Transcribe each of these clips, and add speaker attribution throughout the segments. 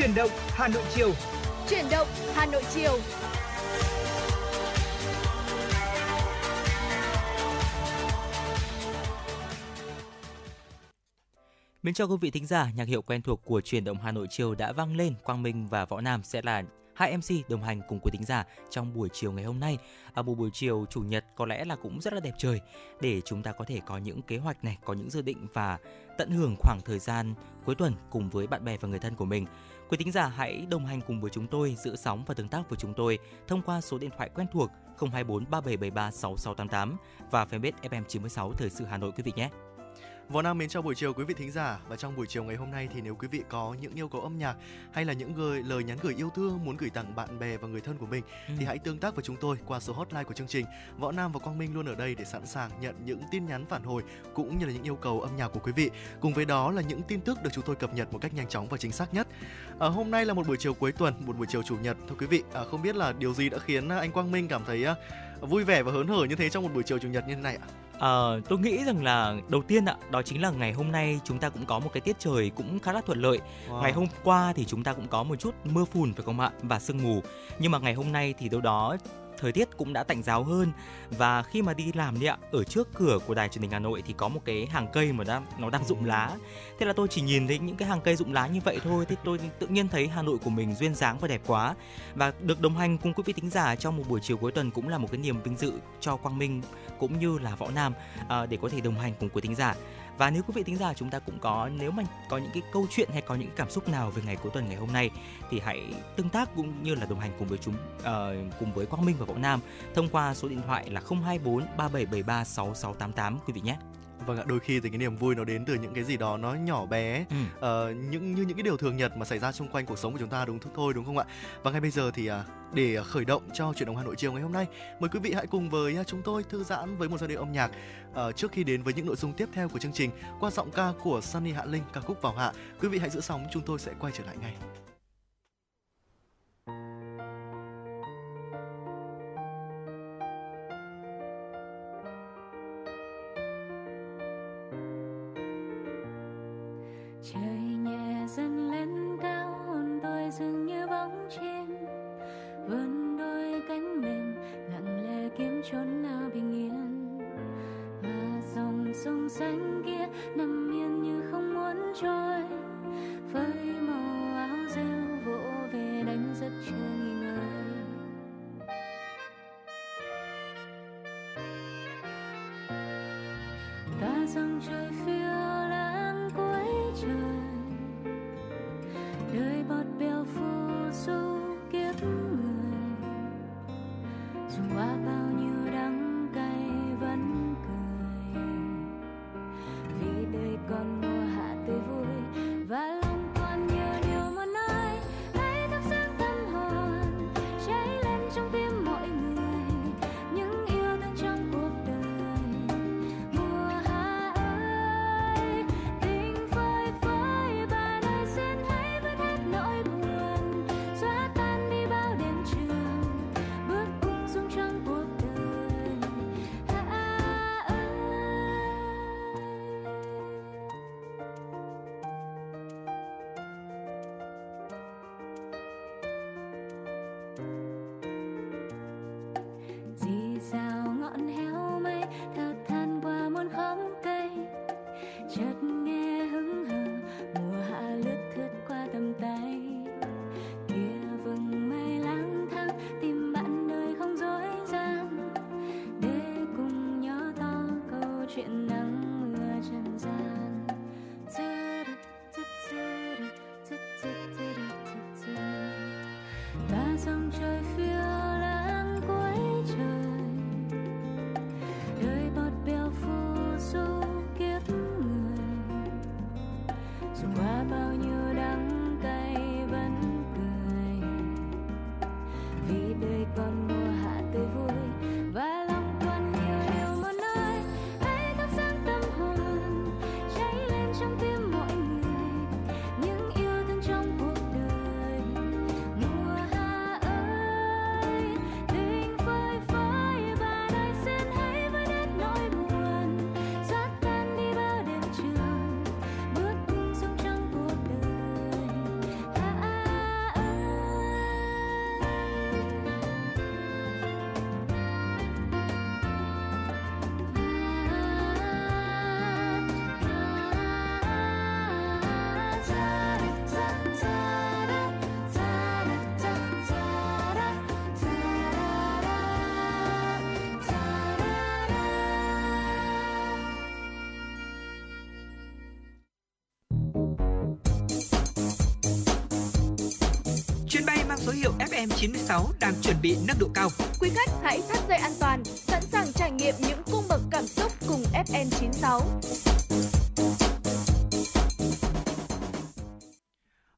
Speaker 1: Chuyển động Hà Nội chiều.
Speaker 2: Chuyển động Hà Nội chiều.
Speaker 3: Mến chào quý vị thính giả, nhạc hiệu quen thuộc của truyền động Hà Nội chiều đã vang lên. Quang Minh và Võ Nam sẽ là hai MC đồng hành cùng quý thính giả trong buổi chiều ngày hôm nay. À, một buổi chiều chủ nhật có lẽ là cũng rất là đẹp trời để chúng ta có thể có những kế hoạch này, có những dự định và tận hưởng khoảng thời gian cuối tuần cùng với bạn bè và người thân của mình. Quý thính giả hãy đồng hành cùng với chúng tôi, giữ sóng và tương tác với chúng tôi thông qua số điện thoại quen thuộc 024 3773 6688 và fanpage FM96 Thời sự Hà Nội quý vị nhé.
Speaker 4: Võ Nam mến chào buổi chiều quý vị thính giả và trong buổi chiều ngày hôm nay thì nếu quý vị có những yêu cầu âm nhạc hay là những gửi lời nhắn gửi yêu thương muốn gửi tặng bạn bè và người thân của mình ừ. thì hãy tương tác với chúng tôi qua số hotline của chương trình. Võ Nam và Quang Minh luôn ở đây để sẵn sàng nhận những tin nhắn phản hồi cũng như là những yêu cầu âm nhạc của quý vị. Cùng với đó là những tin tức được chúng tôi cập nhật một cách nhanh chóng và chính xác nhất. À, hôm nay là một buổi chiều cuối tuần, một buổi chiều chủ nhật. Thưa quý vị, à, không biết là điều gì đã khiến anh Quang Minh cảm thấy à, vui vẻ và hớn hở như thế trong một buổi chiều chủ nhật như thế này ạ?
Speaker 3: À, tôi nghĩ rằng là đầu tiên ạ, đó chính là ngày hôm nay chúng ta cũng có một cái tiết trời cũng khá là thuận lợi. Wow. Ngày hôm qua thì chúng ta cũng có một chút mưa phùn phải không ạ và sương mù. Nhưng mà ngày hôm nay thì đâu đó thời tiết cũng đã tạnh giáo hơn. Và khi mà đi làm đi ạ ở trước cửa của đài truyền hình Hà Nội thì có một cái hàng cây mà đang nó đang rụng lá. Thế là tôi chỉ nhìn thấy những cái hàng cây rụng lá như vậy thôi thì tôi tự nhiên thấy Hà Nội của mình duyên dáng và đẹp quá. Và được đồng hành cùng quý vị thính giả trong một buổi chiều cuối tuần cũng là một cái niềm vinh dự cho Quang Minh cũng như là Võ Nam à, để có thể đồng hành cùng quý thính giả và nếu quý vị thính giả chúng ta cũng có nếu mà có những cái câu chuyện hay có những cảm xúc nào về ngày cuối tuần ngày hôm nay thì hãy tương tác cũng như là đồng hành cùng với chúng uh, cùng với Quang Minh và Võ Nam thông qua số điện thoại là 024 3773 6688 quý vị nhé.
Speaker 4: Vâng ạ, đôi khi thì cái niềm vui nó đến từ những cái gì đó nó nhỏ bé, ừ. uh, những như những cái điều thường nhật mà xảy ra xung quanh cuộc sống của chúng ta đúng thôi đúng không ạ? Và ngay bây giờ thì uh, để khởi động cho chuyển động Hà Nội chiều ngày hôm nay, mời quý vị hãy cùng với uh, chúng tôi thư giãn với một giai điệu âm nhạc uh, trước khi đến với những nội dung tiếp theo của chương trình qua giọng ca của Sunny Hạ Linh ca khúc vào hạ. Quý vị hãy giữ sóng, chúng tôi sẽ quay trở lại ngay. Như bóng chim.
Speaker 5: Vươn đôi cánh mềm, lặng lẽ kiếm chốn nào bình yên. Và dòng sông xanh kia nằm yên như không muốn trôi. Với màu áo rêu vỗ về đánh giấc chưa nghỉ ngơi. Ta dòng trời phía trời
Speaker 1: số hiệu FM96 đang chuẩn bị nâng độ cao.
Speaker 2: Quý khách hãy thắt dây an toàn, sẵn sàng trải nghiệm những cung bậc cảm xúc cùng FM96.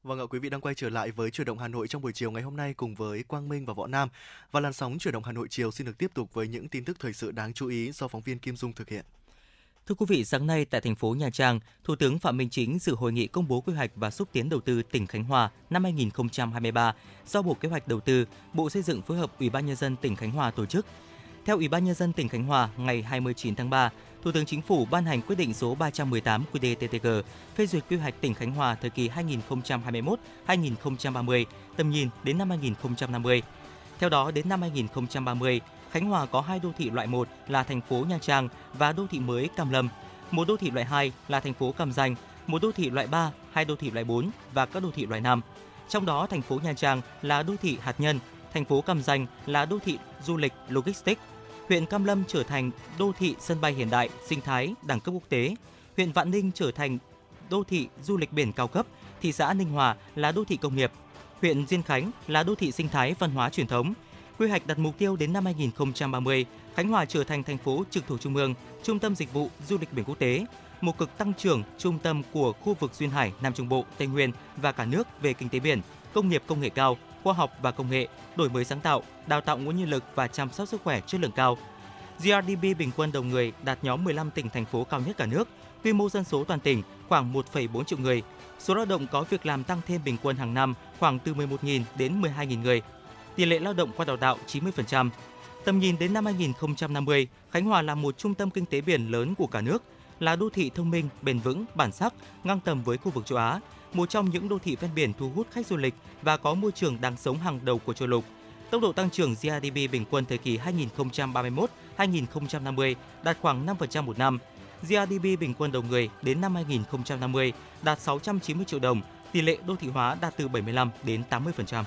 Speaker 4: Vâng ạ, quý vị đang quay trở lại với chuyển động Hà Nội trong buổi chiều ngày hôm nay cùng với Quang Minh và Võ Nam. Và làn sóng chuyển động Hà Nội chiều xin được tiếp tục với những tin tức thời sự đáng chú ý do phóng viên Kim Dung thực hiện.
Speaker 3: Thưa quý vị, sáng nay tại thành phố Nha Trang, Thủ tướng Phạm Minh Chính dự hội nghị công bố quy hoạch và xúc tiến đầu tư tỉnh Khánh Hòa năm 2023 do Bộ Kế hoạch Đầu tư, Bộ Xây dựng phối hợp Ủy ban nhân dân tỉnh Khánh Hòa tổ chức. Theo Ủy ban nhân dân tỉnh Khánh Hòa, ngày 29 tháng 3, Thủ tướng Chính phủ ban hành quyết định số 318 QĐ-TTG phê duyệt quy hoạch tỉnh Khánh Hòa thời kỳ 2021-2030, tầm nhìn đến năm 2050. Theo đó, đến năm 2030, Khánh Hòa có hai đô thị loại 1 là thành phố Nha Trang và đô thị mới Cam Lâm, một đô thị loại 2 là thành phố Cam Ranh, một đô thị loại 3, hai đô thị loại 4 và các đô thị loại 5. Trong đó, thành phố Nha Trang là đô thị hạt nhân, thành phố Cam Ranh là đô thị du lịch logistics, huyện Cam Lâm trở thành đô thị sân bay hiện đại, sinh thái, đẳng cấp quốc tế, huyện Vạn Ninh trở thành đô thị du lịch biển cao cấp, thị xã Ninh Hòa là đô thị công nghiệp, huyện Diên Khánh là đô thị sinh thái văn hóa truyền thống, Quy hoạch đặt mục tiêu đến năm 2030, Khánh Hòa trở thành thành phố trực thuộc trung ương, trung tâm dịch vụ du lịch biển quốc tế, một cực tăng trưởng trung tâm của khu vực duyên hải Nam Trung Bộ, Tây Nguyên và cả nước về kinh tế biển, công nghiệp công nghệ cao, khoa học và công nghệ, đổi mới sáng tạo, đào tạo nguồn nhân lực và chăm sóc sức khỏe chất lượng cao. GRDP bình quân đầu người đạt nhóm 15 tỉnh thành phố cao nhất cả nước, quy mô dân số toàn tỉnh khoảng 1,4 triệu người. Số lao động có việc làm tăng thêm bình quân hàng năm khoảng từ 11.000 đến 12.000 người, tỷ lệ lao động qua đào tạo 90%. Tầm nhìn đến năm 2050, Khánh Hòa là một trung tâm kinh tế biển lớn của cả nước, là đô thị thông minh, bền vững, bản sắc, ngang tầm với khu vực châu Á, một trong những đô thị ven biển thu hút khách du lịch và có môi trường đáng sống hàng đầu của châu lục. Tốc độ tăng trưởng GDP bình quân thời kỳ 2031-2050 đạt khoảng 5% một năm. GDP bình quân đầu người đến năm 2050 đạt 690 triệu đồng, tỷ lệ đô thị hóa đạt từ 75 đến 80%.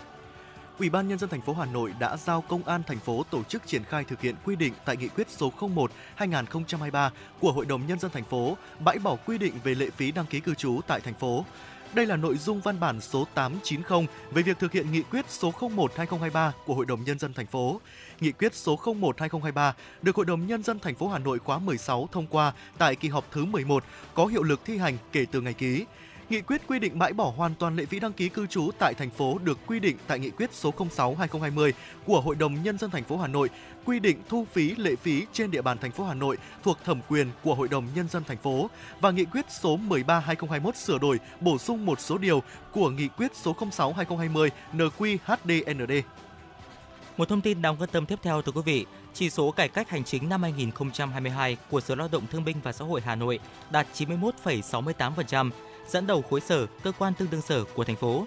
Speaker 4: Ủy ban nhân dân thành phố Hà Nội đã giao công an thành phố tổ chức triển khai thực hiện quy định tại nghị quyết số 01/2023 của Hội đồng nhân dân thành phố, bãi bỏ quy định về lệ phí đăng ký cư trú tại thành phố. Đây là nội dung văn bản số 890 về việc thực hiện nghị quyết số 01/2023 của Hội đồng nhân dân thành phố. Nghị quyết số 01/2023 được Hội đồng nhân dân thành phố Hà Nội khóa 16 thông qua tại kỳ họp thứ 11 có hiệu lực thi hành kể từ ngày ký. Nghị quyết quy định bãi bỏ hoàn toàn lệ phí đăng ký cư trú tại thành phố được quy định tại Nghị quyết số 06/2020 của Hội đồng nhân dân thành phố Hà Nội quy định thu phí lệ phí trên địa bàn thành phố Hà Nội thuộc thẩm quyền của Hội đồng nhân dân thành phố và Nghị quyết số 13/2021 sửa đổi, bổ sung một số điều của Nghị quyết số 06/2020 NQ-HDND.
Speaker 3: Một thông tin đáng quan tâm tiếp theo thưa quý vị, chỉ số cải cách hành chính năm 2022 của Sở Lao động Thương binh và Xã hội Hà Nội đạt 91,68%, dẫn đầu khối sở, cơ quan tương đương sở của thành phố.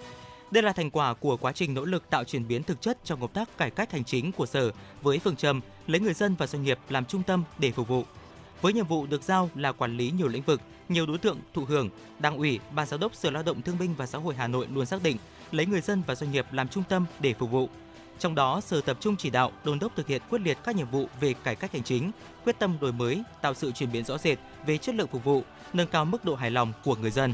Speaker 3: Đây là thành quả của quá trình nỗ lực tạo chuyển biến thực chất trong công tác cải cách hành chính của sở với phương châm lấy người dân và doanh nghiệp làm trung tâm để phục vụ. Với nhiệm vụ được giao là quản lý nhiều lĩnh vực, nhiều đối tượng thụ hưởng, Đảng ủy, Ban giám đốc Sở Lao động Thương binh và Xã hội Hà Nội luôn xác định lấy người dân và doanh nghiệp làm trung tâm để phục vụ. Trong đó, Sở tập trung chỉ đạo, đôn đốc thực hiện quyết liệt các nhiệm vụ về cải cách hành chính, quyết tâm đổi mới, tạo sự chuyển biến rõ rệt về chất lượng phục vụ, nâng cao mức độ hài lòng của người dân.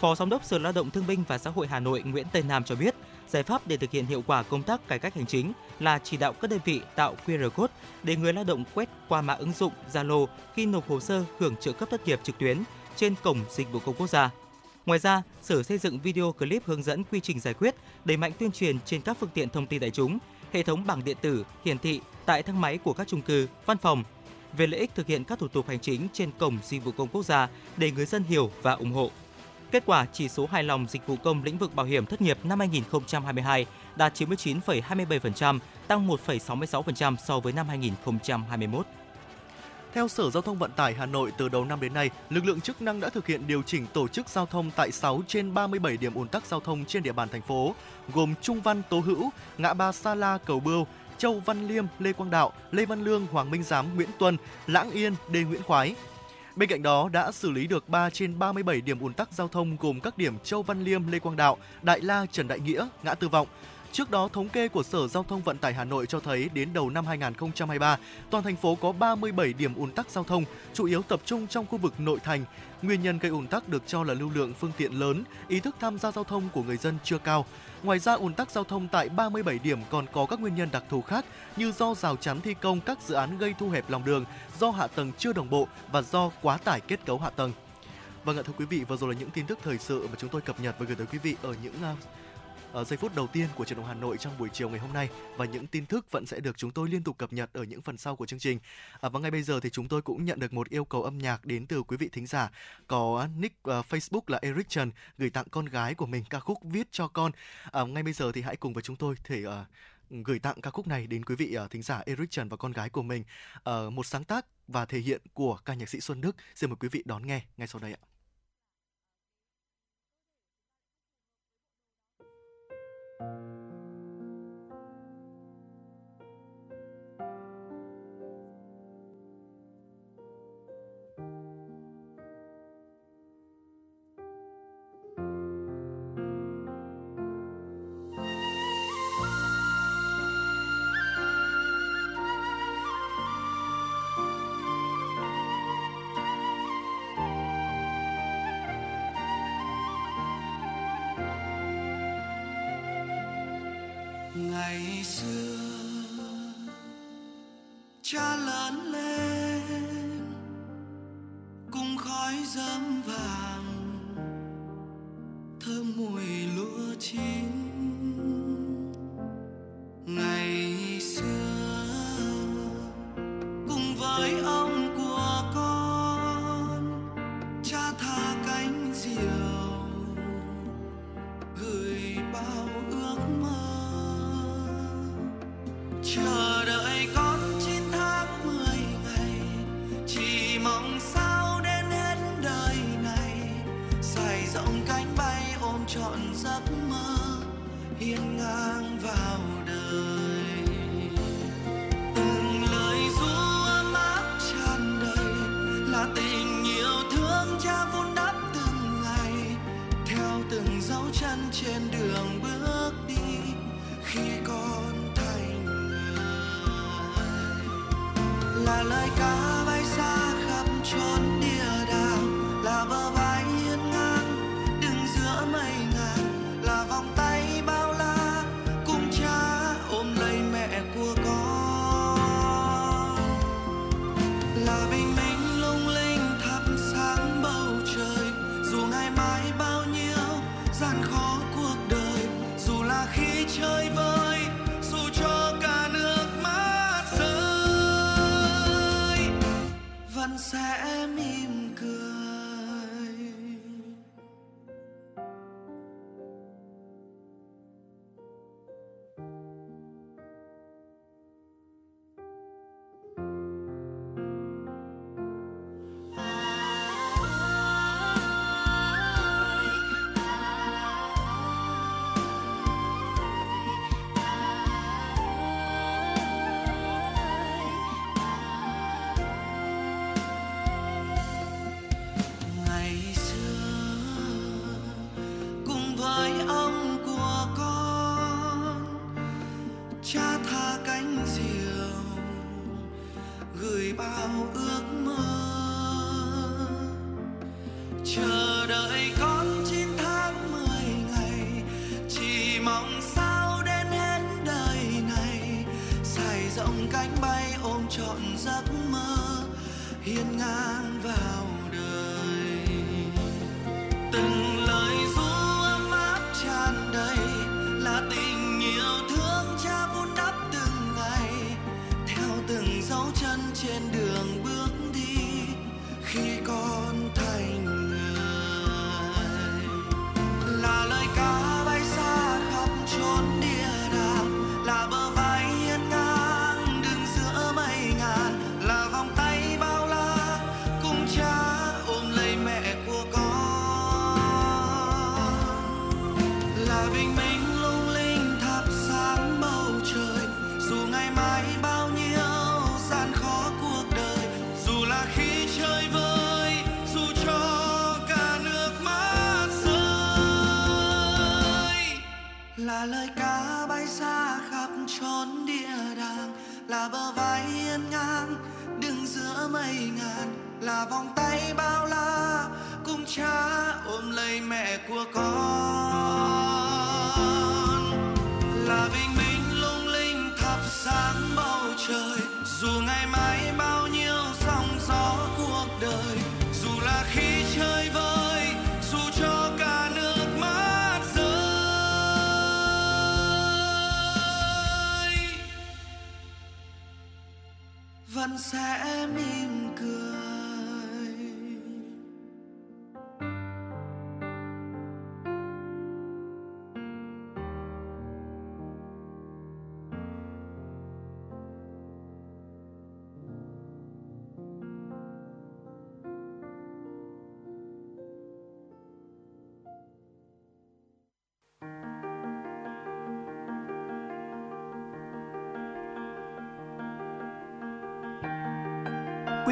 Speaker 3: Phó Giám đốc Sở Lao động Thương binh và Xã hội Hà Nội Nguyễn Tây Nam cho biết, giải pháp để thực hiện hiệu quả công tác cải cách hành chính là chỉ đạo các đơn vị tạo QR code để người lao động quét qua mã ứng dụng Zalo khi nộp hồ sơ hưởng trợ cấp thất nghiệp trực tuyến trên cổng dịch vụ công quốc gia. Ngoài ra, Sở xây dựng video clip hướng dẫn quy trình giải quyết, đẩy mạnh tuyên truyền trên các phương tiện thông tin đại chúng, hệ thống bảng điện tử hiển thị tại thang máy của các chung cư, văn phòng về lợi ích thực hiện các thủ tục hành chính trên cổng dịch vụ công quốc gia để người dân hiểu và ủng hộ. Kết quả chỉ số hài lòng dịch vụ công lĩnh vực bảo hiểm thất nghiệp năm 2022 đạt 99,27%, tăng 1,66% so với năm 2021.
Speaker 4: Theo Sở Giao thông Vận tải Hà Nội, từ đầu năm đến nay, lực lượng chức năng đã thực hiện điều chỉnh tổ chức giao thông tại 6 trên 37 điểm ùn tắc giao thông trên địa bàn thành phố, gồm Trung Văn, Tố Hữu, Ngã Ba Sa La, Cầu Bưu, Châu Văn Liêm, Lê Quang Đạo, Lê Văn Lương, Hoàng Minh Giám, Nguyễn Tuân, Lãng Yên, Đê Nguyễn Khoái. Bên cạnh đó đã xử lý được 3 trên 37 điểm ùn tắc giao thông gồm các điểm Châu Văn Liêm, Lê Quang Đạo, Đại La, Trần Đại Nghĩa, Ngã Tư Vọng.
Speaker 6: Trước đó, thống kê của Sở Giao thông Vận tải Hà Nội cho thấy đến đầu năm 2023, toàn thành phố có 37 điểm ùn tắc giao thông, chủ yếu tập trung trong khu vực nội thành. Nguyên nhân gây ùn tắc được cho là lưu lượng phương tiện lớn, ý thức tham gia giao thông của người dân chưa cao. Ngoài ra, ùn tắc giao thông tại 37 điểm còn có các nguyên nhân đặc thù khác như do rào chắn thi công các dự án gây thu hẹp lòng đường, do hạ tầng chưa đồng bộ và do quá tải kết cấu hạ tầng. Vâng ạ thưa quý vị, vừa rồi là những tin tức thời sự mà chúng tôi cập nhật và gửi tới quý vị ở những à, ở giây phút đầu tiên của trận động Hà Nội trong buổi chiều ngày hôm nay và những tin tức vẫn sẽ được chúng tôi liên tục cập nhật ở những phần sau của chương trình. À, và ngay bây giờ thì chúng tôi cũng nhận được một yêu cầu âm nhạc đến từ quý vị thính giả có nick uh, Facebook là Eric Trần gửi tặng con gái của mình ca khúc viết cho con. À, ngay bây giờ thì hãy cùng với chúng tôi thể uh, gửi tặng ca khúc này đến quý vị uh, thính giả Eric Trần và con gái của mình. Uh, một sáng tác và thể hiện của ca nhạc sĩ Xuân Đức. Xin mời quý vị đón nghe ngay sau đây ạ.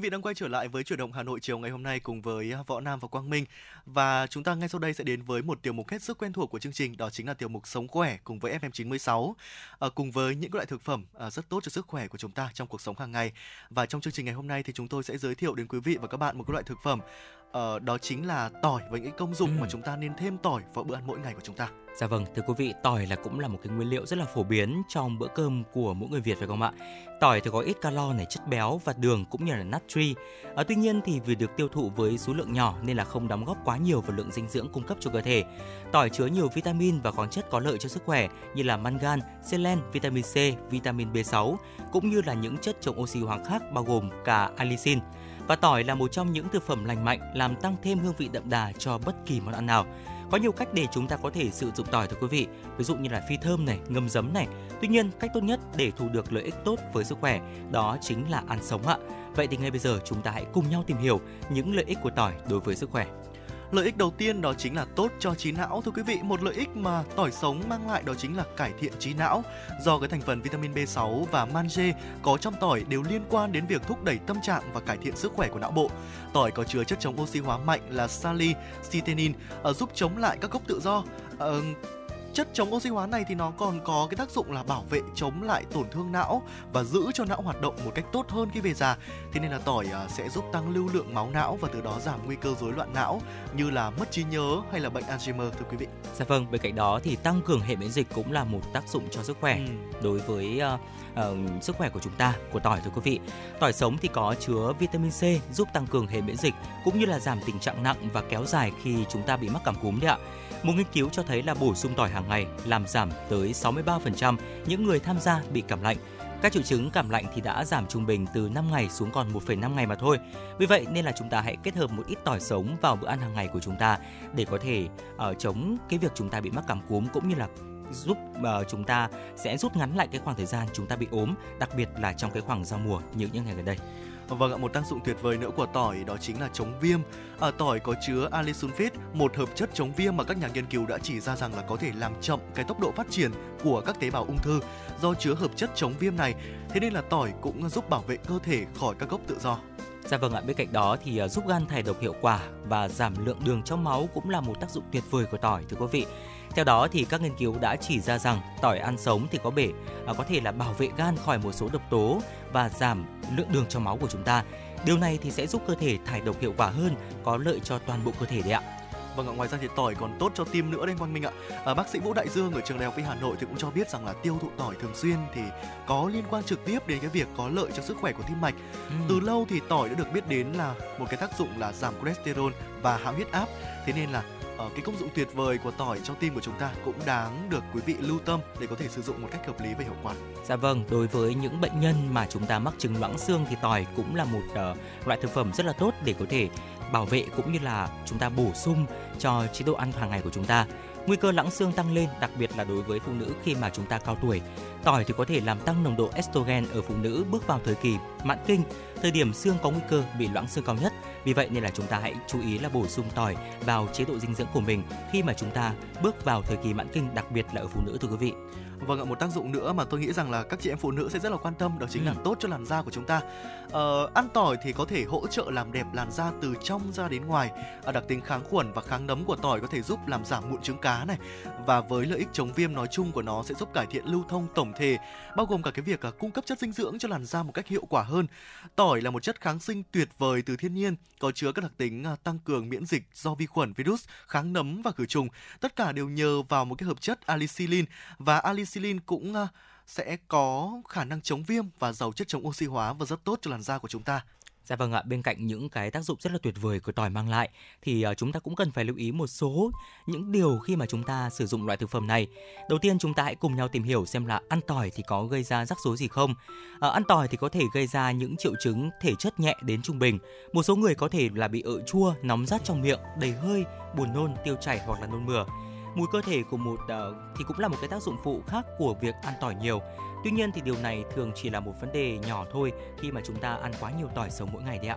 Speaker 4: vị đang quay trở lại với chuyển động Hà Nội chiều ngày hôm nay cùng với à, Võ Nam và Quang Minh. Và chúng ta ngay sau đây sẽ đến với một tiểu mục hết sức quen thuộc của chương trình đó chính là tiểu mục sống khỏe cùng với FM96 à, cùng với những loại thực phẩm à, rất tốt cho sức khỏe của chúng ta trong cuộc sống hàng ngày. Và trong chương trình ngày hôm nay thì chúng tôi sẽ giới thiệu đến quý vị và các bạn một loại thực phẩm uh, đó chính là tỏi với những công dụng ừ. mà chúng ta nên thêm tỏi vào bữa ăn mỗi ngày của chúng ta.
Speaker 3: Dạ vâng, thưa quý vị, tỏi là cũng là một cái nguyên liệu rất là phổ biến trong bữa cơm của mỗi người Việt phải không ạ? Tỏi thì có ít calo này, chất béo và đường cũng như là natri. À, tuy nhiên thì vì được tiêu thụ với số lượng nhỏ nên là không đóng góp quá nhiều vào lượng dinh dưỡng cung cấp cho cơ thể. Tỏi chứa nhiều vitamin và khoáng chất có lợi cho sức khỏe như là mangan, selen, vitamin C, vitamin B6 cũng như là những chất chống oxy hóa khác bao gồm cả allicin. Và tỏi là một trong những thực phẩm lành mạnh làm tăng thêm hương vị đậm đà cho bất kỳ món ăn nào. Có nhiều cách để chúng ta có thể sử dụng tỏi thưa quý vị, ví dụ như là phi thơm này, ngâm giấm này. Tuy nhiên, cách tốt nhất để thu được lợi ích tốt với sức khỏe đó chính là ăn sống ạ. Vậy thì ngay bây giờ chúng ta hãy cùng nhau tìm hiểu những lợi ích của tỏi đối với sức khỏe.
Speaker 4: Lợi ích đầu tiên đó chính là tốt cho trí não thưa quý vị. Một lợi ích mà tỏi sống mang lại đó chính là cải thiện trí não. Do cái thành phần vitamin B6 và magie có trong tỏi đều liên quan đến việc thúc đẩy tâm trạng và cải thiện sức khỏe của não bộ. Tỏi có chứa chất chống oxy hóa mạnh là salicylic, ờ, giúp chống lại các gốc tự do. Uh, Chất chống oxy hóa này thì nó còn có cái tác dụng là bảo vệ chống lại tổn thương não và giữ cho não hoạt động một cách tốt hơn khi về già. Thế nên là tỏi à, sẽ giúp tăng lưu lượng máu não và từ đó giảm nguy cơ rối loạn não như là mất trí nhớ hay là bệnh Alzheimer thưa quý vị.
Speaker 3: Dạ vâng, bên cạnh đó thì tăng cường hệ miễn dịch cũng là một tác dụng cho sức khỏe ừ. đối với uh, uh, sức khỏe của chúng ta của tỏi thưa quý vị. Tỏi sống thì có chứa vitamin C giúp tăng cường hệ miễn dịch cũng như là giảm tình trạng nặng và kéo dài khi chúng ta bị mắc cảm cúm đấy ạ. Một nghiên cứu cho thấy là bổ sung tỏi hàng ngày làm giảm tới 63% những người tham gia bị cảm lạnh. Các triệu chứng cảm lạnh thì đã giảm trung bình từ 5 ngày xuống còn 1,5 ngày mà thôi. Vì vậy nên là chúng ta hãy kết hợp một ít tỏi sống vào bữa ăn hàng ngày của chúng ta để có thể uh, chống cái việc chúng ta bị mắc cảm cúm cũng như là giúp uh, chúng ta sẽ rút ngắn lại cái khoảng thời gian chúng ta bị ốm, đặc biệt là trong cái khoảng giao mùa như những ngày gần đây.
Speaker 4: Vâng ạ, một tác dụng tuyệt vời nữa của tỏi đó chính là chống viêm. Ở tỏi có chứa alisulfit, một hợp chất chống viêm mà các nhà nghiên cứu đã chỉ ra rằng là có thể làm chậm cái tốc độ phát triển của các tế bào ung thư do chứa hợp chất chống viêm này. Thế nên là tỏi cũng giúp bảo vệ cơ thể khỏi các gốc tự do.
Speaker 3: Dạ vâng ạ, bên cạnh đó thì à, giúp gan thải độc hiệu quả và giảm lượng đường trong máu cũng là một tác dụng tuyệt vời của tỏi thưa quý vị. Theo đó thì các nghiên cứu đã chỉ ra rằng tỏi ăn sống thì có bể à, có thể là bảo vệ gan khỏi một số độc tố và giảm lượng đường trong máu của chúng ta. Điều này thì sẽ giúp cơ thể thải độc hiệu quả hơn, có lợi cho toàn bộ cơ thể đấy ạ.
Speaker 4: Vâng ạ, ngoài ra thì tỏi còn tốt cho tim nữa đấy Quang Minh ạ. À, bác sĩ Vũ Đại Dương ở trường Đại học Y Hà Nội thì cũng cho biết rằng là tiêu thụ tỏi thường xuyên thì có liên quan trực tiếp đến cái việc có lợi cho sức khỏe của tim mạch. Ừ. Từ lâu thì tỏi đã được biết đến là một cái tác dụng là giảm cholesterol và hạ huyết áp. Thế nên là uh, cái công dụng tuyệt vời của tỏi trong tim của chúng ta cũng đáng được quý vị lưu tâm để có thể sử dụng một cách hợp lý và hiệu quả.
Speaker 3: Dạ vâng, đối với những bệnh nhân mà chúng ta mắc chứng loãng xương thì tỏi cũng là một uh, loại thực phẩm rất là tốt để có thể bảo vệ cũng như là chúng ta bổ sung cho chế độ ăn hàng ngày của chúng ta. Nguy cơ loãng xương tăng lên, đặc biệt là đối với phụ nữ khi mà chúng ta cao tuổi. Tỏi thì có thể làm tăng nồng độ estrogen ở phụ nữ bước vào thời kỳ mãn kinh, thời điểm xương có nguy cơ bị loãng xương cao nhất vì vậy nên là chúng ta hãy chú ý là bổ sung tỏi vào chế độ dinh dưỡng của mình khi mà chúng ta bước vào thời kỳ mãn kinh, đặc biệt là ở phụ nữ thưa quý vị.
Speaker 4: Vâng ạ, một tác dụng nữa mà tôi nghĩ rằng là các chị em phụ nữ sẽ rất là quan tâm đó chính ừ. là tốt cho làn da của chúng ta. Ờ, ăn tỏi thì có thể hỗ trợ làm đẹp làn da từ trong ra đến ngoài. À, đặc tính kháng khuẩn và kháng nấm của tỏi có thể giúp làm giảm mụn trứng cá này và với lợi ích chống viêm nói chung của nó sẽ giúp cải thiện lưu thông tổng thể, bao gồm cả cái việc uh, cung cấp chất dinh dưỡng cho làn da một cách hiệu quả hơn. Tỏi là một chất kháng sinh tuyệt vời từ thiên nhiên, có chứa các đặc tính uh, tăng cường miễn dịch do vi khuẩn, virus, kháng nấm và khử trùng. Tất cả đều nhờ vào một cái hợp chất alicilin và alicilin cũng uh, sẽ có khả năng chống viêm và giàu chất chống oxy hóa và rất tốt cho làn da của chúng ta.
Speaker 3: Dạ vâng ạ, bên cạnh những cái tác dụng rất là tuyệt vời của tỏi mang lại thì ờ, chúng ta cũng cần phải lưu ý một số những điều khi mà chúng ta sử dụng loại thực phẩm này. Đầu tiên chúng ta hãy cùng nhau tìm hiểu xem là ăn tỏi thì có gây ra rắc rối gì không. À, ăn tỏi thì có thể gây ra những triệu chứng thể chất nhẹ đến trung bình. Một số người có thể là bị ợ chua, nóng rát trong miệng, đầy hơi, buồn nôn, tiêu chảy hoặc là nôn mửa mùi cơ thể của một uh, thì cũng là một cái tác dụng phụ khác của việc ăn tỏi nhiều Tuy nhiên thì điều này thường chỉ là một vấn đề nhỏ thôi khi mà chúng ta ăn quá nhiều tỏi sống mỗi ngày đấy ạ.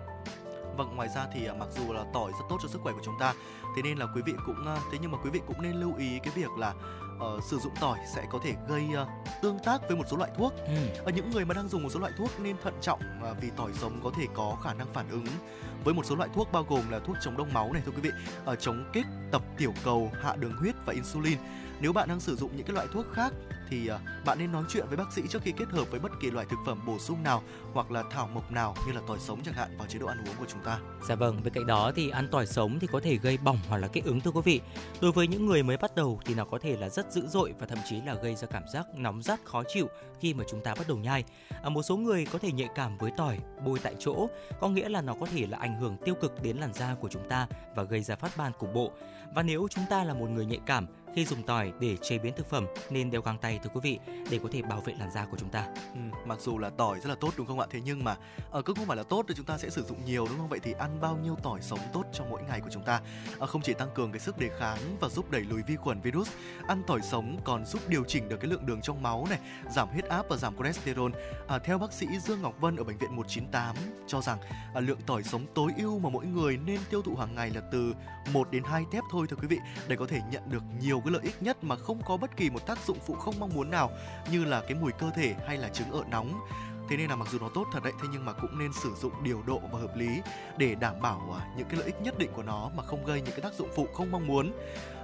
Speaker 4: Vâng, ngoài ra thì à, mặc dù là tỏi rất tốt cho sức khỏe của chúng ta, thế nên là quý vị cũng thế nhưng mà quý vị cũng nên lưu ý cái việc là uh, sử dụng tỏi sẽ có thể gây uh, tương tác với một số loại thuốc. Ừ. Ở những người mà đang dùng một số loại thuốc nên thận trọng uh, vì tỏi sống có thể có khả năng phản ứng với một số loại thuốc bao gồm là thuốc chống đông máu này thưa quý vị, uh, chống kích, tập tiểu cầu, hạ đường huyết và insulin. Nếu bạn đang sử dụng những cái loại thuốc khác thì ờ, bạn nên nói chuyện với bác sĩ trước khi kết hợp với bất kỳ loại thực phẩm bổ sung nào hoặc là thảo mộc nào như là tỏi sống chẳng hạn vào chế độ ăn uống của chúng ta.
Speaker 3: Dạ vâng, bên cạnh đó thì ăn tỏi sống thì có thể gây bỏng hoặc là kích ứng thưa quý vị. Đối với những người mới bắt đầu thì nó có thể là rất dữ dội và thậm chí là gây ra cảm giác nóng rát khó chịu khi mà chúng ta bắt đầu nhai. À, một số người có thể nhạy cảm với tỏi bôi tại chỗ, có nghĩa là nó có thể là ảnh hưởng tiêu cực đến làn da của chúng ta và gây ra phát ban cục bộ. Và nếu chúng ta là một người nhạy cảm khi dùng tỏi để chế biến thực phẩm nên đeo găng tay thưa quý vị để có thể bảo vệ làn da của chúng ta.
Speaker 4: Ừ, mặc dù là tỏi rất là tốt đúng không ạ? Thế nhưng mà ở uh, cũng không phải là tốt thì chúng ta sẽ sử dụng nhiều đúng không? Vậy thì ăn bao nhiêu tỏi sống tốt cho mỗi ngày của chúng ta? Uh, không chỉ tăng cường cái sức đề kháng và giúp đẩy lùi vi khuẩn virus, ăn tỏi sống còn giúp điều chỉnh được cái lượng đường trong máu này, giảm huyết áp và giảm cholesterol. À, theo bác sĩ Dương Ngọc Vân ở bệnh viện 198 cho rằng à, lượng tỏi sống tối ưu mà mỗi người nên tiêu thụ hàng ngày là từ 1 đến 2 tép thôi thưa quý vị để có thể nhận được nhiều cái lợi ích nhất mà không có bất kỳ một tác dụng phụ không mong muốn nào như là cái mùi cơ thể hay là chứng ợ nóng. Thế nên là mặc dù nó tốt thật đấy thế nhưng mà cũng nên sử dụng điều độ và hợp lý để đảm bảo à, những cái lợi ích nhất định của nó mà không gây những cái tác dụng phụ không mong muốn.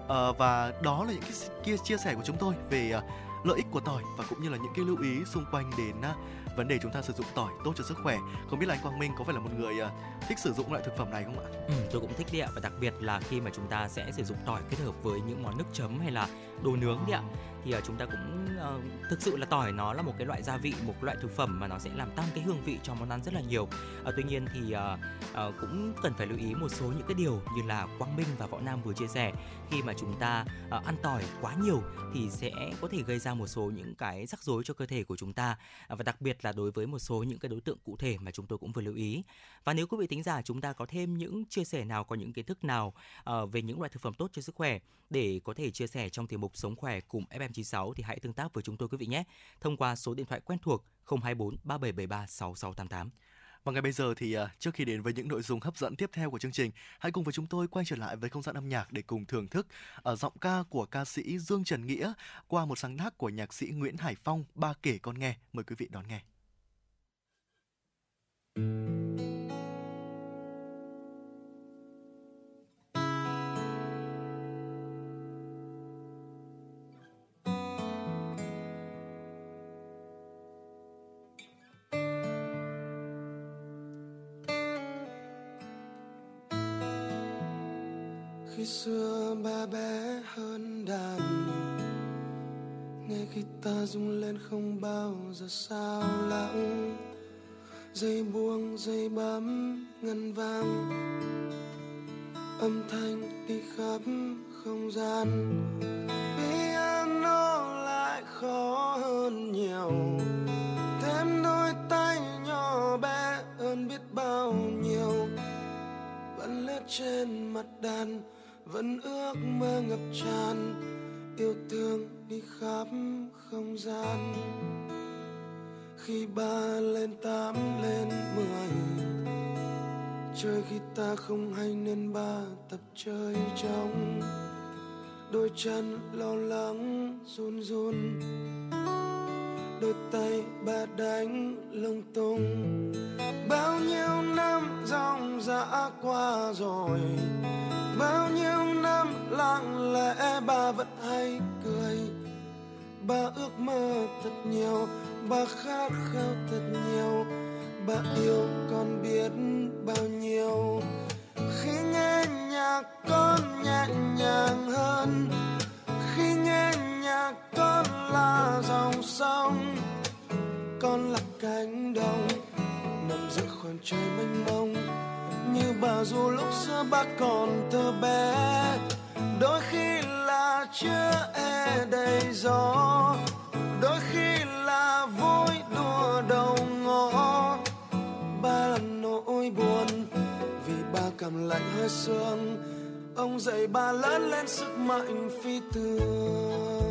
Speaker 4: À, và đó là những cái kia chia sẻ của chúng tôi về à, lợi ích của tỏi và cũng như là những cái lưu ý xung quanh đến à, vấn đề chúng ta sử dụng tỏi tốt cho sức khỏe. Không biết là anh Quang Minh có phải là một người uh, thích sử dụng loại thực phẩm này không ạ?
Speaker 3: Ừ, tôi cũng thích đấy ạ. Và đặc biệt là khi mà chúng ta sẽ sử dụng tỏi kết hợp với những món nước chấm hay là đồ nướng đấy ạ thì uh, chúng ta cũng uh, thực sự là tỏi nó là một cái loại gia vị một loại thực phẩm mà nó sẽ làm tăng cái hương vị cho món ăn rất là nhiều. Uh, tuy nhiên thì uh, uh, cũng cần phải lưu ý một số những cái điều như là Quang Minh và Võ Nam vừa chia sẻ. Khi mà chúng ta uh, ăn tỏi quá nhiều thì sẽ có thể gây ra một số những cái rắc rối cho cơ thể của chúng ta. Uh, và đặc biệt là đối với một số những cái đối tượng cụ thể mà chúng tôi cũng vừa lưu ý. Và nếu quý vị tính giả chúng ta có thêm những chia sẻ nào có những kiến thức nào uh, về những loại thực phẩm tốt cho sức khỏe để có thể chia sẻ trong tiểu mục sống khỏe cùng FM96 thì hãy tương tác với chúng tôi quý vị nhé thông qua số điện thoại quen thuộc 024 3773 6688.
Speaker 4: Và ngay bây giờ thì à, trước khi đến với những nội dung hấp dẫn tiếp theo của chương trình, hãy cùng với chúng tôi quay trở lại với không gian âm nhạc để cùng thưởng thức ở giọng ca của ca sĩ Dương Trần Nghĩa qua một sáng tác của nhạc sĩ Nguyễn Hải Phong ba kể con nghe. Mời quý vị đón nghe.
Speaker 7: Khi xưa ba bé hơn đàn. Nghe khi ta rung lên không bao giờ sao lãng. Dây buông dây bấm ngân vang. Âm thanh đi khắp không gian. Piano lại khó hơn nhiều. Thêm đôi tay nhỏ bé hơn biết bao nhiêu. Vẫn lướt trên mặt đàn vẫn ước mơ ngập tràn, yêu thương đi khắp không gian. Khi ba lên tám lên mười chơi khi ta không hay nên ba tập chơi trong đôi chân lo lắng, run run, đôi tay ba đánh lung tung. Bao nhiêu năm dòng dã qua rồi bao nhiêu năm lặng lẽ bà vẫn hay cười. Bà ước mơ thật nhiều, bà khát khao thật nhiều. Bà yêu con biết bao nhiêu. Khi nghe nhạc con nhẹ nhàng hơn. Khi nghe nhạc con là dòng sông. Con là cánh đồng, nằm giữa khoảng trời mênh mông như bà dù lúc xưa bác còn thơ bé. Đôi khi là chưa e đầy gió. Đôi khi là vui đùa đầu ngõ. Ba là nỗi buồn vì ba cầm lạnh hơi sương. Ông dạy ba lớn lên sức mạnh phi thường.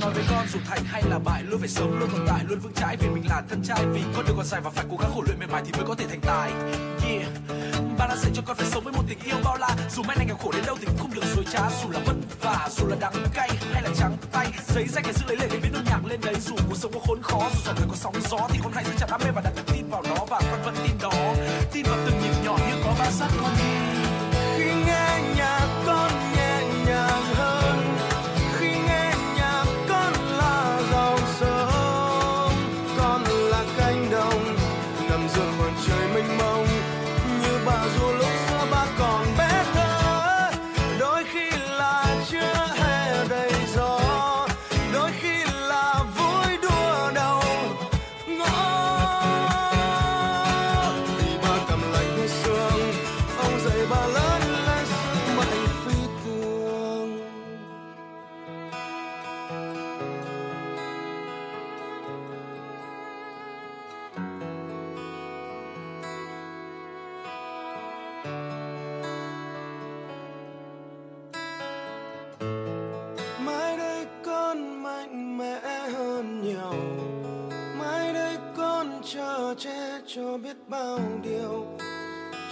Speaker 8: Nói với con dù thành hay là bại, luôn phải sống, luôn tồn tại, luôn vững chãi vì mình là thân trai. Vì con đường còn dài và phải cố gắng khổ luyện mệt mỏi thì mới có thể thành tài. Yeah, ba đã dạy cho con phải sống với một tình yêu bao la. Dù mai này nghèo khổ đến đâu thì cũng không được dối trá. Dù là vất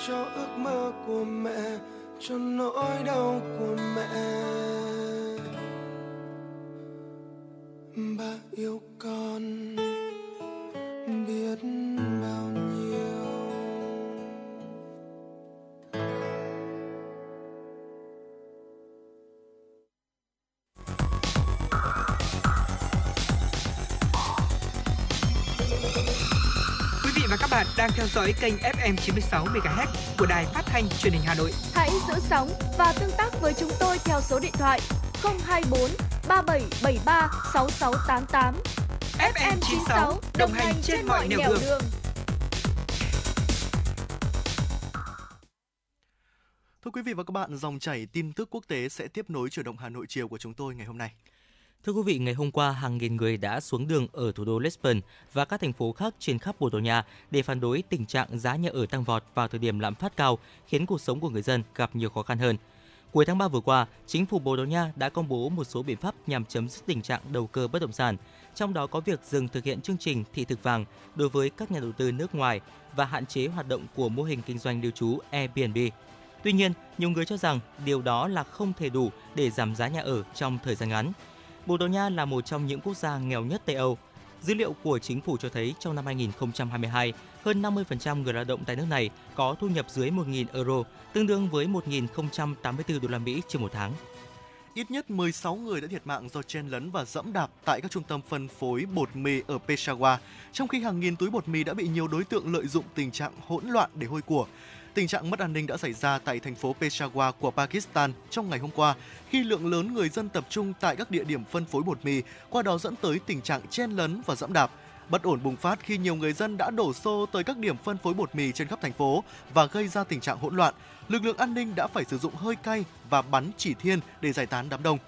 Speaker 7: cho ước mơ của mẹ cho nỗi đau của mẹ.
Speaker 1: Theo dõi kênh FM 96 MHz của đài phát thanh truyền hình Hà Nội.
Speaker 2: Hãy giữ sóng và tương tác với chúng tôi theo số điện thoại 024 3773 6688.
Speaker 1: FM 96 đồng hành trên mọi nẻo đường.
Speaker 4: Thưa quý vị và các bạn, dòng chảy tin tức quốc tế sẽ tiếp nối chuyển động Hà Nội chiều của chúng tôi ngày hôm nay.
Speaker 3: Thưa quý vị, ngày hôm qua, hàng nghìn người đã xuống đường ở thủ đô Lisbon và các thành phố khác trên khắp Bồ Đào Nha để phản đối tình trạng giá nhà ở tăng vọt vào thời điểm lạm phát cao, khiến cuộc sống của người dân gặp nhiều khó khăn hơn. Cuối tháng 3 vừa qua, chính phủ Bồ Đào Nha đã công bố một số biện pháp nhằm chấm dứt tình trạng đầu cơ bất động sản, trong đó có việc dừng thực hiện chương trình thị thực vàng đối với các nhà đầu tư nước ngoài và hạn chế hoạt động của mô hình kinh doanh lưu trú Airbnb. Tuy nhiên, nhiều người cho rằng điều đó là không thể đủ để giảm giá nhà ở trong thời gian ngắn. Bồ Đào Nha là một trong những quốc gia nghèo nhất Tây Âu. Dữ liệu của chính phủ cho thấy trong năm 2022, hơn 50% người lao động tại nước này có thu nhập dưới 1.000 euro, tương đương với 1.084 đô la Mỹ trên một tháng.
Speaker 4: Ít nhất 16 người đã thiệt mạng do chen lấn và dẫm đạp tại các trung tâm phân phối bột mì ở Peshawar, trong khi hàng nghìn túi bột mì đã bị nhiều đối tượng lợi dụng tình trạng hỗn loạn để hôi của. Tình trạng mất an ninh đã xảy ra tại thành phố Peshawar của Pakistan trong ngày hôm qua khi lượng lớn người dân tập trung tại các địa điểm phân phối bột mì, qua đó dẫn tới tình trạng chen lấn và dẫm đạp. Bất ổn bùng phát khi nhiều người dân đã đổ xô tới các điểm phân phối bột mì trên khắp thành phố và gây ra tình trạng hỗn loạn. Lực lượng an ninh đã phải sử dụng hơi cay và bắn chỉ thiên để giải tán đám đông.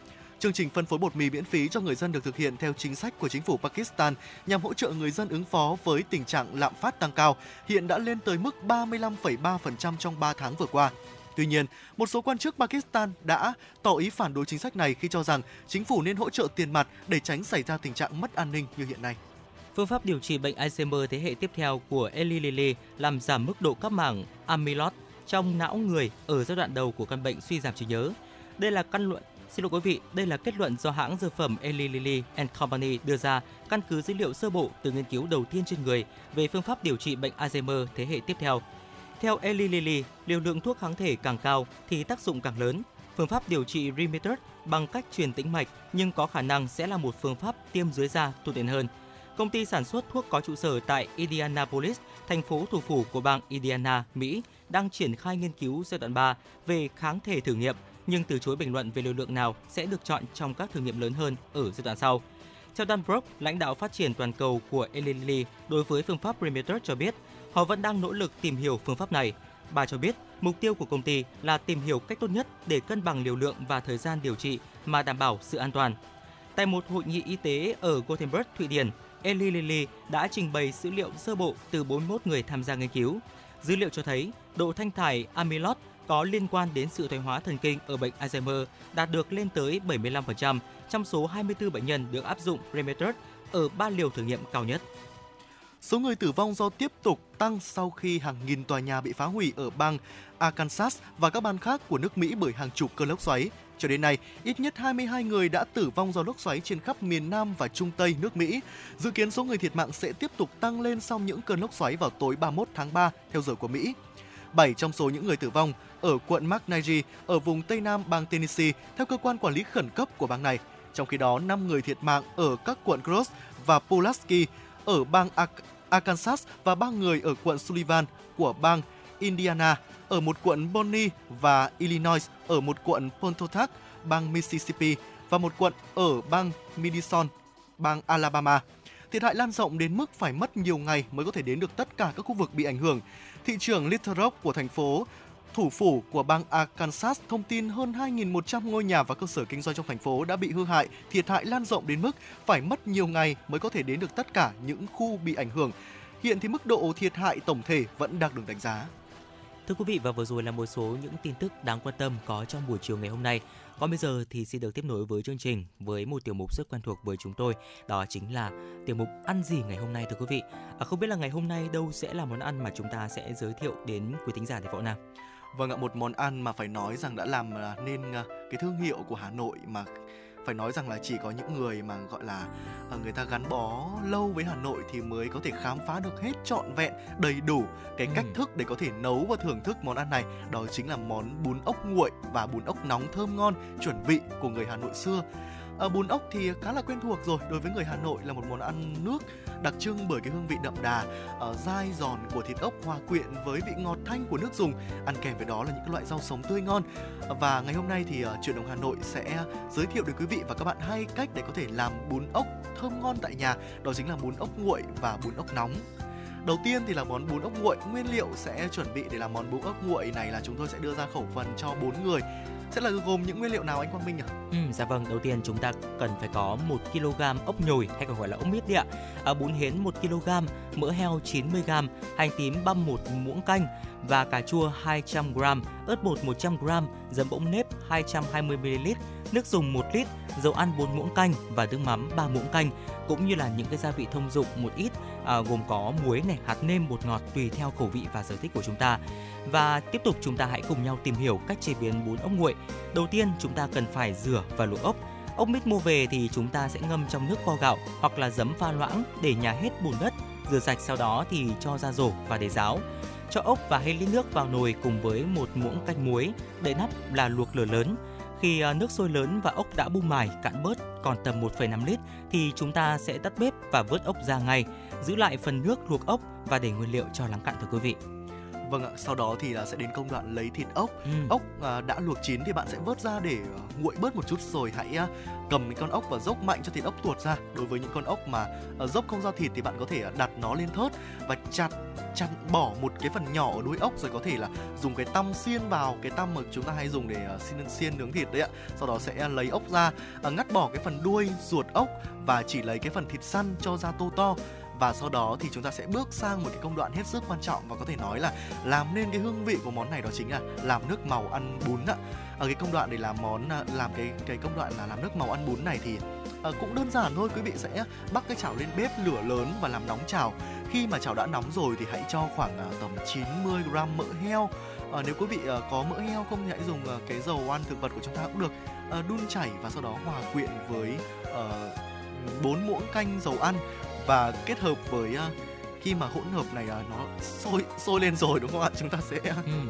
Speaker 4: Chương trình phân phối bột mì miễn phí cho người dân được thực hiện theo chính sách của chính phủ Pakistan nhằm hỗ trợ người dân ứng phó với tình trạng lạm phát tăng cao, hiện đã lên tới mức 35,3% trong 3 tháng vừa qua. Tuy nhiên, một số quan chức Pakistan đã tỏ ý phản đối chính sách này khi cho rằng chính phủ nên hỗ trợ tiền mặt để tránh xảy ra tình trạng mất an ninh như hiện nay.
Speaker 3: Phương pháp điều trị bệnh Alzheimer thế hệ tiếp theo của Eli Lilly làm giảm mức độ các mảng amyloid trong não người ở giai đoạn đầu của căn bệnh suy giảm trí nhớ. Đây là căn luận Xin lỗi quý vị, đây là kết luận do hãng dược phẩm Eli Lilly and Company đưa ra căn cứ dữ liệu sơ bộ từ nghiên cứu đầu tiên trên người về phương pháp điều trị bệnh Alzheimer thế hệ tiếp theo. Theo Eli Lilly, liều lượng thuốc kháng thể càng cao thì tác dụng càng lớn. Phương pháp điều trị Remitter bằng cách truyền tĩnh mạch nhưng có khả năng sẽ là một phương pháp tiêm dưới da thuận tiện hơn. Công ty sản xuất thuốc có trụ sở tại Indianapolis, thành phố thủ phủ của bang Indiana, Mỹ, đang triển khai nghiên cứu giai đoạn 3 về kháng thể thử nghiệm nhưng từ chối bình luận về liều lượng nào sẽ được chọn trong các thử nghiệm lớn hơn ở giai đoạn sau. Theo Dan Brock, lãnh đạo phát triển toàn cầu của Eli Lilly đối với phương pháp Remeter cho biết, họ vẫn đang nỗ lực tìm hiểu phương pháp này. Bà cho biết, mục tiêu của công ty là tìm hiểu cách tốt nhất để cân bằng liều lượng và thời gian điều trị mà đảm bảo sự an toàn. Tại một hội nghị y tế ở Gothenburg, Thụy Điển, Eli Lilly đã trình bày dữ liệu sơ bộ từ 41 người tham gia nghiên cứu. Dữ liệu cho thấy độ thanh thải amyloid có liên quan đến sự thoái hóa thần kinh ở bệnh Alzheimer đạt được lên tới 75% trong số 24 bệnh nhân được áp dụng Remeter ở ba liều thử nghiệm cao nhất.
Speaker 4: Số người tử vong do tiếp tục tăng sau khi hàng nghìn tòa nhà bị phá hủy ở bang Arkansas và các bang khác của nước Mỹ bởi hàng chục cơn lốc xoáy. Cho đến nay, ít nhất 22 người đã tử vong do lốc xoáy trên khắp miền Nam và Trung Tây nước Mỹ. Dự kiến số người thiệt mạng sẽ tiếp tục tăng lên sau những cơn lốc xoáy vào tối 31 tháng 3 theo giờ của Mỹ. 7 trong số những người tử vong ở quận McNairy ở vùng Tây Nam bang Tennessee theo cơ quan quản lý khẩn cấp của bang này. Trong khi đó, 5 người thiệt mạng ở các quận Gross và Pulaski ở bang Arkansas và 3 người ở quận Sullivan của bang Indiana, ở một quận Bonnie và Illinois ở một quận Pontotoc, bang Mississippi và một quận ở bang Madison, bang Alabama. Thiệt hại lan rộng đến mức phải mất nhiều ngày mới có thể đến được tất cả các khu vực bị ảnh hưởng. Thị trưởng Little Rock của thành phố thủ phủ của bang Arkansas thông tin hơn 2.100 ngôi nhà và cơ sở kinh doanh trong thành phố đã bị hư hại, thiệt hại lan rộng đến mức phải mất nhiều ngày mới có thể đến được tất cả những khu bị ảnh hưởng. Hiện thì mức độ thiệt hại tổng thể vẫn đang được đánh giá.
Speaker 3: Thưa quý vị và vừa rồi là một số những tin tức đáng quan tâm có trong buổi chiều ngày hôm nay. Còn bây giờ thì xin được tiếp nối với chương trình với một tiểu mục rất quen thuộc với chúng tôi, đó chính là tiểu mục ăn gì ngày hôm nay thưa quý vị. À, không biết là ngày hôm nay đâu sẽ là món ăn mà chúng ta sẽ giới thiệu đến quý thính giả thì võ nào.
Speaker 4: Vâng ạ, một món ăn mà phải nói rằng đã làm à, nên à, cái thương hiệu của Hà Nội mà phải nói rằng là chỉ có những người mà gọi là à, người ta gắn bó lâu với Hà Nội thì mới có thể khám phá được hết trọn vẹn đầy đủ cái cách ừ. thức để có thể nấu và thưởng thức món ăn này đó chính là món bún ốc nguội và bún ốc nóng thơm ngon chuẩn vị của người Hà Nội xưa à, bún ốc thì khá là quen thuộc rồi. Đối với người Hà Nội là một món ăn nước đặc trưng bởi cái hương vị đậm đà à, dai giòn của thịt ốc hòa quyện với vị ngọt thanh của nước dùng. Ăn kèm với đó là những loại rau sống tươi ngon. Và ngày hôm nay thì ờ, uh, chuyển động Hà Nội sẽ giới thiệu đến quý vị và các bạn hai cách để có thể làm bún ốc thơm ngon tại nhà. Đó chính là bún ốc nguội và bún ốc nóng. Đầu tiên thì là món bún ốc nguội, nguyên liệu sẽ chuẩn bị để làm món bún ốc nguội này là chúng tôi sẽ đưa ra khẩu phần cho 4 người sẽ là gồm những nguyên liệu nào anh Quang Minh nhỉ?
Speaker 3: Ừ, dạ vâng, đầu tiên chúng ta cần phải có 1 kg ốc nhồi hay còn gọi là ốc mít đi ạ. À, bún hến 1 kg, mỡ heo 90 g, hành tím băm một muỗng canh và cà chua 200 g, ớt bột 100 g, giấm bỗng nếp 220 ml, nước dùng 1 lít, dầu ăn 4 muỗng canh và nước mắm 3 muỗng canh cũng như là những cái gia vị thông dụng một ít à, gồm có muối này, hạt nêm, bột ngọt tùy theo khẩu vị và sở thích của chúng ta. Và tiếp tục chúng ta hãy cùng nhau tìm hiểu cách chế biến bún ốc nguội. Đầu tiên chúng ta cần phải rửa và luộc ốc. Ốc mít mua về thì chúng ta sẽ ngâm trong nước vo gạo hoặc là giấm pha loãng để nhả hết bùn đất. Rửa sạch sau đó thì cho ra rổ và để ráo. Cho ốc và hai lít nước vào nồi cùng với một muỗng canh muối, đậy nắp là luộc lửa lớn. Khi à, nước sôi lớn và ốc đã bung mài cạn bớt còn tầm 1,5 lít thì chúng ta sẽ tắt bếp và vớt ốc ra ngay, giữ lại phần nước luộc ốc và để nguyên liệu cho lắng cạn thưa quý vị.
Speaker 4: Vâng ạ, sau đó thì là sẽ đến công đoạn lấy thịt ốc. Ừ. Ốc à, đã luộc chín thì bạn sẽ vớt ra để à, nguội bớt một chút rồi hãy à, cầm cái con ốc và dốc mạnh cho thịt ốc tuột ra. Đối với những con ốc mà à, dốc không ra thịt thì bạn có thể à, đặt nó lên thớt và chặt chặt bỏ một cái phần nhỏ ở đuôi ốc rồi có thể là dùng cái tăm xiên vào cái tăm mà chúng ta hay dùng để uh, xiên xiên nướng thịt đấy ạ. Sau đó sẽ lấy ốc ra, uh, ngắt bỏ cái phần đuôi ruột ốc và chỉ lấy cái phần thịt săn cho ra tô to và sau đó thì chúng ta sẽ bước sang một cái công đoạn hết sức quan trọng và có thể nói là làm nên cái hương vị của món này đó chính là làm nước màu ăn bún ạ. Ở cái công đoạn để làm món à, làm cái cái công đoạn là làm nước màu ăn bún này thì à, cũng đơn giản thôi. Quý vị sẽ bắt cái chảo lên bếp lửa lớn và làm nóng chảo. Khi mà chảo đã nóng rồi thì hãy cho khoảng à, tầm 90 gram mỡ heo. À, nếu quý vị à, có mỡ heo không thì hãy dùng à, cái dầu ăn thực vật của chúng ta cũng được. À, đun chảy và sau đó hòa quyện với bốn uh, muỗng canh dầu ăn và kết hợp với uh, khi mà hỗn hợp này uh, nó sôi sôi lên rồi đúng không ạ chúng ta sẽ ừ.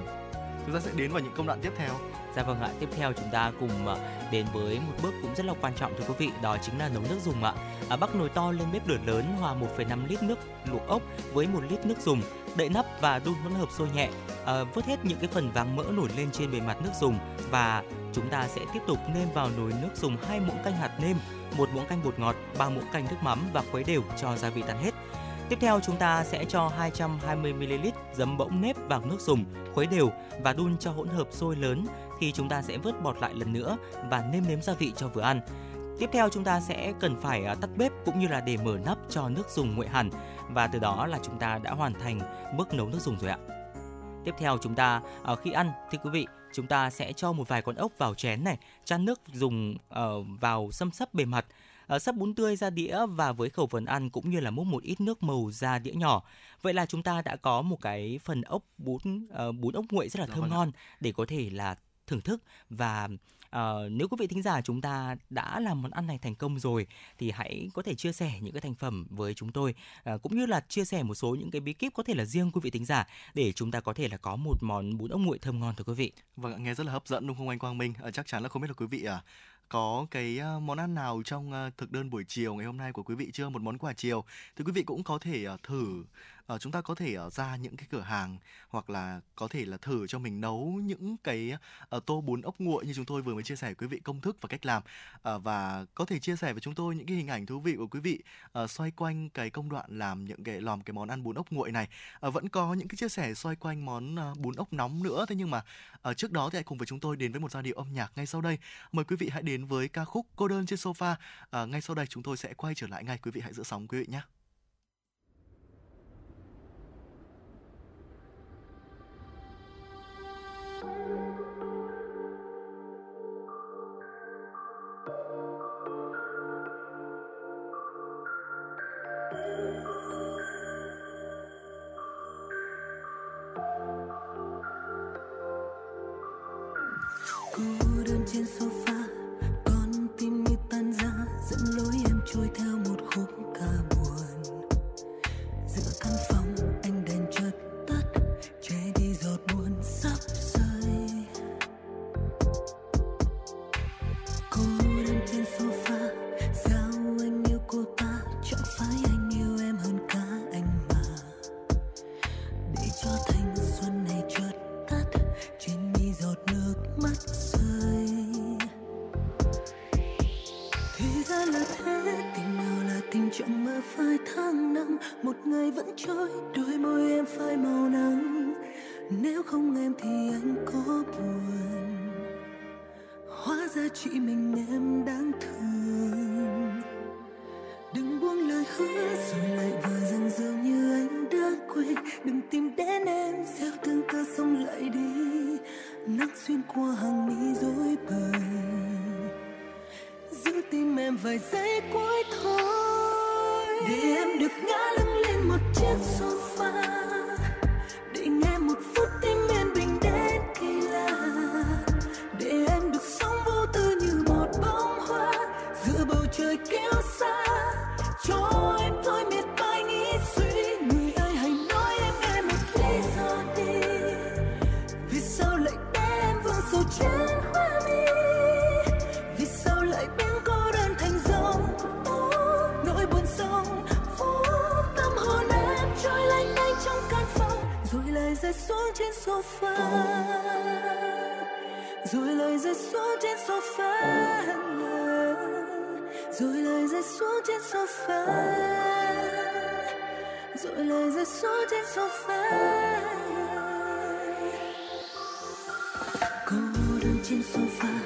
Speaker 4: chúng ta sẽ đến vào những công đoạn tiếp theo
Speaker 3: Dạ vâng ạ, tiếp theo chúng ta cùng đến với một bước cũng rất là quan trọng thưa quý vị, đó chính là nấu nước dùng ạ. À, bắc nồi to lên bếp lửa lớn hòa 1,5 lít nước luộc ốc với 1 lít nước dùng, đậy nắp và đun hỗn hợp sôi nhẹ. À, vớt hết những cái phần vàng mỡ nổi lên trên bề mặt nước dùng và chúng ta sẽ tiếp tục nêm vào nồi nước dùng hai muỗng canh hạt nêm, một muỗng canh bột ngọt, ba muỗng canh nước mắm và khuấy đều cho gia vị tan hết. Tiếp theo chúng ta sẽ cho 220ml giấm bỗng nếp vào nước dùng, khuấy đều và đun cho hỗn hợp sôi lớn thì chúng ta sẽ vớt bọt lại lần nữa và nêm nếm gia vị cho vừa ăn. Tiếp theo chúng ta sẽ cần phải à, tắt bếp cũng như là để mở nắp cho nước dùng nguội hẳn và từ đó là chúng ta đã hoàn thành bước nấu nước dùng rồi ạ. Tiếp theo chúng ta à, khi ăn thì quý vị chúng ta sẽ cho một vài con ốc vào chén này, chan nước dùng uh, vào xâm sấp bề mặt uh, sắp bún tươi ra đĩa và với khẩu phần ăn cũng như là múc một ít nước màu ra đĩa nhỏ. Vậy là chúng ta đã có một cái phần ốc bún uh, bún ốc nguội rất là dạ thơm vâng ngon để có thể là thưởng thức và Ờ, nếu quý vị thính giả chúng ta đã làm món ăn này thành công rồi thì hãy có thể chia sẻ những cái thành phẩm với chúng tôi à, cũng như là chia sẻ một số những cái bí kíp có thể là riêng quý vị thính giả để chúng ta có thể là có một món bún ốc nguội thơm ngon thưa quý vị.
Speaker 4: Vâng, nghe rất là hấp dẫn đúng không anh Quang Minh? À, chắc chắn là không biết là quý vị à có cái món ăn nào trong thực đơn buổi chiều ngày hôm nay của quý vị chưa một món quà chiều thì quý vị cũng có thể thử uh, chúng ta có thể uh, ra những cái cửa hàng hoặc là có thể là thử cho mình nấu những cái uh, tô bún ốc nguội như chúng tôi vừa mới chia sẻ quý vị công thức và cách làm. Uh, và có thể chia sẻ với chúng tôi những cái hình ảnh thú vị của quý vị uh, xoay quanh cái công đoạn làm những cái làm cái món ăn bún ốc nguội này. Uh, vẫn có những cái chia sẻ xoay quanh món uh, bún ốc nóng nữa. Thế nhưng mà uh, trước đó thì hãy cùng với chúng tôi đến với một giai điệu âm nhạc ngay sau đây. Mời quý vị hãy đến với ca khúc cô đơn trên sofa. Uh, ngay sau đây chúng tôi sẽ quay trở lại ngay. Quý vị hãy giữ sóng quý vị nhé.
Speaker 9: Xuyên qua hàng mi rối bời. Giữ tim em vài giây cuối thôi. Để em được ngã lưng lên một chiếc sofa. Sofa. Rồi lời rơi xuống trên sofa. Rồi lời rơi xuống trên sofa. Rồi lời rơi xuống trên sofa. Cô đơn trên sofa.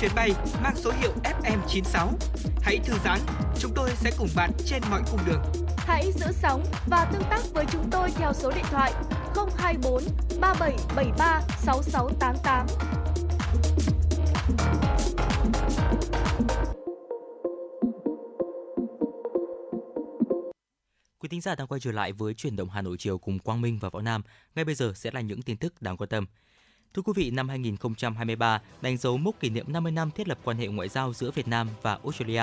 Speaker 1: Chuyến bay mang số hiệu FM96. Hãy thư giãn, chúng tôi sẽ cùng bạn trên mọi cung đường.
Speaker 2: Hãy giữ sóng và tương tác với chúng tôi theo số điện thoại 024 3773 6688.
Speaker 3: Quý thính giả đang quay trở lại với chuyển động Hà Nội chiều cùng Quang Minh và Võ Nam. Ngay bây giờ sẽ là những tin tức đáng quan tâm. Thưa quý vị, năm 2023 đánh dấu mốc kỷ niệm 50 năm thiết lập quan hệ ngoại giao giữa Việt Nam và Australia.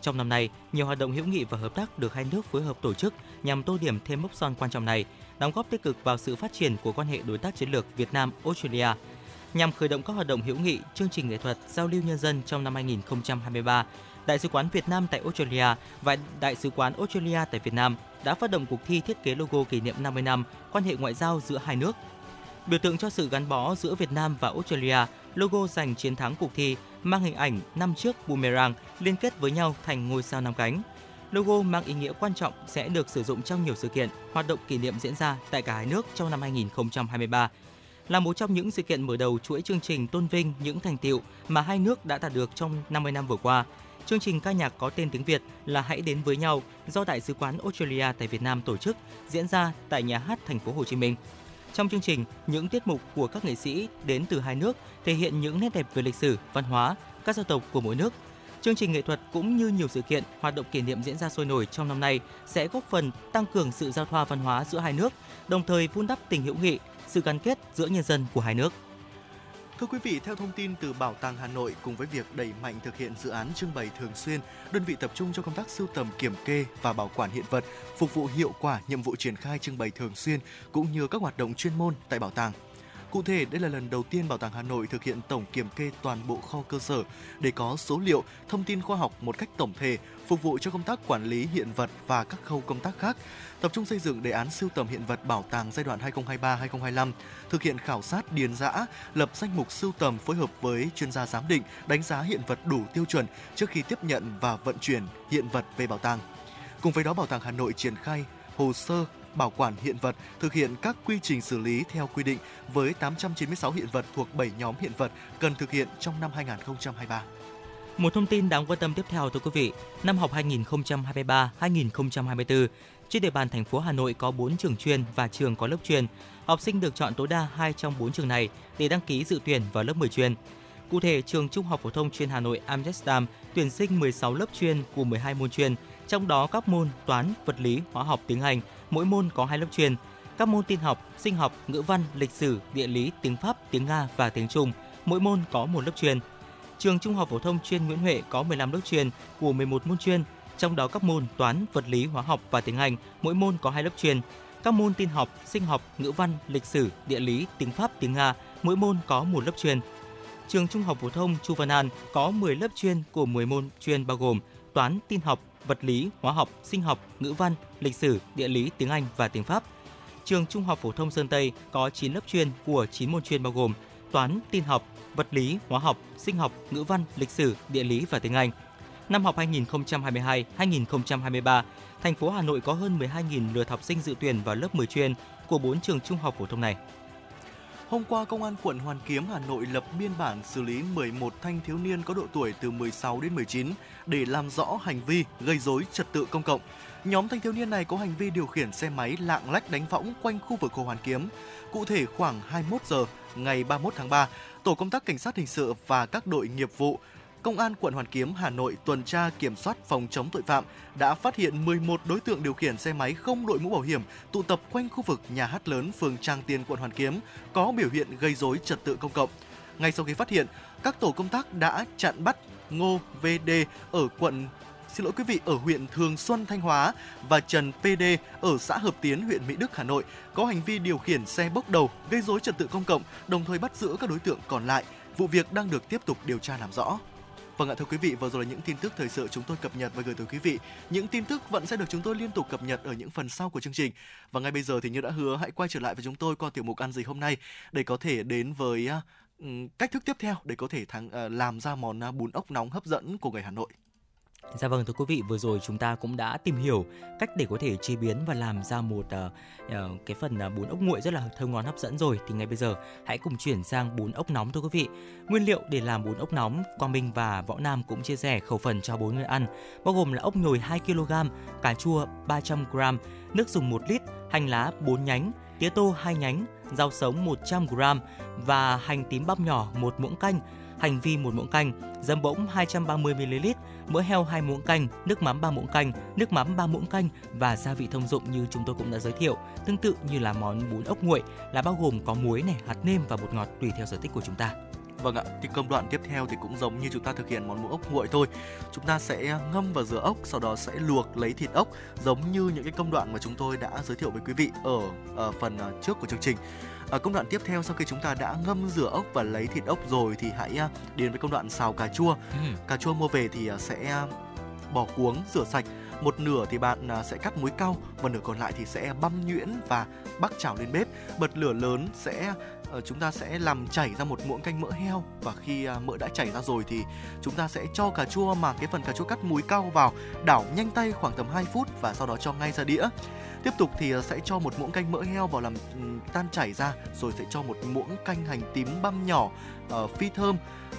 Speaker 3: Trong năm nay, nhiều hoạt động hữu nghị và hợp tác được hai nước phối hợp tổ chức nhằm tô điểm thêm mốc son quan trọng này, đóng góp tích cực vào sự phát triển của quan hệ đối tác chiến lược Việt Nam Australia. Nhằm khởi động các hoạt động hữu nghị, chương trình nghệ thuật, giao lưu nhân dân trong năm 2023, Đại sứ quán Việt Nam tại Australia và Đại sứ quán Australia tại Việt Nam đã phát động cuộc thi thiết kế logo kỷ niệm 50 năm quan hệ ngoại giao giữa hai nước. Biểu tượng cho sự gắn bó giữa Việt Nam và Australia, logo giành chiến thắng cuộc thi mang hình ảnh năm chiếc boomerang liên kết với nhau thành ngôi sao năm cánh. Logo mang ý nghĩa quan trọng sẽ được sử dụng trong nhiều sự kiện, hoạt động kỷ niệm diễn ra tại cả hai nước trong năm 2023 là một trong những sự kiện mở đầu chuỗi chương trình tôn vinh những thành tiệu mà hai nước đã đạt được trong 50 năm vừa qua. Chương trình ca nhạc có tên tiếng Việt là Hãy đến với nhau do Đại sứ quán Australia tại Việt Nam tổ chức, diễn ra tại nhà hát thành phố Hồ Chí Minh. Trong chương trình, những tiết mục của các nghệ sĩ đến từ hai nước thể hiện những nét đẹp về lịch sử, văn hóa, các dân tộc của mỗi nước. Chương trình nghệ thuật cũng như nhiều sự kiện, hoạt động kỷ niệm diễn ra sôi nổi trong năm nay sẽ góp phần tăng cường sự giao thoa văn hóa giữa hai nước, đồng thời vun đắp tình hữu nghị, sự gắn kết giữa nhân dân của hai nước.
Speaker 4: Thưa quý vị, theo thông tin từ Bảo tàng Hà Nội cùng với việc đẩy mạnh thực hiện dự án trưng bày thường xuyên, đơn vị tập trung cho công tác sưu tầm kiểm kê và bảo quản hiện vật, phục vụ hiệu quả nhiệm vụ triển khai trưng bày thường xuyên cũng như các hoạt động chuyên môn tại bảo tàng. Cụ thể, đây là lần đầu tiên Bảo tàng Hà Nội thực hiện tổng kiểm kê toàn bộ kho cơ sở để có số liệu, thông tin khoa học một cách tổng thể, phục vụ cho công tác quản lý hiện vật và các khâu công tác khác, tập trung xây dựng đề án sưu tầm hiện vật bảo tàng giai đoạn 2023-2025, thực hiện khảo sát điền giã, lập danh mục sưu tầm phối hợp với chuyên gia giám định, đánh giá hiện vật đủ tiêu chuẩn trước khi tiếp nhận và vận chuyển hiện vật về bảo tàng. Cùng với đó, Bảo tàng Hà Nội triển khai hồ sơ bảo quản hiện vật, thực hiện các quy trình xử lý theo quy định với 896 hiện vật thuộc 7 nhóm hiện vật cần thực hiện trong năm 2023.
Speaker 3: Một thông tin đáng quan tâm tiếp theo thưa quý vị, năm học 2023-2024, trên địa bàn thành phố Hà Nội có 4 trường chuyên và trường có lớp chuyên. Học sinh được chọn tối đa 2 trong 4 trường này để đăng ký dự tuyển vào lớp 10 chuyên. Cụ thể, trường Trung học phổ thông chuyên Hà Nội Amsterdam tuyển sinh 16 lớp chuyên của 12 môn chuyên, trong đó các môn toán, vật lý, hóa học, tiếng Anh, mỗi môn có 2 lớp chuyên. Các môn tin học, sinh học, ngữ văn, lịch sử, địa lý, tiếng Pháp, tiếng Nga và tiếng Trung, mỗi môn có một lớp chuyên. Trường Trung học phổ thông chuyên Nguyễn Huệ có 15 lớp chuyên của 11 môn chuyên, trong đó các môn toán, vật lý, hóa học và tiếng Anh, mỗi môn có 2 lớp chuyên. Các môn tin học, sinh học, ngữ văn, lịch sử, địa lý, tiếng Pháp, tiếng Nga, mỗi môn có một lớp chuyên. Trường Trung học phổ thông Chu Văn An có 10 lớp chuyên của 10 môn chuyên bao gồm toán, tin học, vật lý, hóa học, sinh học, ngữ văn, lịch sử, địa lý, tiếng Anh và tiếng Pháp. Trường Trung học phổ thông Sơn Tây có 9 lớp chuyên của 9 môn chuyên bao gồm toán, tin học, vật lý, hóa học, sinh học, ngữ văn, lịch sử, địa lý và tiếng Anh. Năm học 2022-2023, thành phố Hà Nội có hơn 12.000 lượt học sinh dự tuyển vào lớp 10 chuyên của 4 trường trung học phổ thông này.
Speaker 4: Hôm qua, Công an quận Hoàn Kiếm, Hà Nội lập biên bản xử lý 11 thanh thiếu niên có độ tuổi từ 16 đến 19 để làm rõ hành vi gây rối trật tự công cộng. Nhóm thanh thiếu niên này có hành vi điều khiển xe máy lạng lách đánh võng quanh khu vực Hồ Hoàn Kiếm. Cụ thể khoảng 21 giờ ngày 31 tháng 3, tổ công tác cảnh sát hình sự và các đội nghiệp vụ Công an quận Hoàn Kiếm, Hà Nội tuần tra kiểm soát phòng chống tội phạm đã phát hiện 11 đối tượng điều khiển xe máy không đội mũ bảo hiểm tụ tập quanh khu vực nhà hát lớn phường Trang Tiên, quận Hoàn Kiếm có biểu hiện gây rối trật tự công cộng. Ngay sau khi phát hiện, các tổ công tác đã chặn bắt Ngô VD ở quận xin lỗi quý vị ở huyện Thường Xuân Thanh Hóa và Trần PD ở xã Hợp Tiến huyện Mỹ Đức Hà Nội có hành vi điều khiển xe bốc đầu gây rối trật tự công cộng, đồng thời bắt giữ các đối tượng còn lại. Vụ việc đang được tiếp tục điều tra làm rõ. Vâng ạ thưa quý vị, vừa rồi là những tin tức thời sự chúng tôi cập nhật và gửi tới quý vị. Những tin tức vẫn sẽ được chúng tôi liên tục cập nhật ở những phần sau của chương trình. Và ngay bây giờ thì như đã hứa, hãy quay trở lại với chúng tôi qua tiểu mục ăn gì hôm nay để có thể đến với cách thức tiếp theo để có thể thắng, ờ, làm ra món à, bún ốc nóng hấp dẫn của người Hà Nội.
Speaker 3: Dạ vâng thưa quý vị, vừa rồi chúng ta cũng đã tìm hiểu cách để có thể chế biến và làm ra một uh, uh, cái phần uh, bún ốc nguội rất là thơm ngon hấp dẫn rồi. Thì ngay bây giờ hãy cùng chuyển sang bún ốc nóng thưa quý vị. Nguyên liệu để làm bún ốc nóng, Quang Minh và Võ Nam cũng chia sẻ khẩu phần cho bốn người ăn, bao gồm là ốc nhồi 2 kg, cà chua 300 g, nước dùng 1 lít, hành lá 4 nhánh, tía tô 2 nhánh, rau sống 100 g và hành tím băm nhỏ một muỗng canh hành vi một muỗng canh, dấm bỗng 230ml, mỡ heo 2 muỗng canh, nước mắm 3 muỗng canh, nước mắm 3 muỗng canh và gia vị thông dụng như chúng tôi cũng đã giới thiệu. Tương tự như là món bún ốc nguội là bao gồm có muối này, hạt nêm và bột ngọt tùy theo sở thích của chúng ta.
Speaker 4: Vâng ạ, thì công đoạn tiếp theo thì cũng giống như chúng ta thực hiện món bún ốc nguội thôi. Chúng ta sẽ ngâm vào rửa ốc, sau đó sẽ luộc lấy thịt ốc giống như những cái công đoạn mà chúng tôi đã giới thiệu với quý vị ở, ở phần ờ, trước của chương trình. Ở công đoạn tiếp theo sau khi chúng ta đã ngâm rửa ốc và lấy thịt ốc rồi thì hãy à, đến với công đoạn xào cà chua. Ừ. Cà chua mua về thì à, sẽ à, bỏ cuống rửa sạch một nửa thì bạn sẽ cắt muối cau và nửa còn lại thì sẽ băm nhuyễn và bắc chảo lên bếp bật lửa lớn sẽ ờ, chúng ta sẽ làm chảy ra một muỗng canh mỡ heo và khi mỡ đã chảy ra rồi thì chúng ta sẽ cho cà chua mà cái phần cà chua cắt muối cau vào đảo nhanh tay khoảng tầm 2 phút và sau đó cho ngay ra đĩa Tiếp tục thì ờ, sẽ cho một muỗng canh mỡ heo vào làm ừ, tan chảy ra rồi sẽ cho một muỗng canh hành tím băm nhỏ uh, phi thơm.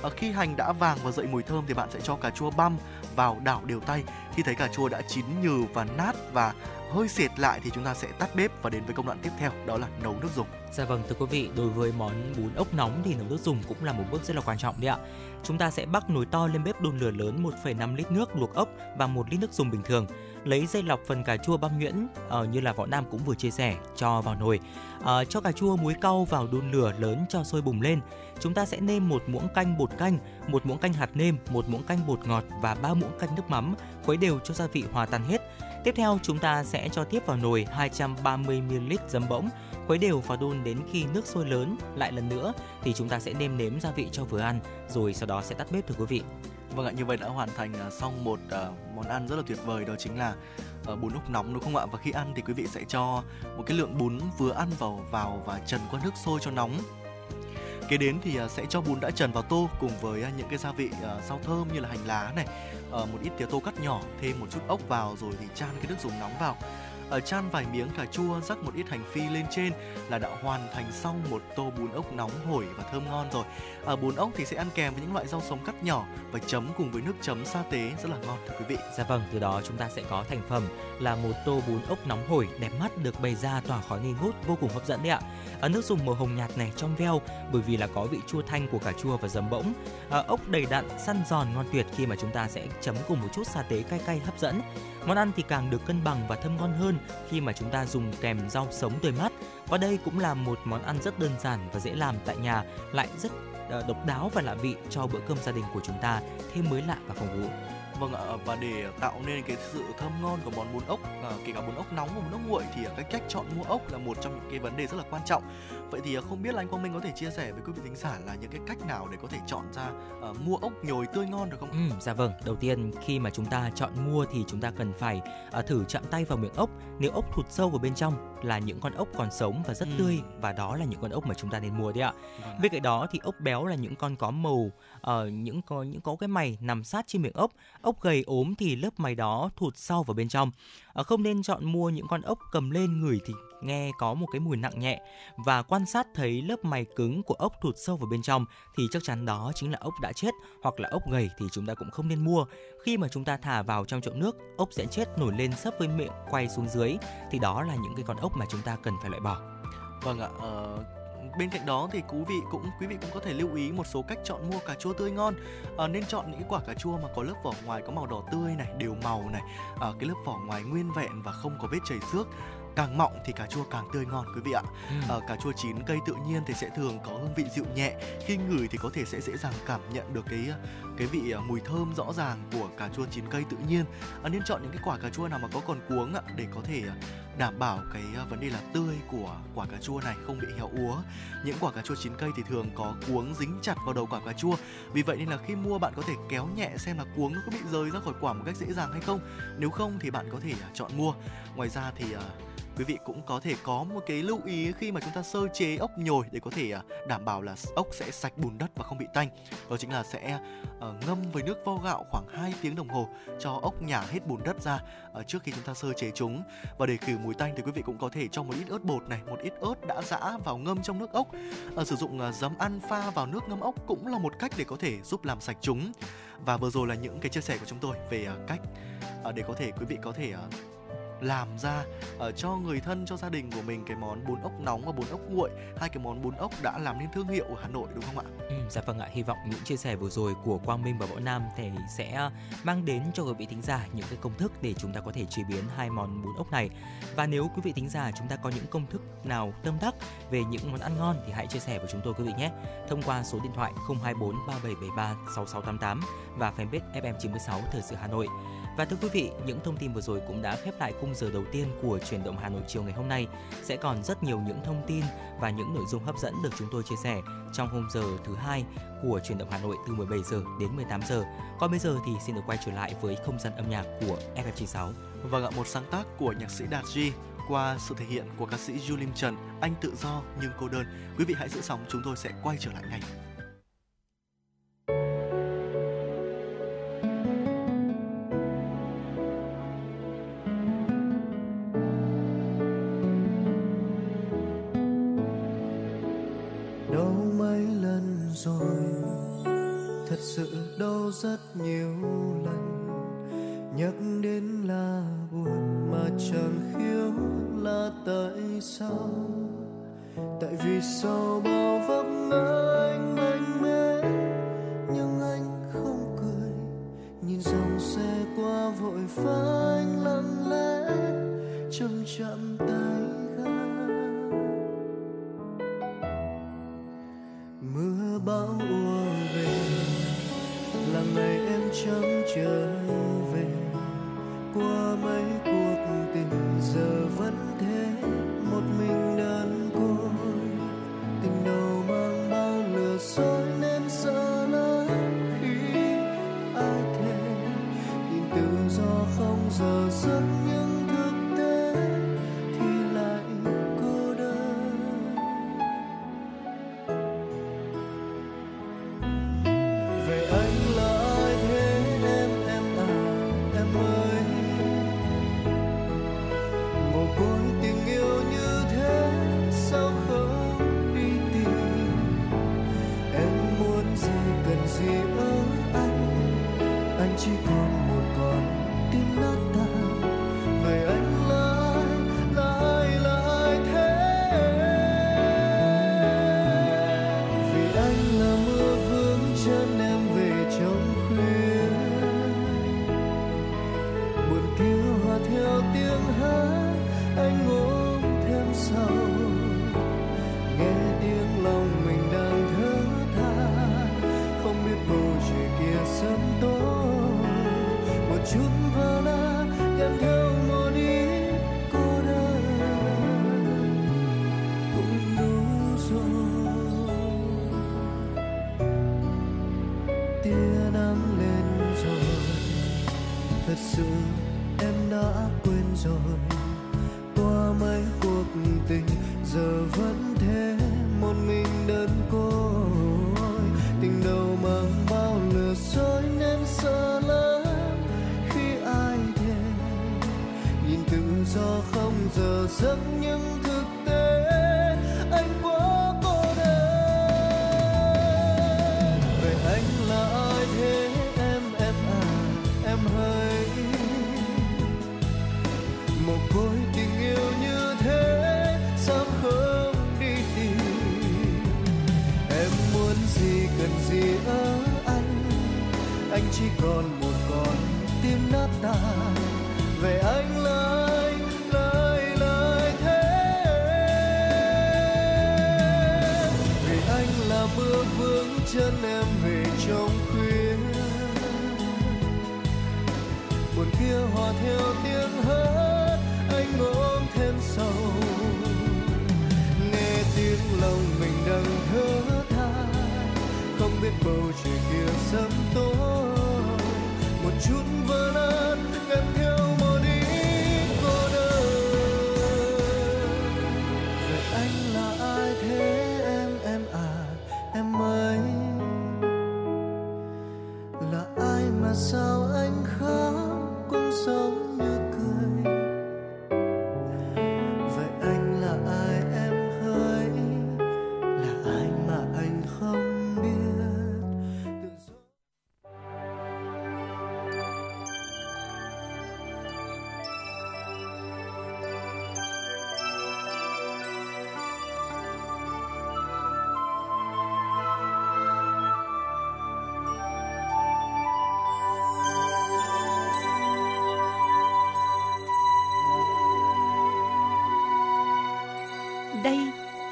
Speaker 4: Uh, khi hành đã vàng và dậy mùi thơm thì bạn sẽ cho cà chua băm vào đảo đều tay. Khi thấy cà chua đã chín nhừ và nát và hơi sệt lại thì chúng ta sẽ tắt bếp và đến với công đoạn tiếp theo đó là nấu nước dùng.
Speaker 3: Dạ vâng thưa quý vị, đối với món bún ốc nóng thì nấu nước dùng cũng là một bước rất là quan trọng đấy ạ. Chúng ta sẽ bắc nồi to lên bếp đun lửa lớn 1,5 lít nước luộc ốc và 1 lít nước dùng bình thường. Lấy dây lọc phần cà chua băm nhuyễn uh, như là võ nam cũng vừa chia sẻ cho vào nồi. Uh, cho cà chua muối cau vào đun lửa lớn cho sôi bùng lên. Chúng ta sẽ nêm một muỗng canh bột canh, một muỗng canh hạt nêm, một muỗng canh bột ngọt và ba muỗng canh nước mắm, khuấy đều cho gia vị hòa tan hết Tiếp theo chúng ta sẽ cho tiếp vào nồi 230ml giấm bỗng, khuấy đều và đun đến khi nước sôi lớn lại lần nữa thì chúng ta sẽ nêm nếm gia vị cho vừa ăn rồi sau đó sẽ tắt bếp thưa quý vị.
Speaker 4: Vâng ạ, như vậy đã hoàn thành à, xong một à, món ăn rất là tuyệt vời đó chính là ờ, bún ốc nóng đúng không ạ? Và khi ăn thì quý vị sẽ cho một cái lượng bún vừa ăn vào vào và trần qua nước sôi cho nóng kế đến thì à, sẽ cho bún đã trần vào tô cùng với những cái gia vị rau thơm như là hành lá này ờ, một ít tía tô cắt nhỏ thêm một chút ốc vào rồi thì chan cái nước dùng nóng vào ở chan vài miếng cà chua rắc một ít hành phi lên trên là đã hoàn thành xong một tô bún ốc nóng hổi và thơm ngon rồi. Ở bún ốc thì sẽ ăn kèm với những loại rau sống cắt nhỏ và chấm cùng với nước chấm sa tế rất là ngon thưa quý vị.
Speaker 3: Dạ vâng từ đó chúng ta sẽ có thành phẩm là một tô bún ốc nóng hổi đẹp mắt được bày ra tỏa khói nghi ngút vô cùng hấp dẫn đấy ạ. À, nước dùng màu hồng nhạt này trong veo bởi vì là có vị chua thanh của cà chua và giấm bỗng. À, ốc đầy đặn săn giòn ngon tuyệt khi mà chúng ta sẽ chấm cùng một chút sa tế cay cay hấp dẫn. Món ăn thì càng được cân bằng và thơm ngon hơn khi mà chúng ta dùng kèm rau sống tươi mát. Và đây cũng là một món ăn rất đơn giản và dễ làm tại nhà, lại rất ờ, độc đáo và lạ vị cho bữa cơm gia đình của chúng ta thêm mới lạ và phong phú.
Speaker 4: Vâng ạ, và để tạo nên cái sự thơm ngon của món bún ốc, à, kể cả bún ốc nóng và bún ốc nguội thì cái cách chọn mua ốc là một trong những cái vấn đề rất là quan trọng. Vậy thì à, không biết là anh Quang Minh có thể chia sẻ với quý vị thính giả là những cái cách nào để có thể chọn ra uh, mua ốc nhồi tươi ngon được không?
Speaker 3: Ừ, dạ vâng. Đầu tiên khi mà chúng ta chọn mua thì chúng ta cần phải uh, thử chạm tay vào miệng ốc. Nếu ốc thụt sâu vào bên trong là những con ốc còn sống và rất ừ. tươi và đó là những con ốc mà chúng ta nên mua đấy ạ. Vâng. Bên cạnh đó thì ốc béo là những con có màu uh, những có những có cái mày nằm sát trên miệng ốc. Ốc ốc gầy ốm thì lớp mày đó thụt sâu vào bên trong. Ờ, không nên chọn mua những con ốc cầm lên người thì nghe có một cái mùi nặng nhẹ và quan sát thấy lớp mày cứng của ốc thụt sâu vào bên trong thì chắc chắn đó chính là ốc đã chết hoặc là ốc gầy thì chúng ta cũng không nên mua. Khi mà chúng ta thả vào trong chậu nước, ốc sẽ chết nổi lên sấp với miệng quay xuống dưới thì đó là những cái con ốc mà chúng ta cần phải loại bỏ.
Speaker 4: Vâng ạ, uh, bên cạnh đó thì quý vị cũng quý vị cũng có thể lưu ý một số cách chọn mua cà chua tươi ngon. À, nên chọn những cái quả cà chua mà có lớp vỏ ngoài có màu đỏ tươi này đều màu này. À, cái lớp vỏ ngoài nguyên vẹn và không có vết chảy xước càng mọng thì cà chua càng tươi ngon quý vị ạ. Ừ. À, cà chua chín cây tự nhiên thì sẽ thường có hương vị dịu nhẹ, khi ngửi thì có thể sẽ dễ dàng cảm nhận được cái cái vị à, mùi thơm rõ ràng của cà chua chín cây tự nhiên. À, nên chọn những cái quả cà chua nào mà có còn cuống ạ để có thể đảm bảo cái vấn đề là tươi của quả cà chua này không bị héo úa. Những quả cà chua chín cây thì thường có cuống dính chặt vào đầu quả cà chua. Vì vậy nên là khi mua bạn có thể kéo nhẹ xem là cuống nó có bị rời ra khỏi quả một cách dễ dàng hay không. Nếu không thì bạn có thể chọn mua. Ngoài ra thì quý vị cũng có thể có một cái lưu ý khi mà chúng ta sơ chế ốc nhồi để có thể à, đảm bảo là ốc sẽ sạch bùn đất và không bị tanh. Đó chính là sẽ uh, ngâm với nước vo gạo khoảng 2 tiếng đồng hồ cho ốc nhả hết bùn đất ra uh, trước khi chúng ta sơ chế chúng. Và để khử mùi tanh thì quý vị cũng có thể cho một ít ớt bột này một ít ớt đã giã vào ngâm trong nước ốc. Uh, sử dụng uh, giấm ăn pha vào nước ngâm ốc cũng là một cách để có thể giúp làm sạch chúng. Và vừa rồi là những cái chia sẻ của chúng tôi về uh, cách uh, để có thể quý vị có thể uh, làm ra uh, cho người thân cho gia đình của mình cái món bún ốc nóng và bún ốc nguội hai cái món bún ốc đã làm nên thương hiệu của Hà Nội đúng không ạ?
Speaker 3: Ừ, dạ vâng ạ hy vọng những chia sẻ vừa rồi của Quang Minh và Võ Nam thì sẽ mang đến cho quý vị thính giả những cái công thức để chúng ta có thể chế biến hai món bún ốc này và nếu quý vị thính giả chúng ta có những công thức nào tâm đắc về những món ăn ngon thì hãy chia sẻ với chúng tôi quý vị nhé thông qua số điện thoại 024 3773 6688 và fanpage FM96 Thời sự Hà Nội. Và thưa quý vị, những thông tin vừa rồi cũng đã khép lại khung giờ đầu tiên của chuyển động Hà Nội chiều ngày hôm nay. Sẽ còn rất nhiều những thông tin và những nội dung hấp dẫn được chúng tôi chia sẻ trong khung giờ thứ hai của chuyển động Hà Nội từ 17 giờ đến 18 giờ. Còn bây giờ thì xin được quay trở lại với không gian âm nhạc của FM96.
Speaker 4: Vâng ạ, một sáng tác của nhạc sĩ Đạt Duy qua sự thể hiện của ca sĩ Julim Trần, anh tự do nhưng cô đơn. Quý vị hãy giữ sóng, chúng tôi sẽ quay trở lại ngay.
Speaker 10: Rồi. Thật sự đau rất nhiều lần, nhắc đến là buồn mà chẳng khiếu là tại sao. Tại vì sau bao vấp ngã anh mạnh mẽ, nhưng anh không cười. Nhìn dòng xe qua vội vã anh lặng lẽ, chậm chậm tay mưa bão ùa về. Là ngày em chẳng trở về, qua mấy cuộc tình giờ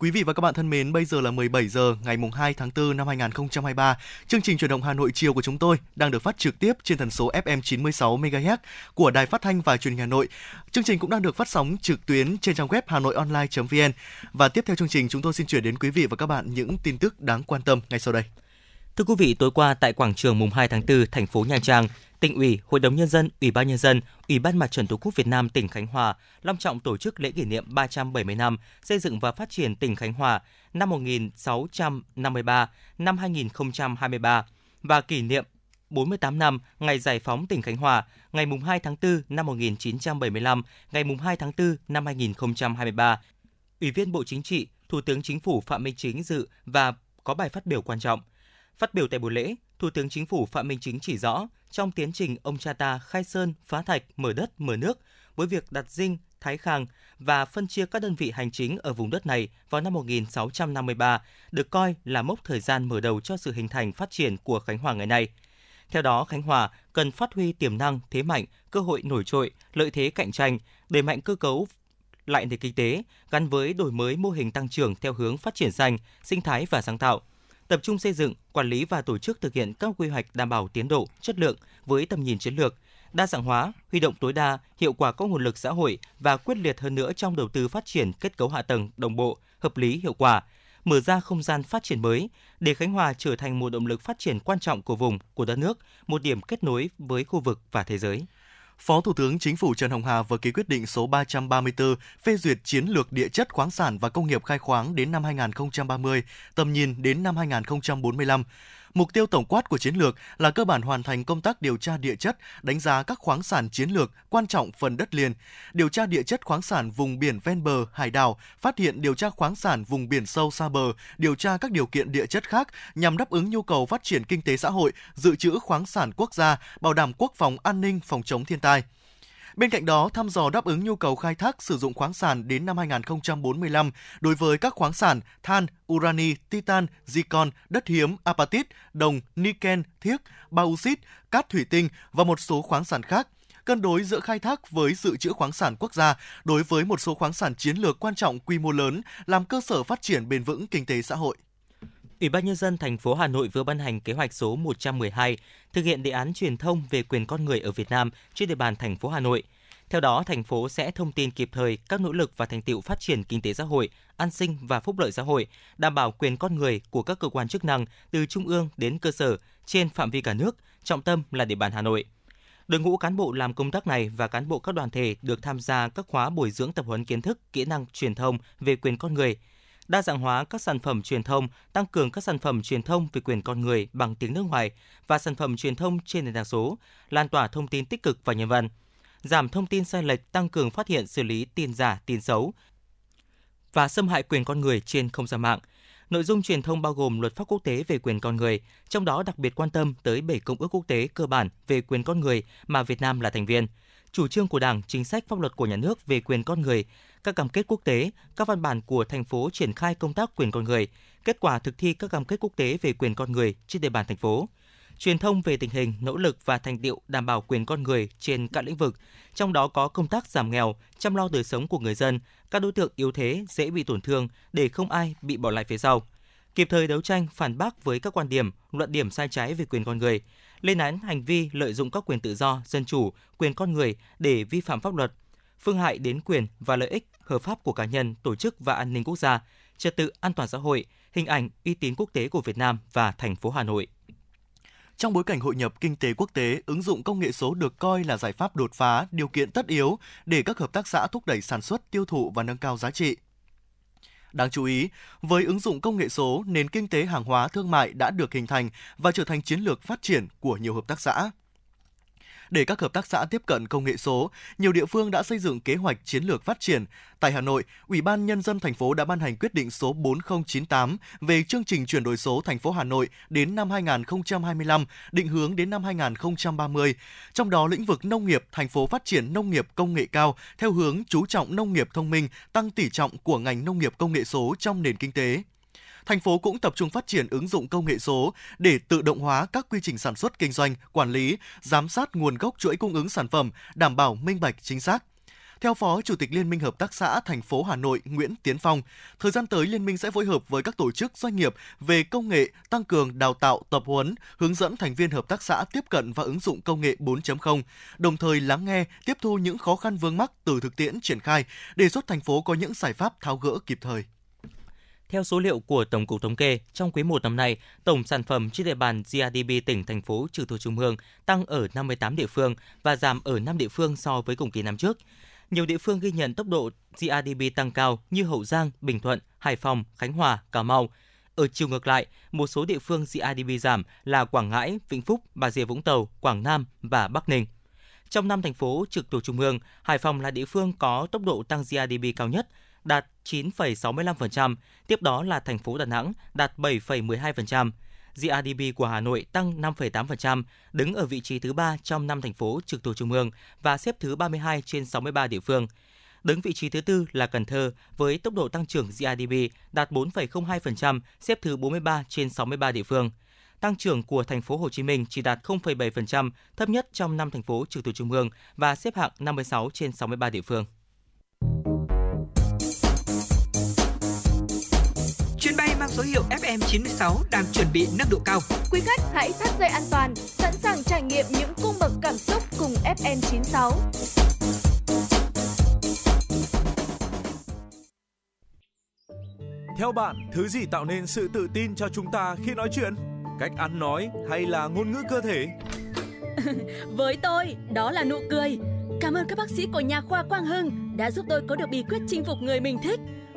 Speaker 4: Quý vị và các bạn thân mến, bây giờ là 17 giờ ngày mùng 2 tháng 4 năm 2023. Chương trình truyền động Hà Nội chiều của chúng tôi đang được phát trực tiếp trên tần số FM 96 MHz của Đài Phát thanh và Truyền hình Hà Nội. Chương trình cũng đang được phát sóng trực tuyến trên trang web hanoionline.vn. Và tiếp theo chương trình chúng tôi xin chuyển đến quý vị và các bạn những tin tức đáng quan tâm ngay sau đây.
Speaker 3: Thưa quý vị, tối qua tại quảng trường mùng 2 tháng 4, thành phố Nha Trang, tỉnh ủy, Hội đồng nhân dân, Ủy ban nhân dân, Ủy ban Mặt trận Tổ quốc Việt Nam tỉnh Khánh Hòa long trọng tổ chức lễ kỷ niệm 370 năm xây dựng và phát triển tỉnh Khánh Hòa năm 1653 năm 2023 và kỷ niệm 48 năm ngày giải phóng tỉnh Khánh Hòa, ngày 2 tháng 4 năm 1975, ngày 2 tháng 4 năm 2023. Ủy viên Bộ Chính trị, Thủ tướng Chính phủ Phạm Minh Chính dự và có bài phát biểu quan trọng. Phát biểu tại buổi lễ, Thủ tướng Chính phủ Phạm Minh Chính chỉ rõ, trong tiến trình ông cha ta khai sơn, phá thạch, mở đất, mở nước, với việc đặt dinh, thái khang và phân chia các đơn vị hành chính ở vùng đất này vào năm 1653 được coi là mốc thời gian mở đầu cho sự hình thành phát triển của Khánh Hòa ngày nay. Theo đó, Khánh Hòa cần phát huy tiềm năng, thế mạnh, cơ hội nổi trội, lợi thế cạnh tranh, đẩy mạnh cơ cấu lại nền kinh tế gắn với đổi mới mô hình tăng trưởng theo hướng phát triển xanh, sinh thái và sáng tạo, tập trung xây dựng, quản lý và tổ chức thực hiện các quy hoạch đảm bảo tiến độ, chất lượng với tầm nhìn chiến lược, đa dạng hóa, huy động tối đa hiệu quả các nguồn lực xã hội và quyết liệt hơn nữa trong đầu tư phát triển kết cấu hạ tầng đồng bộ, hợp lý, hiệu quả, mở ra không gian phát triển mới để Khánh Hòa trở thành một động lực phát triển quan trọng của vùng, của đất nước, một điểm kết nối với khu vực và thế giới.
Speaker 4: Phó Thủ tướng Chính phủ Trần Hồng Hà vừa ký quyết định số 334 phê duyệt chiến lược địa chất khoáng sản và công nghiệp khai khoáng đến năm 2030, tầm nhìn đến năm 2045. Mục tiêu tổng quát của chiến lược là cơ bản hoàn thành công tác điều tra địa chất, đánh giá các khoáng sản chiến lược quan trọng phần đất liền, điều tra địa chất khoáng sản vùng biển ven bờ, hải đảo, phát hiện điều tra khoáng sản vùng biển sâu xa bờ, điều tra các điều kiện địa chất khác nhằm đáp ứng nhu cầu phát triển kinh tế xã hội, dự trữ khoáng sản quốc gia, bảo đảm quốc phòng an ninh, phòng chống thiên tai. Bên cạnh đó, thăm dò đáp ứng nhu cầu khai thác sử dụng khoáng sản đến năm 2045 đối với các khoáng sản than, urani, titan, zircon, đất hiếm, apatit, đồng, niken, thiếc, bauxit, cát thủy tinh và một số khoáng sản khác cân đối giữa khai thác với dự trữ khoáng sản quốc gia đối với một số khoáng sản chiến lược quan trọng quy mô lớn làm cơ sở phát triển bền vững kinh tế xã hội.
Speaker 3: Ủy ban nhân dân thành phố Hà Nội vừa ban hành kế hoạch số 112 thực hiện đề án truyền thông về quyền con người ở Việt Nam trên địa bàn thành phố Hà Nội. Theo đó, thành phố sẽ thông tin kịp thời các nỗ lực và thành tựu phát triển kinh tế xã hội, an sinh và phúc lợi xã hội, đảm bảo quyền con người của các cơ quan chức năng từ trung ương đến cơ sở trên phạm vi cả nước, trọng tâm là địa bàn Hà Nội. Đội ngũ cán bộ làm công tác này và cán bộ các đoàn thể được tham gia các khóa bồi dưỡng tập huấn kiến thức, kỹ năng truyền thông về quyền con người, đa dạng hóa các sản phẩm truyền thông, tăng cường các sản phẩm truyền thông về quyền con người bằng tiếng nước ngoài và sản phẩm truyền thông trên nền tảng số, lan tỏa thông tin tích cực và nhân văn, giảm thông tin sai lệch, tăng cường phát hiện xử lý tin giả, tin xấu và xâm hại quyền con người trên không gian mạng. Nội dung truyền thông bao gồm luật pháp quốc tế về quyền con người, trong đó đặc biệt quan tâm tới 7 công ước quốc tế cơ bản về quyền con người mà Việt Nam là thành viên, chủ trương của Đảng, chính sách pháp luật của nhà nước về quyền con người, các cam kết quốc tế, các văn bản của thành phố triển khai công tác quyền con người, kết quả thực thi các cam kết quốc tế về quyền con người trên địa bàn thành phố, truyền thông về tình hình, nỗ lực và thành tiệu đảm bảo quyền con người trên các lĩnh vực, trong đó có công tác giảm nghèo, chăm lo đời sống của người dân, các đối tượng yếu thế dễ bị tổn thương để không ai bị bỏ lại phía sau. Kịp thời đấu tranh phản bác với các quan điểm, luận điểm sai trái về quyền con người, lên án hành vi lợi dụng các quyền tự do, dân chủ, quyền con người để vi phạm pháp luật, phương hại đến quyền và lợi ích hợp pháp của cá nhân, tổ chức và an ninh quốc gia, trật tự an toàn xã hội, hình ảnh uy tín quốc tế của Việt Nam và thành phố Hà Nội.
Speaker 4: Trong bối cảnh hội nhập kinh tế quốc tế, ứng dụng công nghệ số được coi là giải pháp đột phá, điều kiện tất yếu để các hợp tác xã thúc đẩy sản xuất, tiêu thụ và nâng cao giá trị. Đáng chú ý, với ứng dụng công nghệ số, nền kinh tế hàng hóa thương mại đã được hình thành và trở thành chiến lược phát triển của nhiều hợp tác xã. Để các hợp tác xã tiếp cận công nghệ số, nhiều địa phương đã xây dựng kế hoạch chiến lược phát triển. Tại Hà Nội, Ủy ban nhân dân thành phố đã ban hành quyết định số 4098 về chương trình chuyển đổi số thành phố Hà Nội đến năm 2025, định hướng đến năm 2030. Trong đó lĩnh vực nông nghiệp, thành phố phát triển nông nghiệp công nghệ cao theo hướng chú trọng nông nghiệp thông minh, tăng tỷ trọng của ngành nông nghiệp công nghệ số trong nền kinh tế thành phố cũng tập trung phát triển ứng dụng công nghệ số để tự động hóa các quy trình sản xuất kinh doanh, quản lý, giám sát nguồn gốc chuỗi cung ứng sản phẩm, đảm bảo minh bạch chính xác. Theo Phó Chủ tịch Liên minh Hợp tác xã thành phố Hà Nội Nguyễn Tiến Phong, thời gian tới Liên minh sẽ phối hợp với các tổ chức doanh nghiệp về công nghệ, tăng cường đào tạo, tập huấn, hướng dẫn thành viên hợp tác xã tiếp cận và ứng dụng công nghệ 4.0, đồng thời lắng nghe, tiếp thu những khó khăn vướng mắc từ thực tiễn triển khai, đề xuất thành phố có những giải pháp tháo gỡ kịp thời.
Speaker 3: Theo số liệu của Tổng cục Thống kê, trong quý 1 năm nay, tổng sản phẩm trên địa bàn GRDP tỉnh, thành phố trừ thuộc trung ương tăng ở 58 địa phương và giảm ở 5 địa phương so với cùng kỳ năm trước. Nhiều địa phương ghi nhận tốc độ GRDP tăng cao như Hậu Giang, Bình Thuận, Hải Phòng, Khánh Hòa, Cà Mau. Ở chiều ngược lại, một số địa phương GRDP giảm là Quảng Ngãi, Vĩnh Phúc, Bà Rịa Vũng Tàu, Quảng Nam và Bắc Ninh. Trong năm thành phố trực thuộc trung ương, Hải Phòng là địa phương có tốc độ tăng GRDP cao nhất, đạt 9,65%, tiếp đó là thành phố Đà Nẵng đạt 7,12%. GRDP của Hà Nội tăng 5,8%, đứng ở vị trí thứ 3 trong năm thành phố trực thuộc trung ương và xếp thứ 32 trên 63 địa phương. Đứng vị trí thứ tư là Cần Thơ với tốc độ tăng trưởng GRDP đạt 4,02%, xếp thứ 43 trên 63 địa phương. Tăng trưởng của thành phố Hồ Chí Minh chỉ đạt 0,7%, thấp nhất trong năm thành phố trực thuộc trung ương và xếp hạng 56 trên 63 địa phương.
Speaker 1: Mang số hiệu FM96 đang chuẩn bị nâng độ cao.
Speaker 2: Quý khách hãy thắt dây an toàn, sẵn sàng trải nghiệm những cung bậc cảm xúc cùng FN96.
Speaker 11: Theo bạn, thứ gì tạo nên sự tự tin cho chúng ta khi nói chuyện? Cách ăn nói hay là ngôn ngữ cơ thể?
Speaker 12: Với tôi, đó là nụ cười. Cảm ơn các bác sĩ của nhà khoa Quang Hưng đã giúp tôi có được bí quyết chinh phục người mình thích.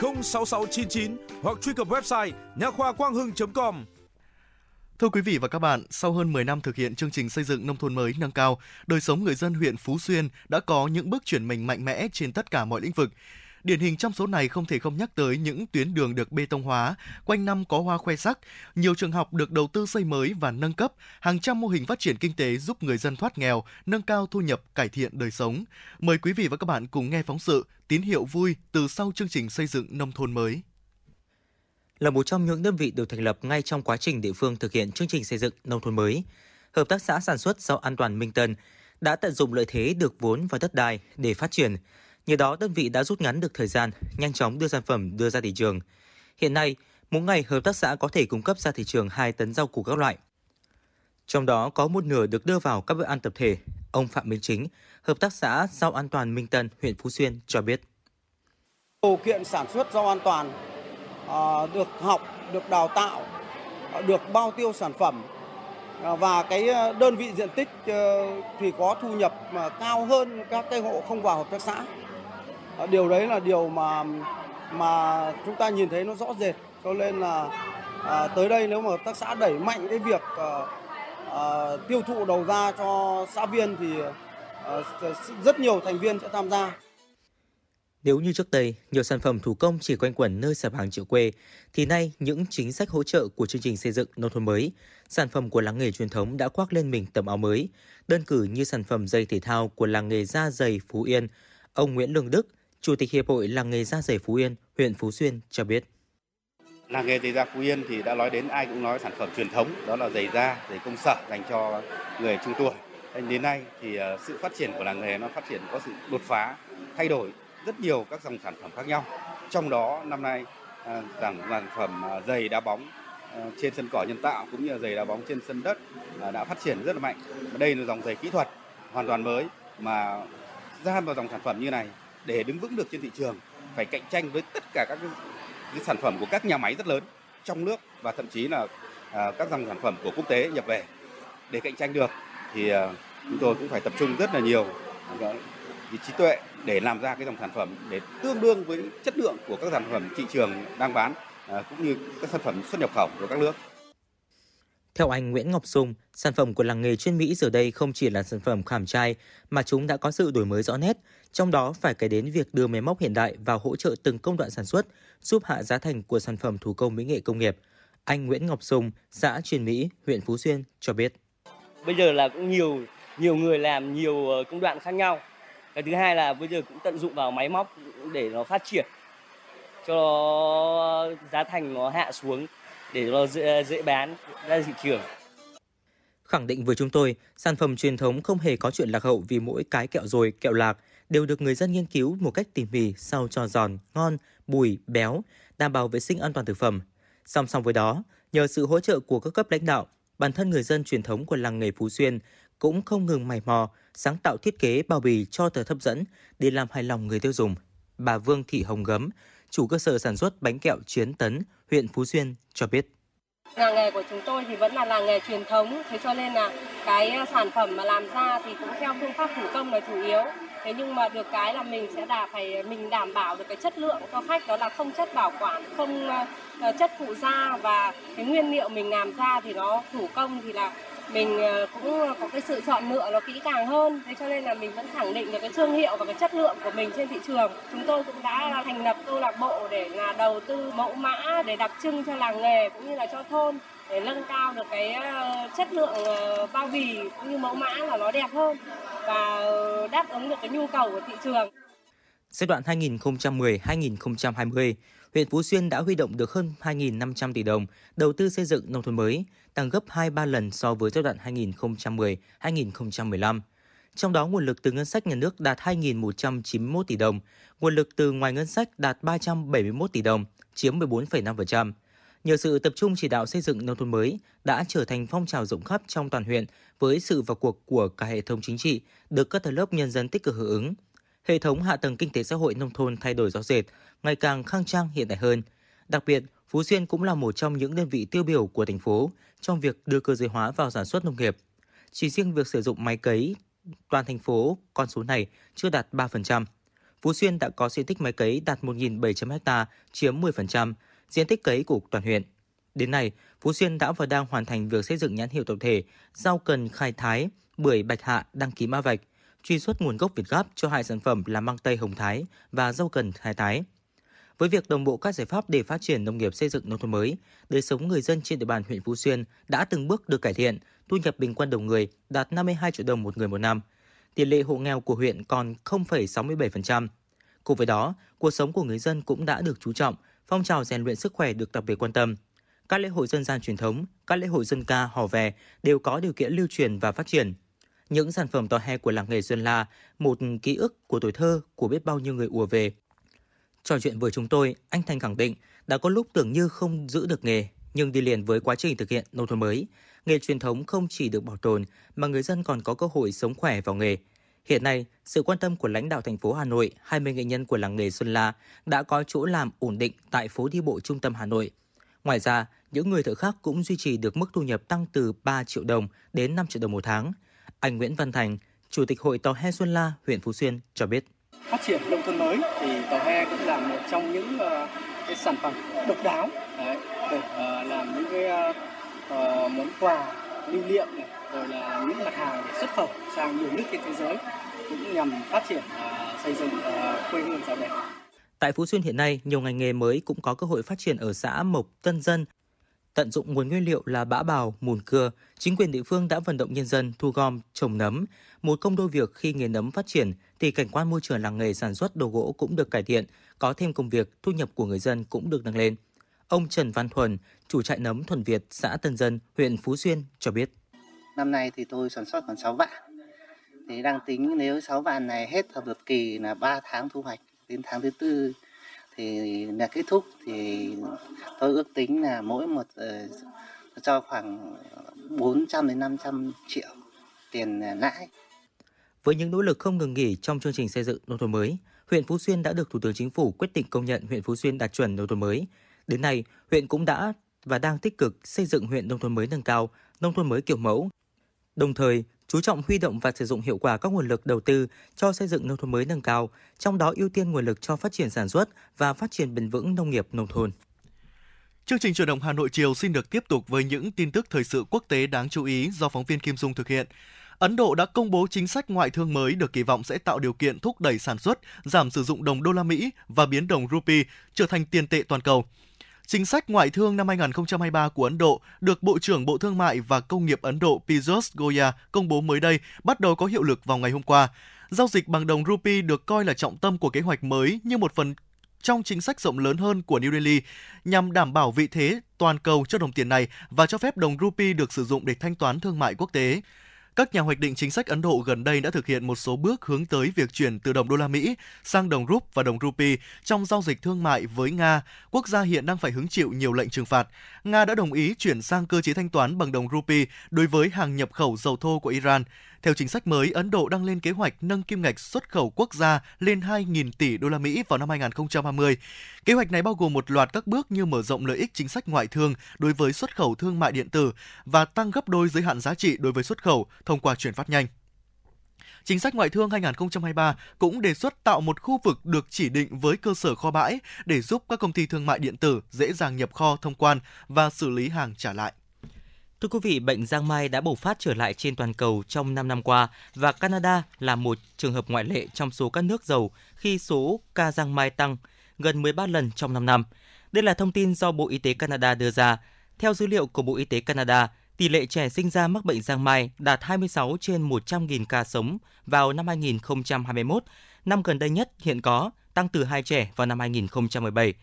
Speaker 11: 06699 hoặc truy cập website nha khoa quang hưng.com.
Speaker 4: Thưa quý vị và các bạn, sau hơn 10 năm thực hiện chương trình xây dựng nông thôn mới nâng cao, đời sống người dân huyện Phú Xuyên đã có những bước chuyển mình mạnh mẽ trên tất cả mọi lĩnh vực. Điển hình trong số này không thể không nhắc tới những tuyến đường được bê tông hóa, quanh năm có hoa khoe sắc, nhiều trường học được đầu tư xây mới và nâng cấp, hàng trăm mô hình phát triển kinh tế giúp người dân thoát nghèo, nâng cao thu nhập, cải thiện đời sống. Mời quý vị và các bạn cùng nghe phóng sự Tín hiệu vui từ sau chương trình xây dựng nông thôn mới
Speaker 3: là một trong những đơn vị được thành lập ngay trong quá trình địa phương thực hiện chương trình xây dựng nông thôn mới. Hợp tác xã sản xuất rau an toàn Minh Tân đã tận dụng lợi thế được vốn và đất đai để phát triển. Nhờ đó, đơn vị đã rút ngắn được thời gian, nhanh chóng đưa sản phẩm đưa ra thị trường. Hiện nay, mỗi ngày hợp tác xã có thể cung cấp ra thị trường 2 tấn rau củ các loại. Trong đó có một nửa được đưa vào các bữa ăn tập thể. Ông Phạm Minh Chính, Hợp tác xã Rau An toàn Minh Tân, huyện Phú Xuyên cho biết.
Speaker 13: Điều kiện sản xuất rau an toàn à, được học, được đào tạo, được bao tiêu sản phẩm à, và cái à, đơn vị diện tích ờ, thì có thu nhập mà cao hơn các cái hộ không vào hợp tác xã. Ờ, điều đấy là điều mà mà chúng ta nhìn thấy nó rõ rệt. Cho nên là à, tới đây nếu mà hợp tác xã đẩy mạnh cái việc à, à, tiêu thụ đầu ra cho xã viên thì à, rất nhiều thành viên sẽ tham gia.
Speaker 3: Nếu như trước đây, nhiều sản phẩm thủ công chỉ quanh quẩn nơi sạp hàng chợ quê, thì nay những chính sách hỗ trợ của chương trình xây dựng nông thôn mới, sản phẩm của làng nghề truyền thống đã khoác lên mình tầm áo mới. Đơn cử như sản phẩm giày thể thao của làng nghề da giày Phú Yên, ông Nguyễn Lương Đức, Chủ tịch Hiệp hội làng nghề da dày Phú Yên, huyện Phú Xuyên cho biết.
Speaker 14: Làng nghề giày da Phú Yên thì đã nói đến ai cũng nói sản phẩm truyền thống, đó là giày da, giày công sở dành cho người trung tuổi. Đến nay thì ờ, sự phát triển của làng nghề nó phát triển có sự đột phá, thay đổi rất nhiều các dòng sản phẩm khác nhau. Trong đó năm nay ờ, rằng sản phẩm ờ, giày đá bóng trên sân cỏ nhân tạo cũng như là giày đá bóng trên sân đất đã phát triển rất là mạnh. Đây là dòng giày kỹ thuật hoàn toàn mới mà ra vào dòng sản phẩm như này để đứng vững được trên thị trường phải cạnh tranh với tất cả các cái, cái sản phẩm của các nhà máy rất lớn trong nước và thậm chí là à, các dòng sản phẩm của quốc tế nhập về để cạnh tranh được thì à, chúng tôi cũng phải tập trung rất là nhiều trí tuệ để làm ra cái dòng sản phẩm để tương đương với chất lượng của các sản phẩm thị trường đang bán à, cũng như các sản phẩm xuất nhập khẩu của các nước.
Speaker 3: Theo anh Nguyễn Ngọc Sùng, sản phẩm của làng nghề chuyên Mỹ giờ đây không chỉ là sản phẩm khảm trai mà chúng đã có sự đổi mới rõ nét, trong đó phải kể đến việc đưa máy móc hiện đại vào hỗ trợ từng công đoạn sản xuất, giúp hạ giá thành của sản phẩm thủ công mỹ nghệ công nghiệp. Anh Nguyễn Ngọc Sùng, xã Truyền Mỹ, huyện Phú Xuyên cho biết.
Speaker 15: Bây giờ là cũng nhiều nhiều người làm nhiều ờ, công đoạn khác nhau. Cái thứ hai là bây giờ cũng tận dụng vào máy móc để nó phát triển cho giá thành nó hạ xuống để nó dễ, dễ bán ra thị trường.
Speaker 3: Khẳng định với chúng tôi, sản phẩm truyền thống không hề có chuyện lạc hậu vì mỗi cái kẹo rồi, kẹo lạc đều được người dân nghiên cứu một cách tỉ mỉ sao cho giòn, ngon, bùi, béo, đảm bảo vệ sinh an toàn thực phẩm. Song song với đó, nhờ sự hỗ trợ của các cấp lãnh đạo, bản thân người dân truyền thống của làng nghề Phú Xuyên cũng không ngừng mày mò, sáng tạo thiết kế bao bì cho tờ hấp dẫn để làm hài lòng người tiêu dùng. Bà Vương Thị Hồng Gấm, chủ cơ sở sản xuất bánh kẹo Chiến Tấn, huyện Phú Xuyên cho biết.
Speaker 16: Làng nghề của chúng tôi thì vẫn là làng nghề truyền thống, thế cho nên là cái ờ, sản phẩm mà làm ra thì cũng theo phương pháp thủ công là chủ yếu. Thế nhưng mà được cái là mình sẽ đảm phải ờ, mình đảm bảo được cái chất lượng cho khách đó là không chất bảo quản, không ờ, chất phụ gia và cái nguyên liệu mình làm ra thì nó thủ công thì là mình ờ, cũng có cái sự chọn lựa nó kỹ càng hơn. Thế cho nên là mình vẫn khẳng định được cái thương hiệu và cái chất lượng của mình trên thị trường. Chúng tôi cũng đã thành lập câu lạc bộ để là đầu tư mẫu mã để đặc trưng cho làng nghề cũng như là cho thôn để nâng cao được cái ờ, chất lượng ờ, bao bì cũng như mẫu mã là nó đẹp hơn và đáp ứng được cái nhu cầu của thị trường.
Speaker 3: Giai đoạn 2010-2020, huyện Phú Xuyên đã huy động được hơn 2.500 tỷ đồng đầu tư xây dựng nông thôn mới, tăng gấp 2-3 lần so với giai đoạn 2010-2015. Trong đó, nguồn lực từ ngân sách nhà nước đạt 2.191 tỷ đồng, nguồn lực từ ngoài ngân sách đạt 371 tỷ đồng, chiếm 14,5%. Nhờ sự tập trung chỉ đạo xây dựng nông thôn mới đã trở thành phong trào rộng khắp trong toàn huyện với sự vào cuộc của cả hệ thống chính trị, được các tầng lớp nhân dân tích cực hưởng ứng. Hệ thống hạ tầng kinh tế xã hội nông thôn thay đổi rõ rệt, ngày càng khang trang hiện đại hơn. Đặc biệt, Phú Xuyên cũng là một trong những đơn vị tiêu biểu của thành phố trong việc đưa cơ giới hóa vào sản xuất nông nghiệp. Chỉ riêng việc sử dụng máy cấy, toàn thành phố con số này chưa đạt 3%. Phú Xuyên đã có diện tích máy cấy đạt 1.700 ha, chiếm 10% diện tích cấy của toàn huyện. Đến nay, Phú Xuyên đã và đang hoàn thành việc xây dựng nhãn hiệu tập thể rau cần khai thái, bưởi bạch hạ đăng ký mã vạch, truy xuất nguồn gốc Việt Gáp cho hai sản phẩm là măng tây hồng thái và rau cần khai thái. Với việc đồng bộ các giải pháp để phát triển nông nghiệp xây dựng nông thôn mới, đời sống người dân trên địa bàn huyện Phú Xuyên đã từng bước được cải thiện, thu nhập bình quân đầu người đạt 52 triệu đồng một người một năm. Tỷ lệ hộ nghèo của huyện còn 0,67%. Cùng với đó, cuộc sống của người dân cũng đã được chú trọng, phong trào rèn luyện sức khỏe được đặc biệt quan tâm. Các lễ hội dân gian truyền thống, các lễ hội dân ca, hò vè đều có điều kiện lưu truyền và phát triển. Những sản phẩm tòa he của làng nghề Xuân La, một ký ức của tuổi thơ của biết bao nhiêu người ùa về. Trò chuyện với chúng tôi, anh Thành khẳng định đã có lúc tưởng như không giữ được nghề, nhưng đi liền với quá trình thực hiện nông thôn mới, nghề truyền thống không chỉ được bảo tồn mà người dân còn có cơ hội sống khỏe vào nghề. Hiện nay, sự quan tâm của lãnh đạo thành phố Hà Nội, 20 nghệ nhân của làng nghề Xuân La đã có chỗ làm ổn định tại phố đi bộ trung tâm Hà Nội. Ngoài ra, những người thợ khác cũng duy trì được mức thu nhập tăng từ 3 triệu đồng đến 5 triệu đồng một tháng. Anh Nguyễn Văn Thành, Chủ tịch Hội tò He Xuân La, huyện Phú Xuyên cho biết.
Speaker 17: Phát triển nông thôn mới thì Tàu He cũng là một trong những uh, cái sản phẩm độc đáo đấy, để uh, làm những cái uh, món quà lưu niệm này, rồi là những mặt hàng để xuất khẩu sang nhiều nước trên thế giới cũng nhằm phát triển uh, xây dựng uh, quê hương giàu đẹp.
Speaker 3: Tại Phú Xuyên hiện nay, nhiều ngành nghề mới cũng có cơ hội phát triển ở xã Mộc Tân Dân. Tận dụng nguồn nguyên liệu là bã bào, mùn cưa, chính quyền địa phương đã vận động nhân dân thu gom, trồng nấm. Một công đôi việc khi nghề nấm phát triển thì cảnh quan môi trường làng nghề sản xuất đồ gỗ cũng được cải thiện, có thêm công việc, thu nhập của người dân cũng được nâng lên. Ông Trần Văn Thuần, chủ trại nấm Thuần Việt, xã Tân Dân, huyện Phú Xuyên cho biết.
Speaker 18: Năm nay thì tôi sản xuất khoảng 6 vạn. Thì đang tính nếu 6 vạn này hết hợp được kỳ là 3 tháng thu hoạch, đến tháng thứ tư thì là kết thúc thì tôi ước tính là mỗi một uh, cho khoảng 400 đến 500 triệu tiền lãi.
Speaker 3: Với những nỗ lực không ngừng nghỉ trong chương trình xây dựng nông thôn mới, huyện Phú Xuyên đã được Thủ tướng Chính phủ quyết định công nhận huyện Phú Xuyên đạt chuẩn nông thôn mới. Đến nay, huyện cũng đã và đang tích cực xây dựng huyện nông thôn mới nâng cao, nông thôn mới kiểu mẫu. Đồng thời, chú trọng huy động và sử dụng hiệu quả các nguồn lực đầu tư cho xây dựng nông thôn mới nâng cao, trong đó ưu tiên nguồn lực cho phát triển sản xuất và phát triển bền vững nông nghiệp nông thôn.
Speaker 4: Chương trình truyền động Hà Nội chiều xin được tiếp tục với những tin tức thời sự quốc tế đáng chú ý do phóng viên Kim Dung thực hiện. Ấn Độ đã công bố chính sách ngoại thương mới được kỳ vọng sẽ tạo điều kiện thúc đẩy sản xuất, giảm sử dụng đồng đô la Mỹ và biến đồng rupee trở thành tiền tệ toàn cầu. Chính sách ngoại thương năm 2023 của Ấn Độ được Bộ trưởng Bộ Thương mại và Công nghiệp Ấn Độ Piyush Goyal công bố mới đây, bắt đầu có hiệu lực vào ngày hôm qua. Giao dịch bằng đồng rupee được coi là trọng tâm của kế hoạch mới như một phần trong chính sách rộng lớn hơn của New Delhi nhằm đảm bảo vị thế toàn cầu cho đồng tiền này và cho phép đồng rupee được sử dụng để thanh toán thương mại quốc tế. Các nhà hoạch định chính sách Ấn Độ gần đây đã thực hiện một số bước hướng tới việc chuyển từ đồng đô la Mỹ sang đồng rúp và đồng rupee trong giao dịch thương mại với Nga, quốc gia hiện đang phải hứng chịu nhiều lệnh trừng phạt. Nga đã đồng ý chuyển sang cơ chế thanh toán bằng đồng rupee đối với hàng nhập khẩu dầu thô của Iran. Theo chính sách mới, Ấn Độ đang lên kế hoạch nâng kim ngạch xuất khẩu quốc gia lên 2.000 tỷ đô la Mỹ vào năm 2020. Kế hoạch này bao gồm một loạt các bước như mở rộng lợi ích chính sách ngoại thương đối với xuất khẩu thương mại điện tử và tăng gấp đôi giới hạn giá trị đối với xuất khẩu thông qua chuyển phát nhanh. Chính sách ngoại thương 2023 cũng đề xuất tạo một khu vực được chỉ định với cơ sở kho bãi để giúp các công ty thương mại điện tử dễ dàng nhập kho thông quan và xử lý hàng trả lại.
Speaker 3: Thưa quý vị, bệnh giang mai đã bùng phát trở lại trên toàn cầu trong 5 năm qua và Canada là một trường hợp ngoại lệ trong số các nước giàu khi số ca giang mai tăng gần 13 lần trong 5 năm. Đây là thông tin do Bộ Y tế Canada đưa ra. Theo dữ liệu của Bộ Y tế Canada, tỷ lệ trẻ sinh ra mắc bệnh giang mai đạt 26 trên 100.000 ca sống vào năm 2021. Năm gần đây nhất hiện có, tăng từ 2 trẻ vào năm 2017.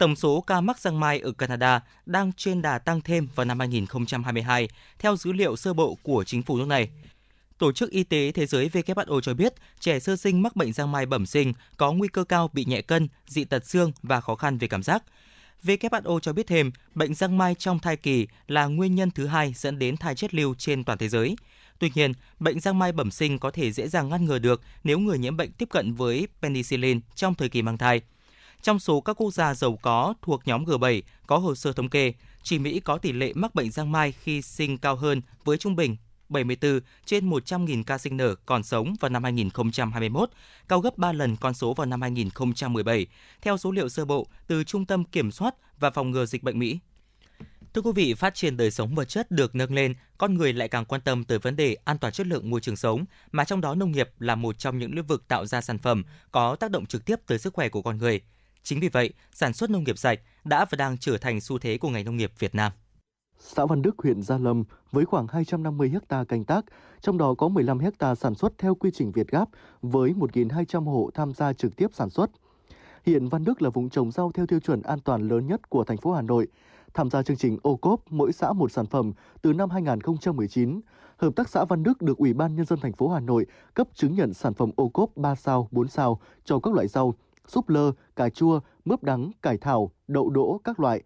Speaker 3: Tổng số ca mắc giang mai ở Canada đang trên đà tăng thêm vào năm 2022, theo dữ liệu sơ bộ của chính phủ nước này. Tổ chức Y tế Thế giới WHO cho biết, trẻ sơ sinh mắc bệnh giang mai bẩm sinh có nguy cơ cao bị nhẹ cân, dị tật xương và khó khăn về cảm giác. WHO cho biết thêm, bệnh giang mai trong thai kỳ là nguyên nhân thứ hai dẫn đến thai chết lưu trên toàn thế giới. Tuy nhiên, bệnh giang mai bẩm sinh có thể dễ dàng ngăn ngừa được nếu người nhiễm bệnh tiếp cận với penicillin trong thời kỳ mang thai. Trong số các quốc gia giàu có thuộc nhóm G7 có hồ sơ thống kê, chỉ Mỹ có tỷ lệ mắc bệnh giang mai khi sinh cao hơn với trung bình 74 trên 100.000 ca sinh nở còn sống vào năm 2021, cao gấp 3 lần con số vào năm 2017, theo số liệu sơ bộ từ Trung tâm Kiểm soát và Phòng ngừa Dịch bệnh Mỹ. Thưa quý vị, phát triển đời sống vật chất được nâng lên, con người lại càng quan tâm tới vấn đề an toàn chất lượng môi trường sống, mà trong đó nông nghiệp là một trong những lĩnh vực tạo ra sản phẩm có tác động trực tiếp tới sức khỏe của con người. Chính vì vậy, sản xuất nông nghiệp sạch đã và đang trở thành xu thế của ngành nông nghiệp Việt Nam.
Speaker 19: Xã Văn Đức, huyện Gia Lâm với khoảng 250 ha canh tác, trong đó có 15 ha sản xuất theo quy trình Việt Gáp với 1.200 hộ tham gia trực tiếp sản xuất. Hiện Văn Đức là vùng trồng rau theo tiêu chuẩn an toàn lớn nhất của thành phố Hà Nội. Tham gia chương trình ô cốp mỗi xã một sản phẩm từ năm 2019, Hợp tác xã Văn Đức được Ủy ban Nhân dân thành phố Hà Nội cấp chứng nhận sản phẩm ô cốp 3 sao, 4 sao cho các loại rau súp lơ, cà chua, mướp đắng, cải thảo, đậu đỗ các loại.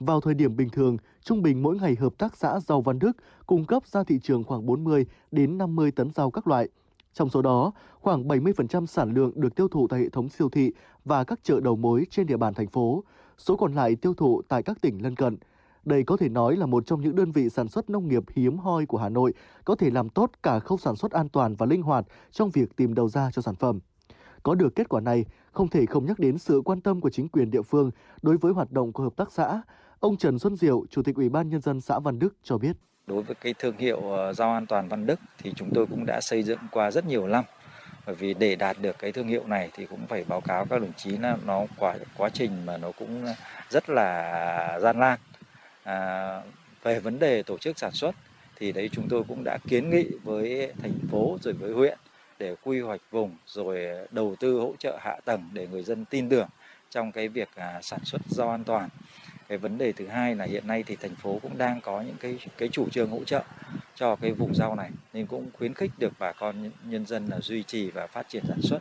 Speaker 19: Vào thời điểm bình thường, trung bình mỗi ngày hợp tác xã rau Văn Đức cung cấp ra thị trường khoảng 40 đến 50 tấn rau các loại. Trong số đó, khoảng 70% sản lượng được tiêu thụ tại hệ thống siêu thị và các chợ đầu mối trên địa bàn thành phố, số còn lại tiêu thụ tại các tỉnh lân cận. Đây có thể nói là một trong những đơn vị sản xuất nông nghiệp hiếm hoi của Hà Nội, có thể làm tốt cả khâu sản xuất an toàn và linh hoạt trong việc tìm đầu ra cho sản phẩm. Có được kết quả này, không thể không nhắc đến sự quan tâm của chính quyền địa phương đối với hoạt động của hợp tác xã. Ông Trần Xuân Diệu, Chủ tịch Ủy ban Nhân dân xã Văn Đức cho biết.
Speaker 20: Đối với cái thương hiệu ờ, rau an toàn Văn Đức thì chúng tôi cũng đã xây dựng qua rất nhiều năm. Bởi vì để đạt được cái thương hiệu này thì cũng phải báo cáo các đồng chí là nó quá quá trình mà nó cũng rất là gian nan. À, về vấn đề tổ chức sản xuất thì đấy chúng tôi cũng đã kiến nghị với thành phố rồi với huyện để quy hoạch vùng rồi ờ, đầu tư hỗ trợ hạ tầng để người dân tin tưởng trong cái việc à, sản xuất rau an toàn. Cái vấn đề thứ hai là hiện nay thì thành phố cũng đang có những cái cái chủ trương hỗ trợ cho cái vùng rau này nên cũng khuyến khích được bà con nhân dân là duy trì và phát triển sản xuất.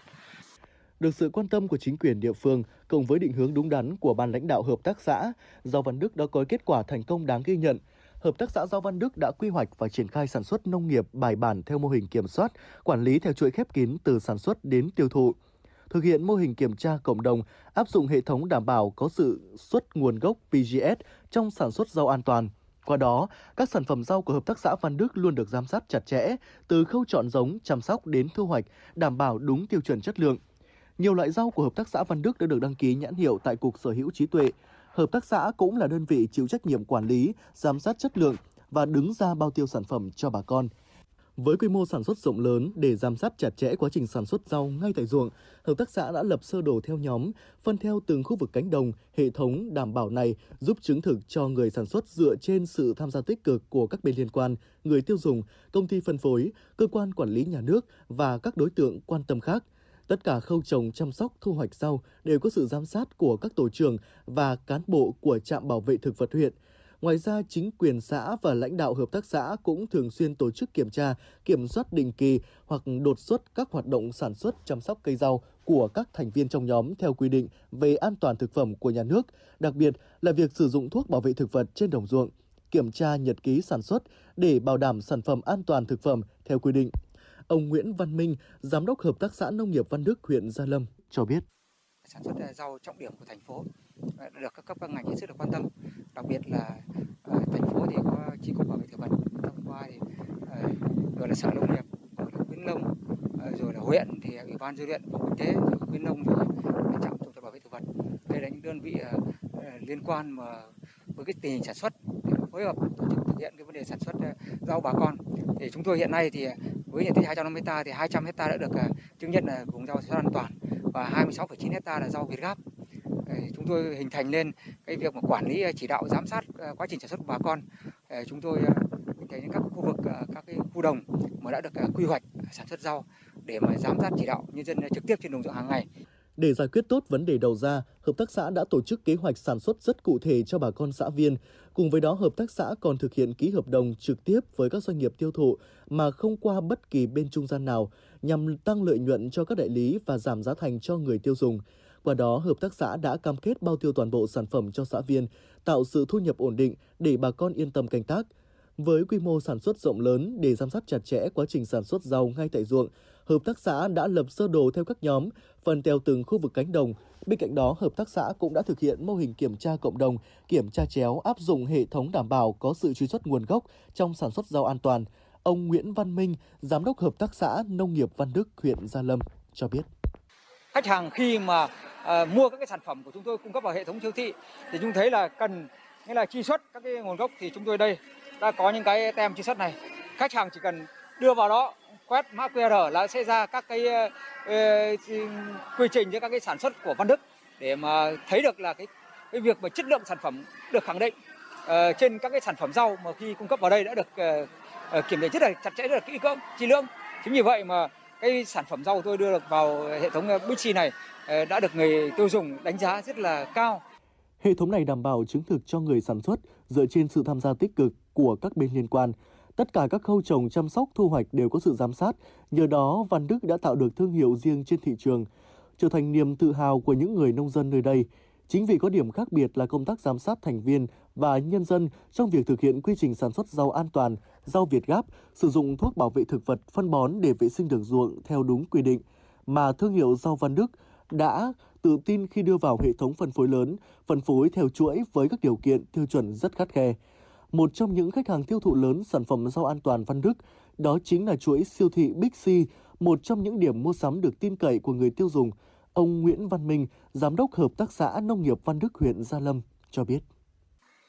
Speaker 19: Được sự quan tâm của chính quyền địa phương cộng với định hướng đúng đắn của ban lãnh đạo hợp tác xã, rau Văn Đức đã có kết quả thành công đáng ghi nhận Hợp tác xã Giao Văn Đức đã quy hoạch và triển khai sản xuất nông nghiệp bài bản theo mô hình kiểm soát, quản lý theo chuỗi khép kín từ sản xuất đến tiêu thụ. Thực hiện mô hình kiểm tra cộng đồng, áp dụng hệ thống đảm bảo có sự xuất nguồn gốc PGS trong sản xuất rau an toàn. Qua đó, các sản phẩm rau của Hợp tác xã Văn Đức luôn được giám sát chặt chẽ, từ khâu chọn giống, chăm sóc đến thu hoạch, đảm bảo đúng tiêu chuẩn chất lượng. Nhiều loại rau của Hợp tác xã Văn Đức đã được đăng ký nhãn hiệu tại Cục Sở hữu trí tuệ,
Speaker 4: Hợp tác xã cũng là đơn vị chịu trách nhiệm quản lý, giám sát chất lượng và đứng ra bao tiêu sản phẩm cho bà con. Với quy mô sản xuất rộng lớn để giám sát chặt chẽ quá trình sản xuất rau ngay tại ruộng, hợp tác xã đã lập sơ đồ theo nhóm, phân theo từng khu vực cánh đồng. Hệ thống đảm bảo này giúp chứng thực cho người sản xuất dựa trên sự tham gia tích cực của các bên liên quan, người tiêu dùng, công ty phân phối, cơ quan quản lý nhà nước và các đối tượng quan tâm khác. Tất cả khâu trồng, chăm sóc, thu hoạch rau đều có sự giám sát của các tổ trưởng và cán bộ của trạm bảo vệ thực vật huyện – Ngoài ra, chính quyền xã và lãnh đạo hợp tác xã cũng thường xuyên tổ chức kiểm tra, kiểm soát định kỳ hoặc đột xuất các hoạt động sản xuất chăm sóc cây rau của các thành viên trong nhóm theo quy định về an toàn thực phẩm của nhà nước, đặc biệt là việc sử dụng thuốc bảo vệ thực vật trên đồng ruộng, kiểm tra nhật ký sản xuất để bảo đảm sản phẩm an toàn thực phẩm theo quy định. Ông Nguyễn Văn Minh, Giám đốc Hợp tác xã Nông nghiệp Văn Đức, huyện Gia Lâm cho biết.
Speaker 21: Sản xuất rau trọng điểm của thành phố được các cấp các ngành hết sức là quan tâm. Đặc biệt là à, thành phố thì có chi cục bảo vệ thực vật. Thông qua thì à, rồi là sở nông nghiệp à, rồi là khuyến nông rồi là huyện thì ủy ban dư huyện bộ y tế rồi khuyến nông thì trạm trồng bảo vệ thực vật. Đây là những đơn vị liên quan mà với cái tình hình sản xuất phối hợp tổ chức thực hiện cái vấn đề sản xuất ờ, rau bà con. Thì chúng tôi hiện nay thì ờ, với diện tích 250 hecta thì 200 hecta đã được ờ, chứng nhận là vùng rau sản xuất an toàn và 26,9 hecta là rau Việt Gáp. Chúng tôi hình thành lên cái việc mà quản lý chỉ đạo giám sát quá trình sản xuất của bà con. Chúng tôi hình thành các khu vực các cái khu đồng mà đã được quy hoạch sản xuất rau để mà giám sát chỉ đạo nhân dân trực tiếp trên đồng ruộng hàng ngày.
Speaker 4: Để giải quyết tốt vấn đề đầu ra, hợp tác xã đã tổ chức kế hoạch sản xuất rất cụ thể cho bà con xã viên. Cùng với đó, hợp tác xã còn thực hiện ký hợp đồng trực tiếp với các doanh nghiệp tiêu thụ mà không qua bất kỳ bên trung gian nào nhằm tăng lợi nhuận cho các đại lý và giảm giá thành cho người tiêu dùng. Qua đó, hợp tác xã đã cam kết bao tiêu toàn bộ sản phẩm cho xã viên, tạo sự thu nhập ổn định để bà con yên tâm canh tác. Với quy mô sản xuất rộng lớn để giám sát chặt chẽ quá trình sản xuất rau ngay tại ruộng, hợp tác xã đã lập sơ đồ theo các nhóm, phần theo từng khu vực cánh đồng. Bên cạnh đó, hợp tác xã cũng đã thực hiện mô hình kiểm tra cộng đồng, kiểm tra chéo áp dụng hệ thống đảm bảo có sự truy xuất nguồn gốc trong sản xuất rau an toàn. Ông Nguyễn Văn Minh, Giám đốc Hợp tác xã Nông nghiệp Văn Đức, huyện Gia Lâm cho biết.
Speaker 21: Khách hàng khi mà à, mua các cái sản phẩm của chúng tôi cung cấp vào hệ thống siêu thị thì chúng thấy là cần nghĩa là truy xuất các cái nguồn gốc thì chúng tôi đây đã có những cái tem truy xuất này khách hàng chỉ cần đưa vào đó quét mã QR là sẽ ra các cái uh, quy trình cho các cái sản xuất của Văn Đức để mà thấy được là cái cái việc mà chất lượng sản phẩm được khẳng định uh, trên các cái sản phẩm rau mà khi cung cấp vào đây đã được uh, uh, kiểm định rất là chặt chẽ rất là kỹ cưỡng chi lưỡng chính vì vậy mà cái sản phẩm rau tôi đưa được vào hệ thống Bixi này đã được người tiêu dùng đánh giá rất là cao.
Speaker 4: Hệ thống này đảm bảo chứng thực cho người sản xuất dựa trên sự tham gia tích cực của các bên liên quan. Tất cả các khâu trồng chăm sóc thu hoạch đều có sự giám sát, nhờ đó Văn Đức đã tạo được thương hiệu riêng trên thị trường, trở thành niềm tự hào của những người nông dân nơi đây. Chính vì có điểm khác biệt là công tác giám sát thành viên và nhân dân trong việc thực hiện quy trình sản xuất rau an toàn, rau Việt Gáp, sử dụng thuốc bảo vệ thực vật, phân bón để vệ sinh đường ruộng theo đúng quy định, mà thương hiệu rau Văn Đức đã tự tin khi đưa vào hệ thống phân phối lớn, phân phối theo chuỗi với các điều kiện tiêu chuẩn rất khắt khe. Một trong những khách hàng tiêu thụ lớn sản phẩm rau an toàn Văn Đức, đó chính là chuỗi siêu thị Big C, một trong những điểm mua sắm được tin cậy của người tiêu dùng. Ông Nguyễn Văn Minh, Giám đốc Hợp tác xã Nông nghiệp Văn Đức huyện Gia Lâm cho biết.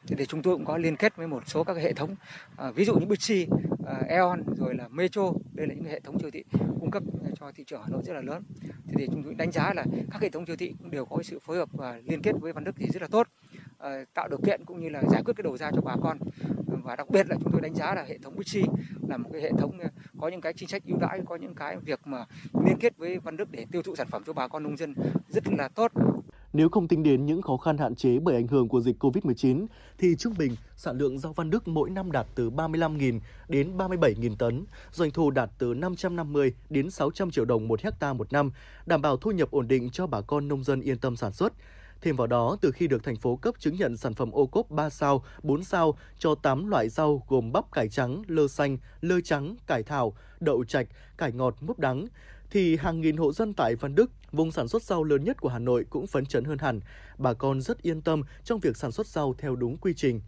Speaker 21: Thì chúng tôi cũng có liên kết với một số các hệ thống, à, ví dụ như Bixi, à, Eon rồi là Metro, đây là những hệ thống siêu thị cung cấp cho thị trường Hà Nội rất là lớn. Thì, thì chúng tôi đánh giá là các hệ thống siêu thị cũng đều có sự phối hợp và liên kết với Văn Đức thì rất là tốt, Ờ, tạo điều kiện cũng như là giải quyết cái đầu ra cho bà con và đặc biệt là chúng tôi đánh giá là hệ thống Bixi là một cái hệ thống ờ, có những cái chính sách ưu đãi, có những cái việc mà liên kết với Văn Đức để tiêu thụ sản phẩm cho bà con nông dân rất là tốt.
Speaker 4: Nếu không tính đến những khó khăn hạn chế bởi ảnh hưởng của dịch COVID-19, thì trung bình sản lượng rau Văn Đức mỗi năm đạt từ 35.000 đến 37.000 tấn, doanh thu đạt từ 550 đến 600 triệu đồng một hecta một năm, đảm bảo thu nhập ổn định cho bà con nông dân yên tâm sản xuất. Thêm vào đó, từ khi được thành phố cấp chứng nhận sản phẩm ô cốp 3 sao, 4 sao cho 8 loại rau gồm bắp cải trắng, lơ xanh, lơ trắng, cải thảo, đậu trạch, cải ngọt, mướp đắng, thì hàng nghìn hộ dân tại Văn Đức, vùng sản xuất rau lớn nhất của Hà Nội cũng phấn chấn hơn hẳn. Bà con rất yên tâm trong việc sản xuất rau theo đúng quy trình.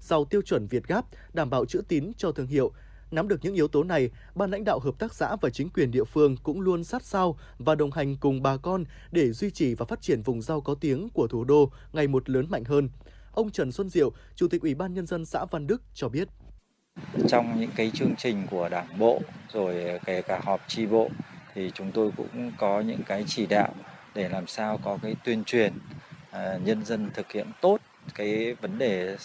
Speaker 4: Rau tiêu chuẩn Việt Gáp đảm bảo chữ tín cho thương hiệu. Nắm được những yếu tố này, ban lãnh đạo hợp tác xã và chính quyền địa phương cũng luôn sát sao và đồng hành cùng bà con để duy trì và phát triển vùng rau có tiếng của thủ đô ngày một lớn mạnh hơn. Ông Trần Xuân Diệu, Chủ tịch Ủy ban Nhân dân xã Văn Đức cho biết.
Speaker 20: Trong những cái chương trình của Đảng bộ rồi kể cả họp tri bộ thì chúng tôi cũng có những cái chỉ đạo để làm sao có cái tuyên truyền à, nhân dân thực hiện tốt cái vấn đề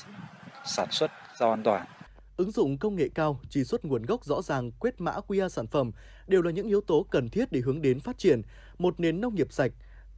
Speaker 20: sản xuất rau an toàn
Speaker 4: ứng dụng công nghệ cao, truy xuất nguồn gốc rõ ràng, quét mã QR sản phẩm đều là những yếu tố cần thiết để hướng đến phát triển một nền nông nghiệp sạch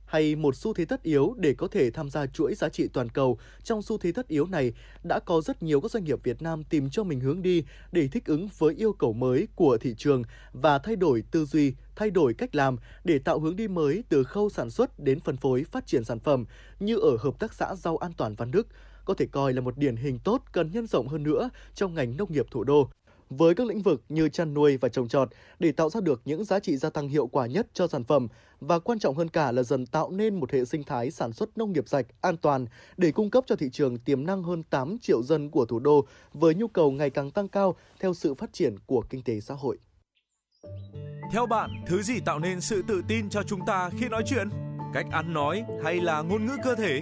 Speaker 4: hay một xu thế tất yếu để có thể tham gia chuỗi giá trị toàn cầu. Trong xu thế tất yếu này, đã có rất nhiều các doanh nghiệp Việt Nam tìm cho mình hướng đi để thích ứng với yêu cầu mới của thị trường và thay đổi tư duy, thay đổi cách làm để tạo hướng đi mới từ khâu sản xuất đến phân phối phát triển sản phẩm như ở Hợp tác xã Rau An toàn Văn Đức, có thể coi là một điển hình tốt cần nhân rộng hơn nữa trong ngành nông nghiệp thủ đô với các lĩnh vực như chăn nuôi và trồng trọt để tạo ra được những giá trị gia tăng hiệu quả nhất cho sản phẩm và quan trọng hơn cả là dần tạo nên một hệ sinh thái sản xuất nông nghiệp sạch, an toàn để cung cấp cho thị trường tiềm năng hơn 8 triệu dân của thủ đô với nhu cầu ngày càng tăng cao theo sự phát triển của kinh tế xã hội.
Speaker 11: Theo bạn, thứ gì tạo nên sự tự tin cho chúng ta khi nói chuyện? Cách ăn nói hay là ngôn ngữ cơ thể?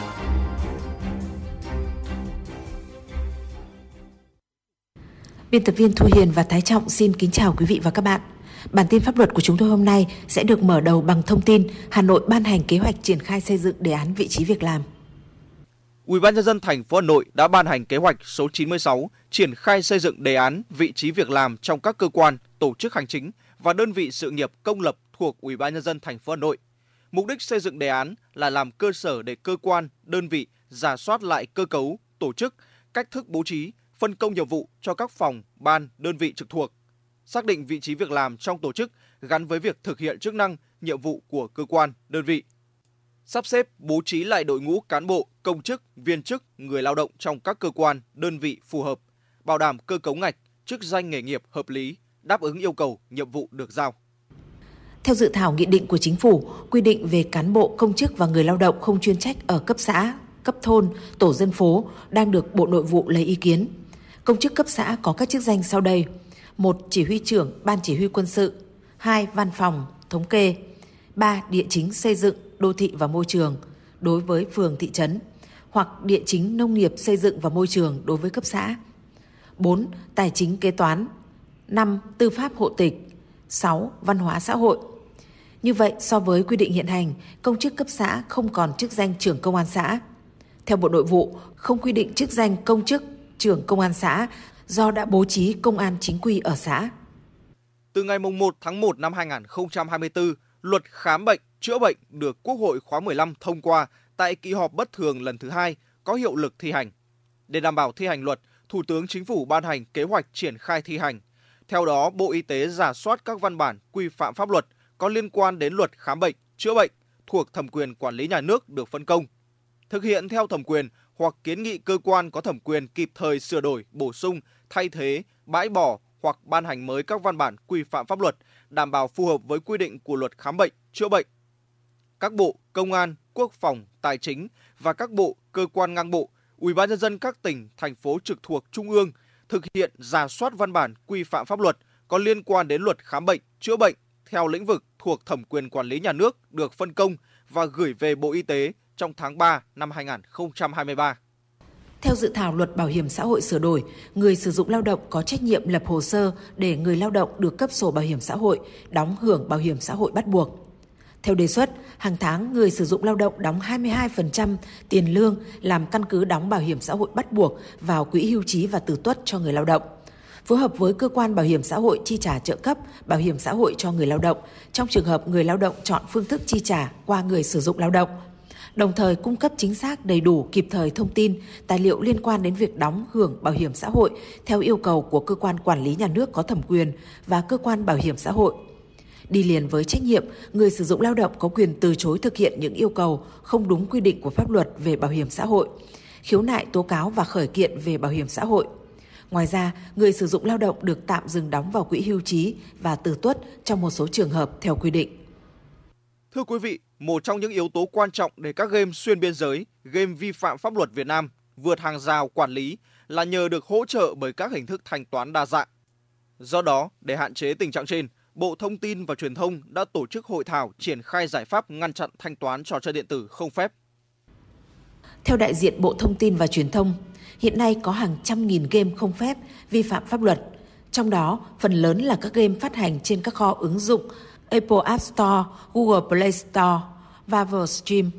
Speaker 22: Biên tập viên Thu Hiền và Thái Trọng xin kính chào quý vị và các bạn. Bản tin pháp luật của chúng tôi hôm nay sẽ được mở đầu bằng thông tin Hà Nội ban hành kế hoạch triển khai xây dựng đề án vị trí việc làm.
Speaker 23: Ủy ban nhân dân thành phố Hà Nội đã ban hành kế hoạch số 96 triển khai xây dựng đề án vị trí việc làm trong các cơ quan, tổ chức hành chính và đơn vị sự nghiệp công lập thuộc Ủy ban nhân dân thành phố Hà Nội. Mục đích xây dựng đề án là làm cơ sở để cơ quan, đơn vị giả soát lại cơ cấu, tổ chức, cách thức bố trí, phân công nhiệm vụ cho các phòng, ban, đơn vị trực thuộc, xác định vị trí việc làm trong tổ chức gắn với việc thực hiện chức năng, nhiệm vụ của cơ quan, đơn vị. Sắp xếp bố trí lại đội ngũ cán bộ, công chức, viên chức, người lao động trong các cơ quan, đơn vị phù hợp, bảo đảm cơ cấu ngạch, chức danh nghề nghiệp hợp lý, đáp ứng yêu cầu, nhiệm vụ được giao.
Speaker 22: Theo dự thảo nghị định của chính phủ, quy định về cán bộ, công chức và người lao động không chuyên trách ở cấp xã, cấp thôn, tổ dân phố đang được Bộ Nội vụ lấy ý kiến. Công chức cấp xã có các chức danh sau đây: một Chỉ huy trưởng Ban Chỉ huy quân sự, hai Văn phòng, thống kê, ba Địa chính xây dựng, đô thị và môi trường đối với phường thị trấn hoặc địa chính nông nghiệp xây dựng và môi trường đối với cấp xã. 4. Tài chính kế toán. 5. Tư pháp hộ tịch. 6. Văn hóa xã hội. Như vậy, so với quy định hiện hành, công chức cấp xã không còn chức danh trưởng công an xã. Theo Bộ Nội vụ, không quy định chức danh công chức trưởng công an xã do đã bố trí công an chính quy ở xã.
Speaker 23: Từ ngày 1 tháng 1 năm 2024, luật khám bệnh, chữa bệnh được Quốc hội khóa 15 thông qua tại kỳ họp bất thường lần thứ hai có hiệu lực thi hành. Để đảm bảo thi hành luật, Thủ tướng Chính phủ ban hành kế hoạch triển khai thi hành. Theo đó, Bộ Y tế giả soát các văn bản quy phạm pháp luật có liên quan đến luật khám bệnh, chữa bệnh thuộc thẩm quyền quản lý nhà nước được phân công. Thực hiện theo thẩm quyền hoặc kiến nghị cơ quan có thẩm quyền kịp thời sửa đổi, bổ sung, thay thế, bãi bỏ hoặc ban hành mới các văn bản quy phạm pháp luật đảm bảo phù hợp với quy định của luật khám bệnh, chữa bệnh. Các bộ Công an, Quốc phòng, Tài chính và các bộ, cơ quan ngang bộ, Ủy ban nhân dân các tỉnh, thành phố trực thuộc trung ương thực hiện giả soát văn bản quy phạm pháp luật có liên quan đến luật khám bệnh, chữa bệnh theo lĩnh vực thuộc thẩm quyền quản lý nhà nước được phân công và gửi về Bộ Y tế trong tháng 3 năm 2023.
Speaker 22: Theo dự thảo luật bảo hiểm xã hội sửa đổi, người sử dụng lao động có trách nhiệm lập hồ sơ để người lao động được cấp sổ bảo hiểm xã hội, đóng hưởng bảo hiểm xã hội bắt buộc. Theo đề xuất, hàng tháng người sử dụng lao động đóng 22% tiền lương làm căn cứ đóng bảo hiểm xã hội bắt buộc vào quỹ hưu trí và tử tuất cho người lao động. Phối hợp với cơ quan bảo hiểm xã hội chi trả trợ cấp bảo hiểm xã hội cho người lao động trong trường hợp người lao động chọn phương thức chi trả qua người sử dụng lao động đồng thời cung cấp chính xác đầy đủ kịp thời thông tin, tài liệu liên quan đến việc đóng hưởng bảo hiểm xã hội theo yêu cầu của cơ quan quản lý nhà nước có thẩm quyền và cơ quan bảo hiểm xã hội. Đi liền với trách nhiệm, người sử dụng lao động có quyền từ chối thực hiện những yêu cầu không đúng quy định của pháp luật về bảo hiểm xã hội, khiếu nại tố cáo và khởi kiện về bảo hiểm xã hội. Ngoài ra, người sử dụng lao động được tạm dừng đóng vào quỹ hưu trí và tử tuất trong một số trường hợp theo quy định.
Speaker 23: Thưa quý vị, một trong những yếu tố quan trọng để các game xuyên biên giới, game vi phạm pháp luật Việt Nam vượt hàng rào quản lý là nhờ được hỗ trợ bởi các hình thức thanh toán đa dạng. Do đó, để hạn chế tình trạng trên, Bộ Thông tin và Truyền thông đã tổ chức hội thảo triển khai giải pháp ngăn chặn thanh toán trò chơi điện tử không phép.
Speaker 22: Theo đại diện Bộ Thông tin và Truyền thông, hiện nay có hàng trăm nghìn game không phép vi phạm pháp luật. Trong đó, phần lớn là các game phát hành trên các kho ứng dụng Apple App Store, Google Play Store và Valve Stream.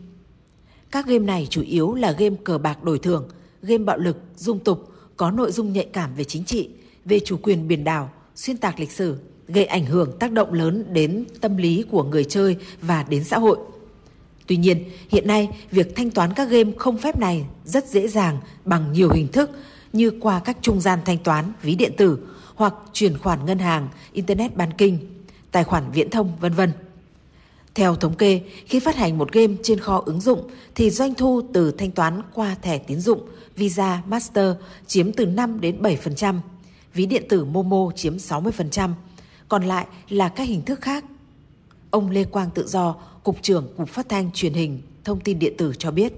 Speaker 22: Các game này chủ yếu là game cờ bạc đổi thưởng, game bạo lực, dung tục, có nội dung nhạy cảm về chính trị, về chủ quyền biển đảo, xuyên tạc lịch sử, gây ảnh hưởng tác động lớn đến tâm lý của người chơi và đến xã hội. Tuy nhiên, hiện nay việc thanh toán các game không phép này rất dễ dàng bằng nhiều hình thức như qua các trung gian thanh toán, ví điện tử hoặc chuyển khoản ngân hàng, internet banking, tài khoản viễn thông, vân vân. Theo thống kê, khi phát hành một game trên kho ứng dụng thì doanh thu từ thanh toán qua thẻ tín dụng Visa, Master chiếm từ 5 đến 7%, ví điện tử Momo chiếm 60%, còn lại là các hình thức khác. Ông Lê Quang Tự Do, Cục trưởng Cục Phát thanh Truyền hình, Thông tin Điện tử cho biết.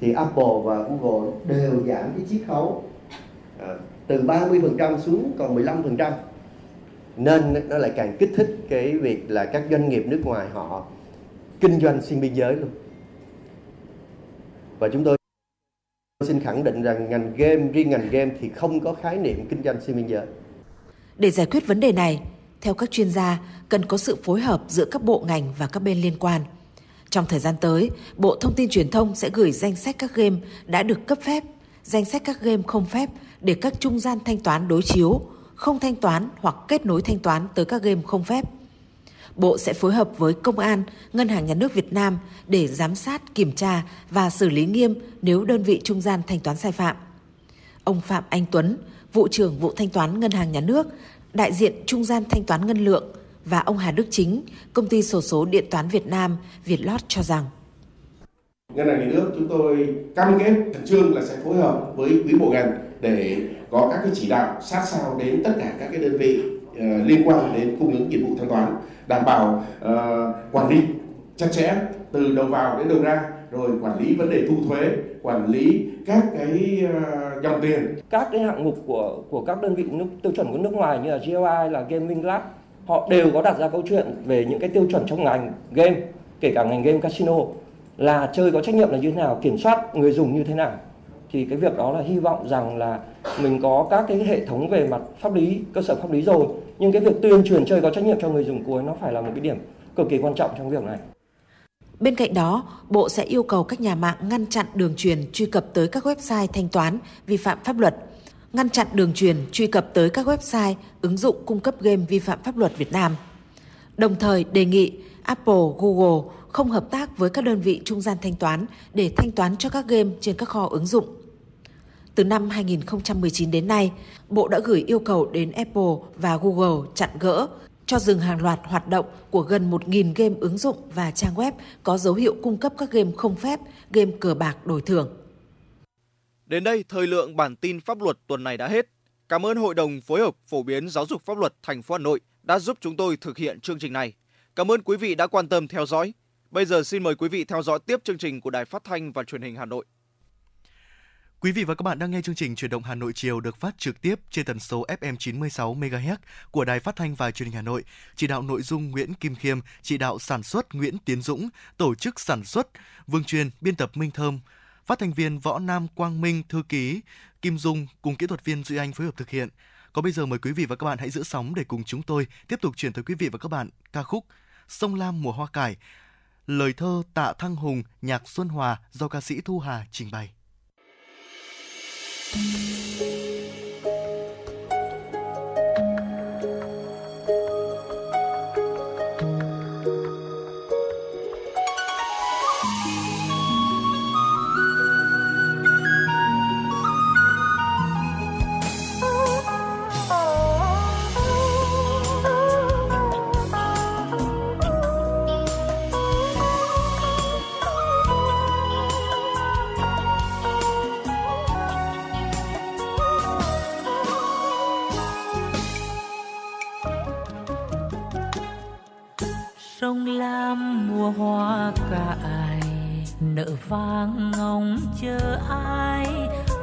Speaker 24: Thì Apple và Google đều giảm cái chiết khấu à, từ 30% xuống còn 15% nên nó lại càng kích thích cái việc là các doanh nghiệp nước ngoài họ kinh doanh xuyên biên giới luôn. Và chúng tôi xin khẳng định rằng ngành game, riêng ngành game thì không có khái niệm kinh doanh xuyên biên giới.
Speaker 22: Để giải quyết vấn đề này, theo các chuyên gia, cần có sự phối hợp giữa các bộ ngành và các bên liên quan. Trong thời gian tới, bộ thông tin truyền thông sẽ gửi danh sách các game đã được cấp phép, danh sách các game không phép để các trung gian thanh toán đối chiếu không thanh toán hoặc kết nối thanh toán tới các game không phép. Bộ sẽ phối hợp với Công an, Ngân hàng Nhà nước Việt Nam để giám sát, kiểm tra và xử lý nghiêm nếu đơn vị trung gian thanh toán sai phạm. Ông Phạm Anh Tuấn, vụ trưởng vụ thanh toán Ngân hàng Nhà nước, đại diện trung gian thanh toán ngân lượng và ông Hà Đức Chính, công ty sổ số điện toán Việt Nam, Vietlott cho rằng
Speaker 25: Ngân hàng Nhà nước chúng tôi cam kết khẩn trương là sẽ phối hợp với quý bộ ngành để có các cái chỉ đạo sát sao đến tất cả các cái đơn vị uh, liên quan đến cung ứng dịch vụ thanh toán đảm bảo uh, quản lý chặt chẽ từ đầu vào đến đầu ra rồi quản lý vấn đề thu thuế quản lý các cái uh, dòng tiền.
Speaker 26: Các cái hạng mục của của các đơn vị nước tiêu chuẩn của nước ngoài như là GOI là Gaming Lab họ đều có đặt ra câu chuyện về những cái tiêu chuẩn trong ngành game kể cả ngành game casino là chơi có trách nhiệm là như thế nào kiểm soát người dùng như thế nào. Thì cái việc đó là hy vọng rằng là mình có các cái hệ thống về mặt pháp lý cơ sở pháp lý rồi. Nhưng cái việc tuyên truyền chơi có trách nhiệm cho người dùng cuối nó phải là một cái điểm cực kỳ quan trọng trong việc này.
Speaker 22: Bên cạnh đó, Bộ sẽ yêu cầu các nhà mạng ngăn chặn đường truyền truy cập tới các website thanh toán vi phạm pháp luật, ngăn chặn đường truyền truy cập tới các website ứng dụng cung cấp game vi phạm pháp luật Việt Nam. Đồng thời đề nghị Apple, Google không hợp tác với các đơn vị trung gian thanh toán để thanh toán cho các game trên các kho ứng dụng. Từ năm 2019 đến nay, Bộ đã gửi yêu cầu đến Apple và Google chặn gỡ, cho dừng hàng loạt hoạt động của gần 1.000 game ứng dụng và trang web có dấu hiệu cung cấp các game không phép, game cờ bạc đổi thưởng.
Speaker 23: Đến đây, thời lượng bản tin pháp luật tuần này đã hết. Cảm ơn Hội đồng phối hợp phổ biến giáo dục pháp luật thành phố Hà Nội đã giúp chúng tôi thực hiện chương trình này. Cảm ơn quý vị đã quan tâm theo dõi. Bây giờ xin mời quý vị theo dõi tiếp chương trình của Đài Phát thanh và Truyền hình Hà Nội.
Speaker 4: Quý vị và các bạn đang nghe chương trình Chuyển động Hà Nội chiều được phát trực tiếp trên tần số FM 96 MHz của Đài Phát thanh và Truyền hình Hà Nội. Chỉ đạo nội dung Nguyễn Kim Khiêm, chỉ đạo sản xuất Nguyễn Tiến Dũng, tổ chức sản xuất Vương Truyền, biên tập Minh Thơm, phát thanh viên Võ Nam Quang Minh, thư ký Kim Dung cùng kỹ thuật viên Duy Anh phối hợp thực hiện. Còn bây giờ mời quý vị và các bạn hãy giữ sóng để cùng chúng tôi tiếp tục chuyển tới quý vị và các bạn ca khúc Sông Lam mùa hoa cải, lời thơ Tạ Thăng Hùng, nhạc Xuân Hòa do ca sĩ Thu Hà trình bày.
Speaker 27: Sông lam mùa hoa cài nợ vang ngóng chờ ai?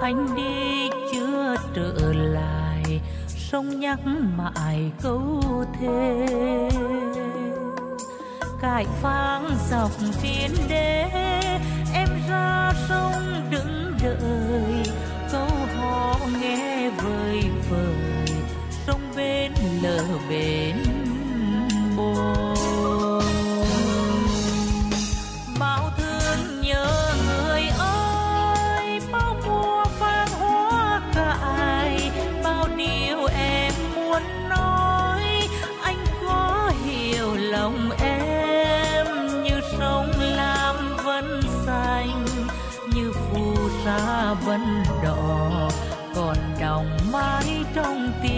Speaker 27: Anh đi chưa trở lại, sông nhắc mãi câu thề. Cài vang dọc thiên đế em ra sông đứng đợi. Câu hò nghe vơi vời, sông bên lờ bên vẫn đỏ còn đọng mãi trong tim.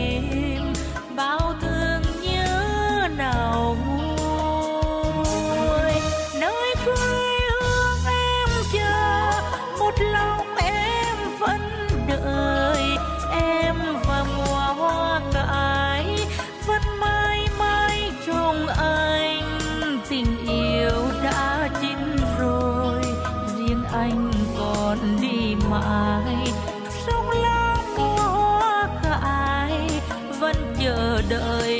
Speaker 3: Đời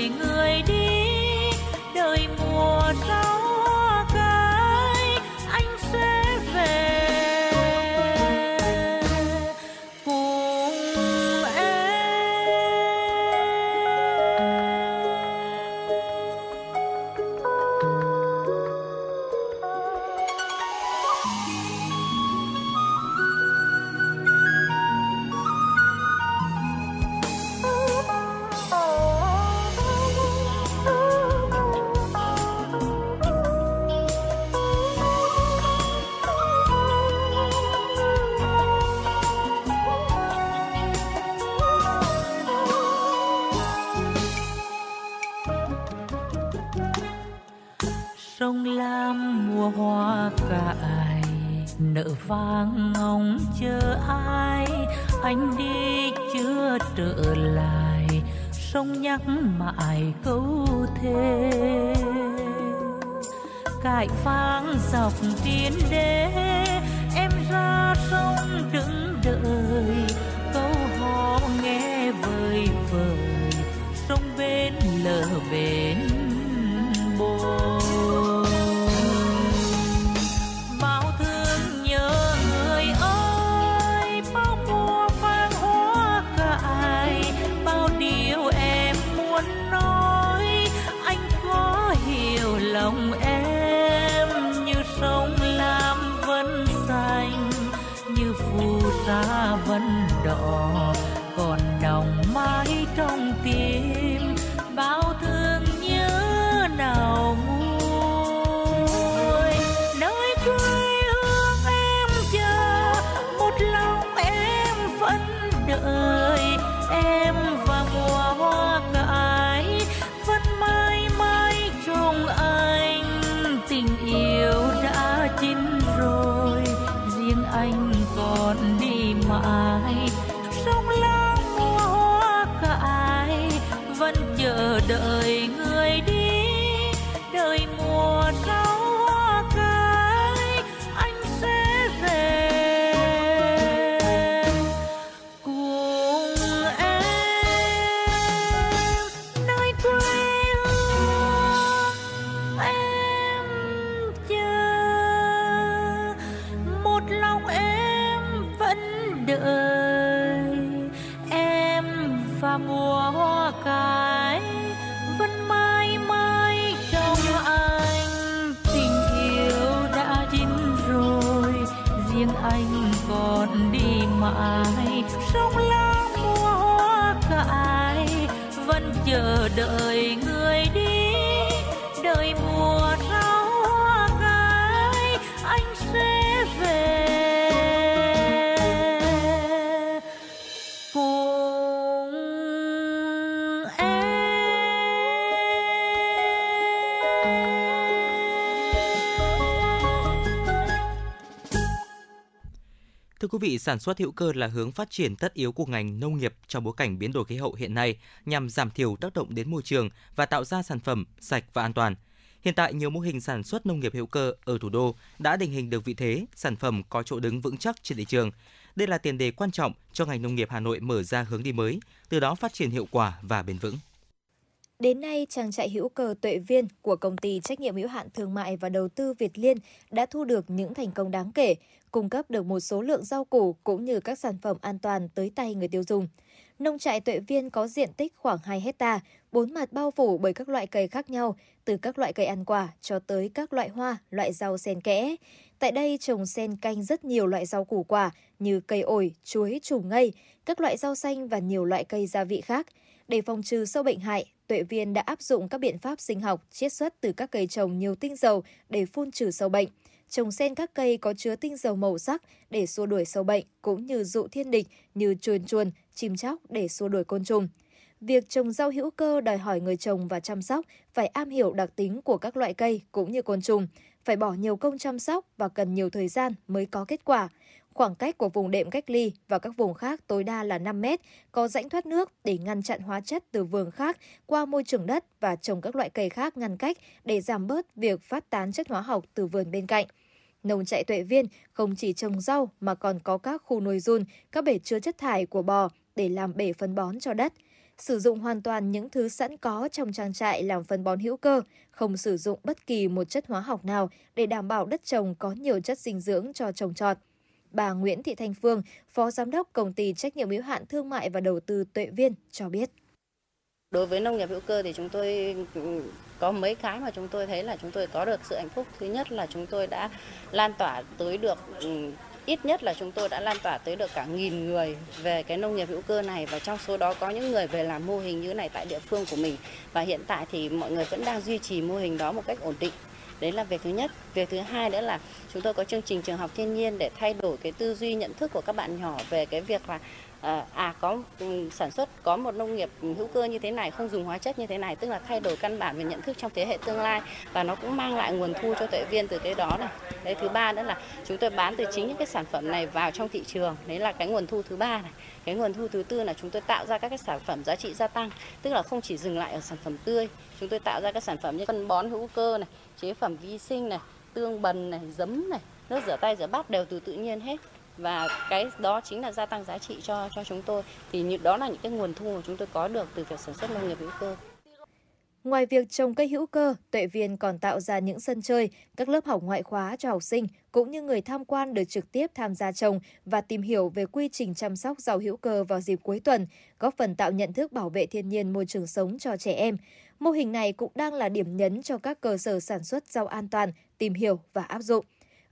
Speaker 3: quý vị, sản xuất hữu cơ là hướng phát triển tất yếu của ngành nông nghiệp trong bối cảnh biến đổi khí hậu hiện nay nhằm giảm thiểu tác động đến môi trường và tạo ra sản phẩm sạch và an toàn. Hiện tại, nhiều mô hình sản xuất nông nghiệp hữu cơ ở thủ đô đã định hình được vị thế, sản phẩm có chỗ đứng vững chắc trên thị trường. Đây là tiền đề quan trọng cho ngành nông nghiệp Hà Nội mở ra hướng đi mới, từ đó phát triển hiệu quả và bền vững.
Speaker 28: Đến nay, trang trại hữu cơ Tuệ Viên của công ty trách nhiệm hữu hạn thương mại và đầu tư Việt Liên đã thu được những thành công đáng kể, cung cấp được một số lượng rau củ cũng như các sản phẩm an toàn tới tay người tiêu dùng. Nông trại Tuệ Viên có diện tích khoảng 2 hecta, bốn mặt bao phủ bởi các loại cây khác nhau, từ các loại cây ăn quả cho tới các loại hoa, loại rau xen kẽ. Tại đây trồng xen canh rất nhiều loại rau củ quả như cây ổi, chuối, trùng ngây, các loại rau xanh và nhiều loại cây gia vị khác. Để phòng trừ sâu bệnh hại, Tuệ Viên đã áp dụng các biện pháp sinh học chiết xuất từ các cây trồng nhiều tinh dầu để phun trừ sâu bệnh. Trồng xen các cây có chứa tinh dầu màu sắc để xua đuổi sâu bệnh cũng như dụ thiên địch như chuồn chuồn, chim chóc để xua đuổi côn trùng. Việc trồng rau hữu cơ đòi hỏi người trồng và chăm sóc phải am hiểu đặc tính của các loại cây cũng như côn trùng, phải bỏ nhiều công chăm sóc và cần nhiều thời gian mới có kết quả. Khoảng cách của vùng đệm cách ly và các vùng khác tối đa là 5 mét, có rãnh thoát nước để ngăn chặn hóa chất từ vườn khác qua môi trường đất và trồng các loại cây khác ngăn cách để giảm bớt việc phát tán chất hóa học từ vườn bên cạnh. Nông trại tuệ viên không chỉ trồng rau mà còn có các khu nuôi run, các bể chứa chất thải của bò để làm bể phân bón cho đất. Sử dụng hoàn toàn những thứ sẵn có trong trang trại làm phân bón hữu cơ, không sử dụng bất kỳ một chất hóa học nào để đảm bảo đất trồng có nhiều chất dinh dưỡng cho trồng trọt. Bà Nguyễn Thị Thanh Phương, Phó Giám đốc Công ty Trách nhiệm hữu hạn Thương mại và Đầu tư Tuệ Viên cho biết.
Speaker 29: Đối với nông nghiệp hữu cơ thì chúng tôi ừ, có mấy cái mà chúng tôi thấy là chúng tôi có được sự hạnh phúc. Thứ nhất là chúng tôi đã lan tỏa tới được ừ, ít nhất là chúng tôi đã lan tỏa tới được cả nghìn người về cái nông nghiệp hữu cơ này và trong số đó có những người về làm mô hình như này tại địa phương của mình và hiện tại thì mọi người vẫn đang duy trì mô hình đó một cách ổn định đấy là việc thứ nhất. Việc thứ hai nữa là chúng tôi có chương trình trường học thiên nhiên để thay đổi cái tư duy nhận thức của các bạn nhỏ về cái việc là ờ, à, có ừ, sản xuất có một nông nghiệp hữu cơ như thế này không dùng hóa chất như thế này tức là thay đổi căn bản về nhận thức trong thế hệ tương lai. Và nó cũng mang lại nguồn thu cho tuệ viên từ cái đó này. Đấy thứ ba nữa là chúng tôi bán từ chính những cái sản phẩm này vào trong thị trường. Đấy là cái nguồn thu thứ ba này. Cái nguồn thu thứ tư là chúng tôi tạo ra các cái sản phẩm giá trị gia tăng. Tức là không chỉ dừng lại ở sản phẩm tươi chúng tôi tạo ra các sản phẩm như phân bón hữu cơ này chế phẩm vi sinh này tương bần này giấm này nước rửa tay rửa bát đều từ tự nhiên hết. Và cái đó chính là gia tăng giá trị cho cho chúng tôi. Thì như đó là những cái nguồn thu mà chúng tôi có được từ việc sản xuất nông nghiệp hữu cơ.
Speaker 28: Ngoài việc trồng cây hữu cơ, Tuệ Viên còn tạo ra những sân chơi, các lớp học ngoại khóa cho học sinh cũng như người tham quan được trực tiếp tham gia trồng và tìm hiểu về quy trình chăm sóc rau hữu cơ vào dịp cuối tuần, góp phần tạo nhận thức bảo vệ thiên nhiên môi trường sống cho trẻ em. Mô hình này cũng đang là điểm nhấn cho các cơ sở sản xuất rau an toàn tìm hiểu và áp dụng.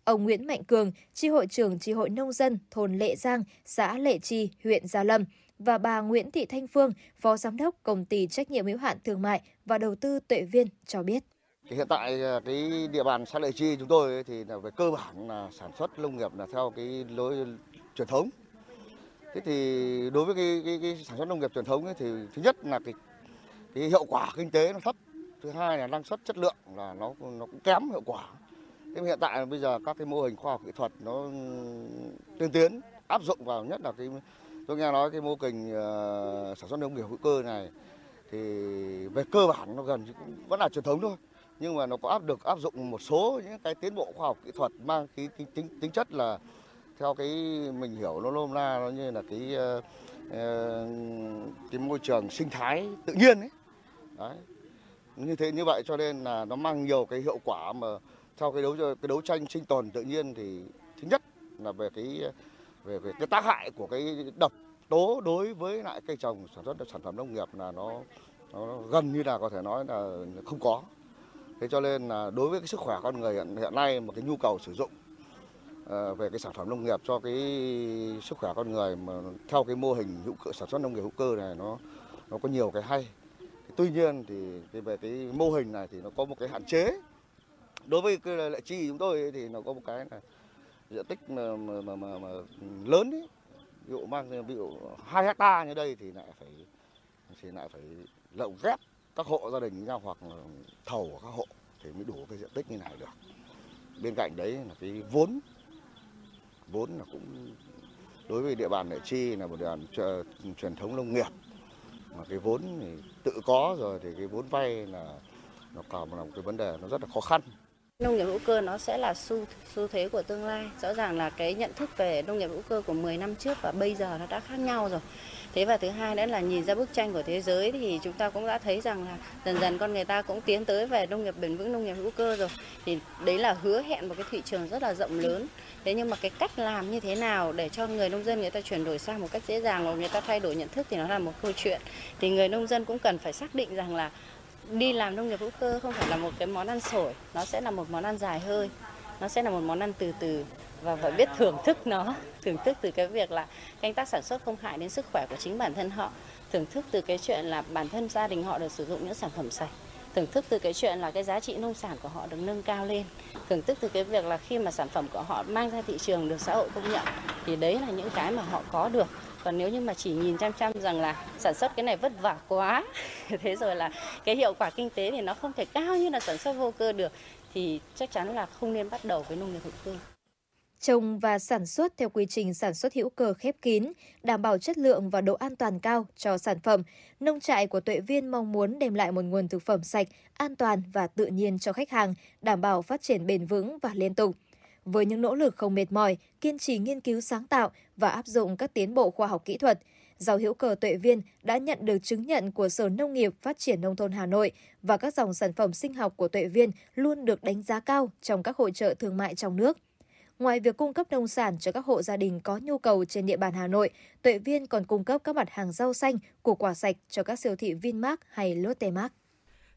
Speaker 28: Ông Nguyễn Mạnh Cường, tri hội trưởng tri hội nông dân thôn Lệ Giang, xã Lệ Chi, huyện Gia Lâm và bà Nguyễn Thị Thanh Phương, phó giám đốc công ty trách nhiệm hữu hạn thương mại và đầu tư Tuệ Viên cho biết.
Speaker 30: Hiện tại à, cái địa bàn xã Lệ Chi chúng tôi thì là về cơ bản là sản xuất nông nghiệp là theo cái lối truyền thống. Thế thì đối với cái, cái, cái sản xuất nông nghiệp truyền thống ấy thì thứ nhất là cái, thì hiệu quả kinh tế nó thấp, thứ hai là năng suất chất lượng là nó nó cũng kém hiệu quả. Thế hiện tại bây giờ các cái mô hình khoa học kỹ thuật nó tiên tiến áp dụng vào nhất là cái tôi nghe nói cái mô hình uh, ờ, sản xuất nông nghiệp hữu cơ này thì về cơ bản nó gần cũng vẫn là truyền thống thôi. Nhưng mà nó có áp được áp dụng một số những cái tiến bộ khoa học kỹ thuật mang cái, cái tính tính chất là theo cái mình hiểu nó nôm na nó như là cái uh, cái môi trường sinh thái tự nhiên ấy đấy như thế như vậy cho nên là nó mang nhiều cái hiệu quả mà theo cái đấu cái đấu tranh sinh tồn tự nhiên thì thứ nhất là về cái về về cái tác hại của cái độc tố đối với lại cây trồng sản xuất sản phẩm nông nghiệp là nó, nó gần như là có thể nói là không có. Thế cho nên là đối với cái sức khỏe con người hiện, hiện nay một cái nhu cầu sử dụng uh, về cái sản phẩm nông nghiệp cho cái sức khỏe con người mà theo cái mô hình hữu cơ sản xuất nông nghiệp hữu cơ này nó nó có nhiều cái hay. Tuy nhiên thì, về cái mô hình này thì nó có một cái hạn chế. Đối với cái lệ chi chúng tôi thì nó có một cái là diện tích mà, mà, mà, mà, mà lớn ấy, ví dụ mang ví dụ hai hecta như đây thì lại phải thì lại phải lộng ghép các hộ gia đình với nhau hoặc là thầu của các hộ thì mới đủ cái diện tích như này được. Bên cạnh đấy là cái vốn. Vốn là cũng đối với địa bàn Lệ Chi là một địa bàn ờ, truyền thống nông nghiệp mà cái vốn thì tự có rồi thì cái vốn vay là nó còn là một cái vấn đề nó rất là khó khăn
Speaker 29: Nông nghiệp hữu cơ nó sẽ là xu xu thế của tương lai. Rõ ràng là cái nhận thức về nông nghiệp hữu cơ của 10 năm trước và bây giờ nó đã khác nhau rồi. Thế và thứ hai nữa là nhìn ra bức tranh của thế giới thì chúng ta cũng đã thấy rằng là dần dần con người ta cũng tiến tới về nông nghiệp bền vững, nông nghiệp hữu cơ rồi. Thì đấy là hứa hẹn một cái thị trường rất là rộng lớn. Thế nhưng mà cái cách làm như thế nào để cho người nông dân người ta chuyển đổi sang một cách dễ dàng và người ta thay đổi nhận thức thì nó là một câu chuyện. Thì người nông dân cũng cần phải xác định rằng là đi làm nông nghiệp hữu cơ không phải là một cái món ăn sổi, nó sẽ là một món ăn dài hơi, nó sẽ là một món ăn từ từ và phải biết thưởng thức nó. Thưởng thức từ cái việc là canh tác sản xuất không hại đến sức khỏe của chính bản thân họ. Thưởng thức từ cái chuyện là bản thân gia đình họ được sử dụng những sản phẩm sạch thưởng thức từ cái chuyện là cái giá trị nông sản của họ được nâng cao lên. Thưởng thức từ cái việc là khi mà sản phẩm của họ mang ra thị trường được xã hội công nhận, thì đấy là những cái mà họ có được. Còn nếu như mà chỉ nhìn chăm chăm rằng là sản xuất cái này vất vả quá, thế rồi là cái hiệu quả kinh tế thì nó không thể cao như là sản xuất vô cơ được, thì chắc chắn là không nên bắt đầu với nông nghiệp hữu cơ
Speaker 28: trồng và sản xuất theo quy trình sản xuất hữu cơ khép kín, đảm bảo chất lượng và độ an toàn cao cho sản phẩm. Nông trại của Tuệ Viên mong muốn đem lại một nguồn thực phẩm sạch, an toàn và tự nhiên cho khách hàng, đảm bảo phát triển bền vững và liên tục. Với những nỗ lực không mệt mỏi, kiên trì nghiên cứu sáng tạo và áp dụng các tiến bộ khoa học kỹ thuật, rau hữu cơ Tuệ Viên đã nhận được chứng nhận của Sở Nông nghiệp Phát triển Nông thôn Hà Nội và các dòng sản phẩm sinh học của Tuệ Viên luôn được đánh giá cao trong các hội trợ thương mại trong nước. Ngoài việc cung cấp nông sản cho các hộ gia đình có nhu cầu trên địa bàn Hà Nội, Tuệ Viên còn cung cấp các mặt hàng rau xanh, củ quả sạch cho các siêu thị Vinmart hay Lotte Mart.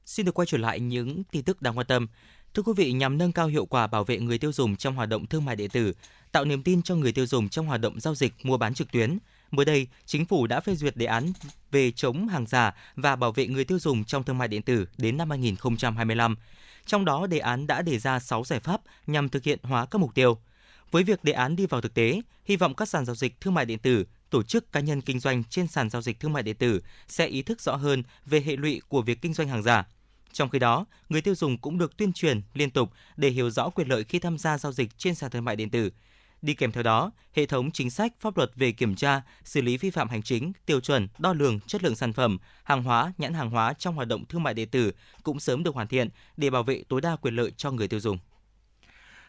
Speaker 3: Xin được quay trở lại những tin tức đáng quan tâm. Thưa quý vị, nhằm nâng cao hiệu quả bảo vệ người tiêu dùng trong hoạt động thương mại điện tử, tạo niềm tin cho người tiêu dùng trong hoạt động giao dịch mua bán trực tuyến, mới đây, chính phủ đã phê duyệt đề án về chống hàng giả và bảo vệ người tiêu dùng trong thương mại điện tử đến năm 2025. Trong đó, đề án đã đề ra 6 giải pháp nhằm thực hiện hóa các mục tiêu. Với việc đề án đi vào thực tế, hy vọng các sàn giao dịch thương mại điện tử, tổ chức cá nhân kinh doanh trên sàn giao dịch thương mại điện tử sẽ ý thức rõ hơn về hệ lụy của việc kinh doanh hàng giả. Trong khi đó, người tiêu dùng cũng được tuyên truyền liên tục để hiểu rõ quyền lợi khi tham gia giao dịch trên sàn thương mại điện tử. Đi kèm theo đó, hệ thống chính sách pháp luật về kiểm tra, xử lý vi phạm hành chính, tiêu chuẩn, đo lường chất lượng sản phẩm, hàng hóa, nhãn hàng hóa trong hoạt động thương mại điện tử cũng sớm được hoàn thiện để bảo vệ tối đa quyền lợi cho người tiêu dùng.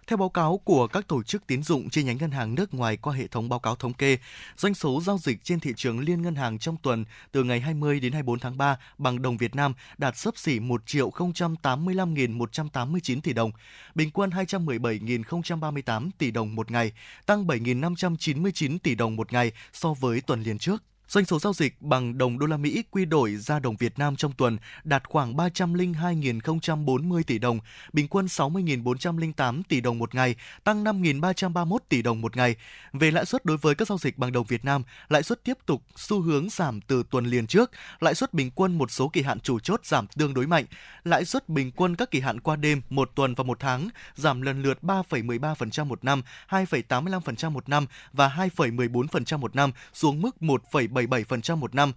Speaker 4: Theo báo cáo của các tổ chức tín dụng chi nhánh ngân hàng nước ngoài qua hệ thống báo cáo thống kê, doanh số giao dịch trên thị trường liên ngân hàng trong tuần từ ngày 20 đến 24 tháng 3 bằng đồng Việt Nam đạt sấp xỉ 1 triệu 085.189 tỷ đồng, bình quân 217.038 tỷ đồng một ngày, tăng 7.599 tỷ đồng một ngày so với tuần liền trước. Doanh số giao dịch bằng đồng đô la Mỹ quy đổi ra đồng Việt Nam trong tuần đạt khoảng 302.040 tỷ đồng, bình quân 60.408 tỷ đồng một ngày, tăng 5.331 tỷ đồng một ngày. Về lãi suất đối với các giao dịch bằng đồng Việt Nam, lãi suất tiếp tục xu hướng giảm từ tuần liền trước, lãi suất bình quân một số kỳ hạn chủ chốt giảm tương đối mạnh, lãi suất bình quân các kỳ hạn qua đêm, một tuần và một tháng giảm lần lượt 3,13% một năm, 2,85% một năm và 2,14% một năm xuống mức 1, 2,77% một năm,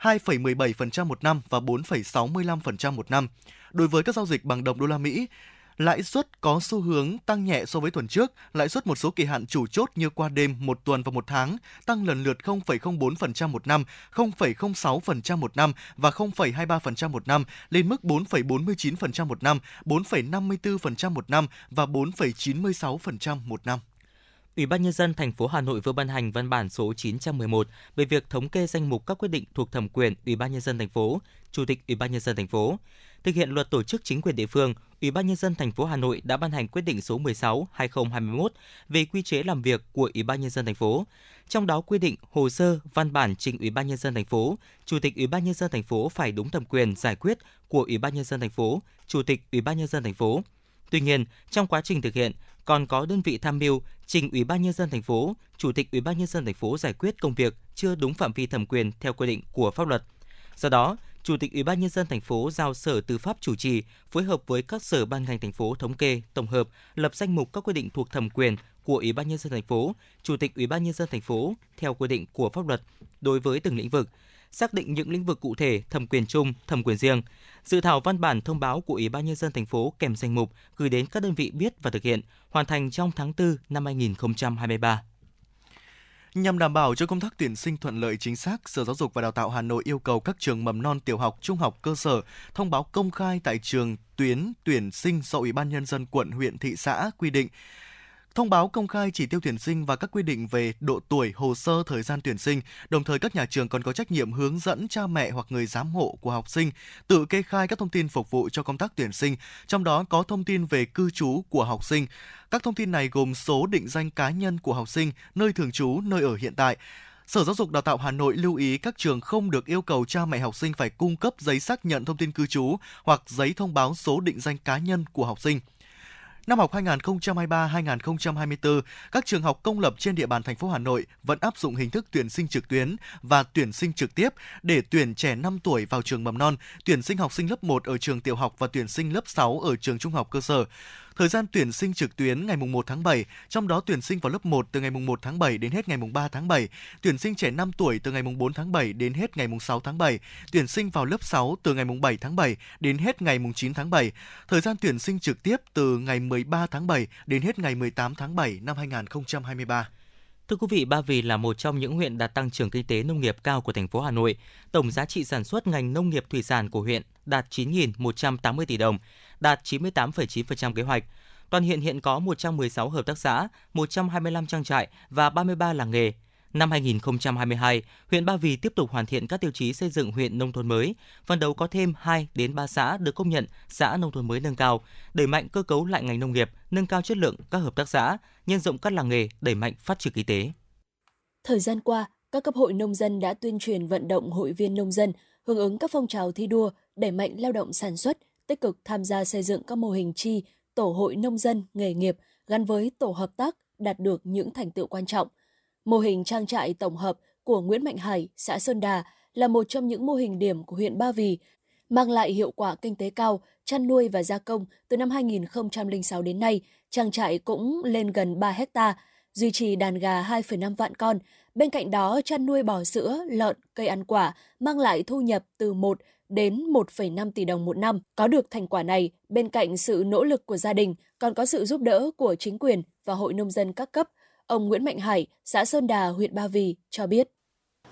Speaker 4: 2,17% một năm và 4,65% một năm. Đối với các giao dịch bằng đồng đô la Mỹ, lãi suất có xu hướng tăng nhẹ so với tuần trước, lãi suất một số kỳ hạn chủ chốt như qua đêm, một tuần và một tháng tăng lần lượt 0,04% một năm, 0,06% một năm và 0,23% một năm lên mức 4,49% một năm, 4,54% một năm và 4,96% một năm.
Speaker 3: Ủy ban nhân dân thành phố Hà Nội vừa ban hành văn bản số 911 về việc thống kê danh mục các quyết định thuộc thẩm quyền Ủy ban nhân dân thành phố, Chủ tịch Ủy ban nhân dân thành phố. Thực hiện luật tổ chức chính quyền địa phương, Ủy ban nhân dân thành phố Hà Nội đã ban hành quyết định số 16/2021 về quy chế làm việc của Ủy ban nhân dân thành phố. Trong đó quy định hồ sơ, văn bản trình Ủy ban nhân dân thành phố, Chủ tịch Ủy ban nhân dân thành phố phải đúng thẩm quyền giải quyết của Ủy ban nhân dân thành phố, Chủ tịch Ủy ban nhân dân thành phố. Tuy nhiên, trong quá trình thực hiện, còn có đơn vị tham mưu trình Ủy ban nhân dân thành phố, Chủ tịch Ủy ban nhân dân thành phố giải quyết công việc chưa đúng phạm vi thẩm quyền theo quy định của pháp luật. Do đó, Chủ tịch Ủy ban nhân dân thành phố giao Sở Tư pháp chủ trì phối hợp với các sở ban ngành thành phố thống kê, tổng hợp, lập danh mục các quy định thuộc thẩm quyền của Ủy ban nhân dân thành phố, Chủ tịch Ủy ban nhân dân thành phố theo quy định của pháp luật đối với từng lĩnh vực, xác định những lĩnh vực cụ thể thẩm quyền chung, thẩm quyền riêng. Dự thảo văn bản thông báo của Ủy ban nhân dân thành phố kèm danh mục gửi đến các đơn vị biết và thực hiện, hoàn thành trong tháng 4 năm 2023.
Speaker 4: Nhằm đảm bảo cho công tác tuyển sinh thuận lợi chính xác, Sở Giáo dục và Đào tạo Hà Nội yêu cầu các trường mầm non, tiểu học, trung học cơ sở thông báo công khai tại trường tuyến tuyển sinh do Ủy ban nhân dân quận, huyện, thị xã quy định thông báo công khai chỉ tiêu tuyển sinh và các quy định về độ tuổi, hồ sơ, thời gian tuyển sinh. Đồng thời các nhà trường còn có trách nhiệm hướng dẫn cha mẹ hoặc người giám hộ của học sinh tự kê khai các thông tin phục vụ cho công tác tuyển sinh, trong đó có thông tin về cư trú của học sinh. Các thông tin này gồm số định danh cá nhân của học sinh, nơi thường trú, nơi ở hiện tại. Sở Giáo dục Đào tạo Hà Nội lưu ý các trường không được yêu cầu cha mẹ học sinh phải cung cấp giấy xác nhận thông tin cư trú hoặc giấy thông báo số định danh cá nhân của học sinh. Năm học 2023-2024, các trường học công lập trên địa bàn thành phố Hà Nội vẫn áp dụng hình thức tuyển sinh trực tuyến và tuyển sinh trực tiếp để tuyển trẻ 5 tuổi vào trường mầm non, tuyển sinh học sinh lớp 1 ở trường tiểu học và tuyển sinh lớp 6 ở trường trung học cơ sở. Thời gian tuyển sinh trực tuyến ngày 1 tháng 7, trong đó tuyển sinh vào lớp 1 từ ngày 1 tháng 7 đến hết ngày 3 tháng 7, tuyển sinh trẻ 5 tuổi từ ngày 4 tháng 7 đến hết ngày 6 tháng 7, tuyển sinh vào lớp 6 từ ngày 7 tháng 7 đến hết ngày 9 tháng 7. Thời gian tuyển sinh trực tiếp từ ngày 13 tháng 7 đến hết ngày 18 tháng 7 năm 2023.
Speaker 3: Thưa quý vị, Ba Vì là một trong những huyện đạt tăng trưởng kinh tế nông nghiệp cao của thành phố Hà Nội. Tổng giá trị sản xuất ngành nông nghiệp thủy sản của huyện đạt 9.180 tỷ đồng, đạt 98,9% kế hoạch. Toàn huyện hiện có 116 hợp tác xã, 125 trang trại và 33 làng nghề. Năm 2022, huyện Ba Vì tiếp tục hoàn thiện các tiêu chí xây dựng huyện nông thôn mới, phần đầu có thêm 2 đến 3 xã được công nhận xã nông thôn mới nâng cao, đẩy mạnh cơ cấu lại ngành nông nghiệp, nâng cao chất lượng các hợp tác xã, nhân rộng các làng nghề, đẩy mạnh phát triển kinh tế.
Speaker 31: Thời gian qua, các cấp hội nông dân đã tuyên truyền vận động hội viên nông dân hưởng ứng các phong trào thi đua, đẩy mạnh lao động sản xuất, tích cực tham gia xây dựng các mô hình chi, tổ hội nông dân, nghề nghiệp gắn với tổ hợp tác đạt được những thành tựu quan trọng. Mô hình trang trại tổng hợp của Nguyễn Mạnh Hải, xã Sơn Đà là một trong những mô hình điểm của huyện Ba Vì, mang lại hiệu quả kinh tế cao, chăn nuôi và gia công từ năm 2006 đến nay, trang trại cũng lên gần 3 hecta, duy trì đàn gà 2,5 vạn con. Bên cạnh đó, chăn nuôi bò sữa, lợn, cây ăn quả mang lại thu nhập từ 1 đến 1,5 tỷ đồng một năm. Có được thành quả này, bên cạnh sự nỗ lực của gia đình, còn có sự giúp đỡ của chính quyền và hội nông dân các cấp. Ông Nguyễn Mạnh Hải, xã Sơn Đà, huyện Ba Vì cho biết.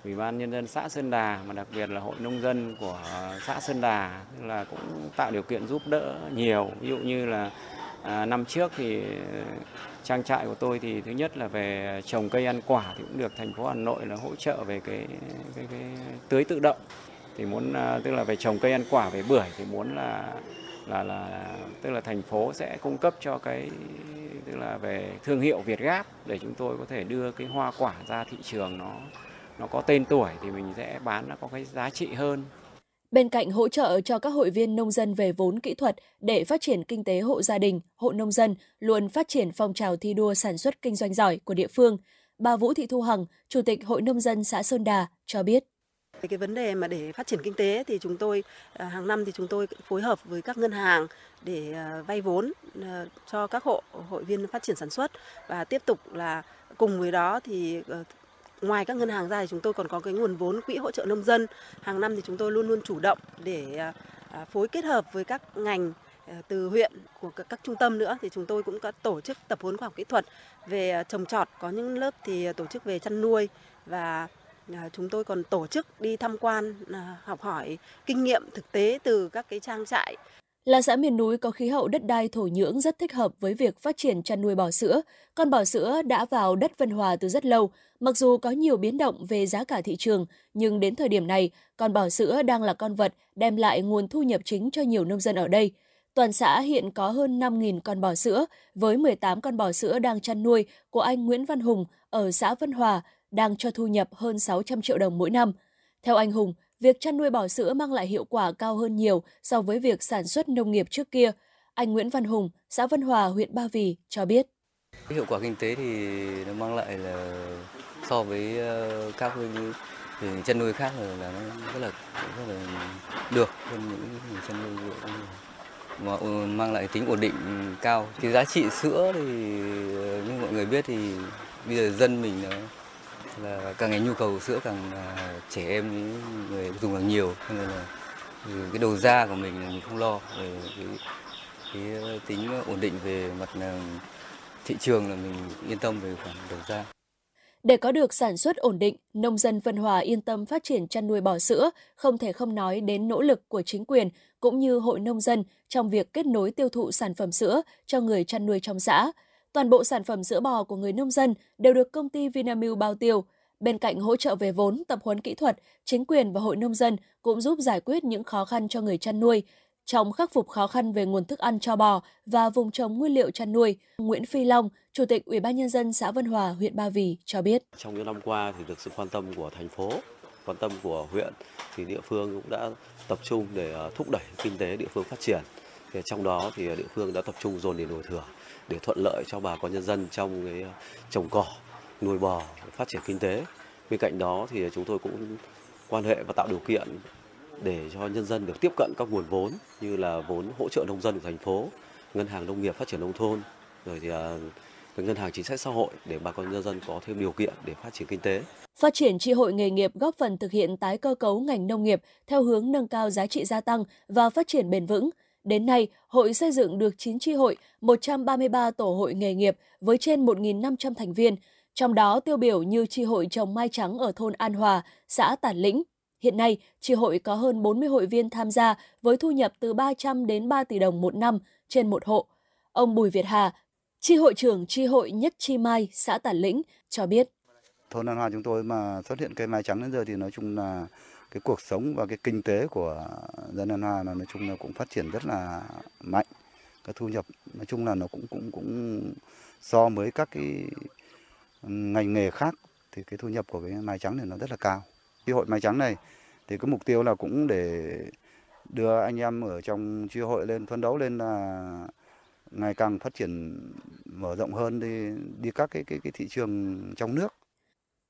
Speaker 32: Ủy ban nhân dân xã Sơn Đà mà đặc biệt là hội nông dân của xã Sơn Đà là cũng tạo điều kiện giúp đỡ nhiều. Ví dụ như là à, năm trước thì trang trại của tôi thì thứ nhất là về trồng cây ăn quả thì cũng được thành phố Hà Nội là hỗ trợ về cái cái, cái tưới tự động thì muốn à, tức là về trồng cây ăn quả về bưởi thì muốn là là là tức là thành phố sẽ cung cấp cho cái tức là về thương hiệu Việt Gáp để chúng tôi có thể đưa cái hoa quả ra thị trường nó nó có tên tuổi thì mình sẽ bán nó có cái giá trị hơn.
Speaker 31: Bên cạnh hỗ trợ cho các hội viên nông dân về vốn kỹ thuật để phát triển kinh tế hộ gia đình, hộ nông dân luôn phát triển phong trào thi đua sản xuất kinh doanh giỏi của địa phương, bà Vũ Thị Thu Hằng, Chủ tịch Hội Nông dân xã Sơn Đà cho biết.
Speaker 33: Cái vấn đề mà để phát triển kinh tế thì chúng tôi à, hàng năm thì chúng tôi phối hợp với các ngân hàng để à, vay vốn à, cho các hộ, hội viên phát triển sản xuất. Và tiếp tục là cùng với đó thì ờ, ngoài các ngân hàng ra thì chúng tôi còn có cái nguồn vốn quỹ hỗ trợ nông dân. Hàng năm thì chúng tôi luôn luôn chủ động để phối kết hợp với các ngành từ huyện, của các trung tâm nữa. Thì chúng tôi cũng có tổ chức tập huấn khoa học kỹ thuật về trồng trọt. Có những lớp thì tổ chức về chăn nuôi và Ờ, chúng tôi còn tổ chức đi tham quan ờ, học hỏi kinh nghiệm thực tế từ các cái trang trại.
Speaker 31: Là xã miền núi có khí hậu đất đai thổ nhưỡng rất thích hợp với việc phát triển chăn nuôi bò sữa. Con bò sữa đã vào đất Vân Hòa từ rất lâu, mặc dù có nhiều biến động về giá cả thị trường, nhưng đến thời điểm này, con bò sữa đang là con vật đem lại nguồn thu nhập chính cho nhiều nông dân ở đây. Toàn xã hiện có hơn 5.000 con bò sữa, với 18 con bò sữa đang chăn nuôi của anh Nguyễn Văn Hùng ở xã Vân Hòa, đang cho thu nhập hơn 600 triệu đồng mỗi năm. Theo anh Hùng, việc chăn nuôi bò sữa mang lại hiệu quả cao hơn nhiều so với việc sản xuất nông nghiệp trước kia. Anh Nguyễn Văn Hùng, xã Vân Hòa, huyện Ba Vì cho biết.
Speaker 34: Hiệu quả kinh tế thì nó mang lại là so với ờ, các các thì chăn nuôi khác là, là nó rất là rất là được hơn những chăn nuôi mà mang lại tính ổn định cao. Cái giá trị sữa thì ờ, như mọi người biết thì bây giờ dân mình nó là càng ngày nhu cầu sữa càng à, trẻ em với người dùng càng nhiều nên là cái đầu ra của mình mình không lo về cái, cái ờ, tính ổn định về mặt ờ, thị trường là mình yên tâm về khoản đầu ra.
Speaker 31: Để có được sản xuất ổn định, nông dân Vân Hòa yên tâm phát triển chăn nuôi bò sữa, không thể không nói đến nỗ lực của chính quyền cũng như hội nông dân trong việc kết nối tiêu thụ sản phẩm sữa cho người chăn nuôi trong xã. Toàn bộ sản phẩm sữa bò của người nông dân đều được công ty Vinamilk bao tiêu. Bên cạnh hỗ trợ về vốn, tập huấn kỹ thuật, chính quyền và hội nông dân cũng giúp giải quyết những khó khăn cho người chăn nuôi Trong khắc phục khó khăn về nguồn thức ăn cho bò và vùng trồng nguyên liệu chăn nuôi, Nguyễn Phi Long, Chủ tịch Ủy ban nhân dân xã Vân Hòa, huyện Ba Vì cho biết.
Speaker 35: Trong những năm qua thì được sự quan tâm của thành phố, quan tâm của huyện thì địa phương cũng đã tập trung để à, thúc đẩy kinh tế địa phương phát triển. Thì trong đó thì địa phương đã tập trung dồn điền đổi thừa để thuận lợi cho bà con nhân dân trong cái ờ, trồng cỏ, nuôi bò, phát triển kinh tế. Bên cạnh đó thì chúng tôi cũng quan hệ và tạo điều kiện để cho nhân dân được tiếp cận các nguồn vốn như là vốn hỗ trợ nông dân của thành phố, ngân hàng nông nghiệp phát triển nông thôn, rồi thì ờ, ngân hàng chính sách xã hội để bà con nhân dân có thêm điều kiện để phát triển kinh tế.
Speaker 31: Phát triển tri hội nghề nghiệp góp phần thực hiện tái cơ cấu ngành nông nghiệp theo hướng nâng cao giá trị gia tăng và phát triển bền vững, Đến nay, hội xây dựng được 9 tri hội, 133 tổ hội nghề nghiệp với trên 1.500 thành viên, trong đó tiêu biểu như tri hội trồng mai trắng ở thôn An Hòa, xã Tản Lĩnh. Hiện nay, tri hội có hơn 40 hội viên tham gia với thu nhập từ 300 đến 3 tỷ đồng một năm trên một hộ. Ông Bùi Việt Hà, tri hội trưởng tri hội Nhất Chi Mai, xã Tản Lĩnh cho biết.
Speaker 36: Thôn An Hòa chúng tôi mà xuất hiện cây mai trắng đến giờ thì nói chung là cái cuộc sống và cái kinh tế của dân An Hoa là nói chung là cũng phát triển rất là mạnh. Cái thu nhập nói chung là nó cũng cũng cũng so với các cái ngành nghề khác thì cái thu nhập của cái mai trắng này nó rất là cao. Chi hội mai trắng này thì cái mục tiêu là cũng để đưa anh em ở trong chi hội lên, phấn đấu lên là ngày càng phát triển mở rộng hơn đi đi các cái cái cái thị trường trong nước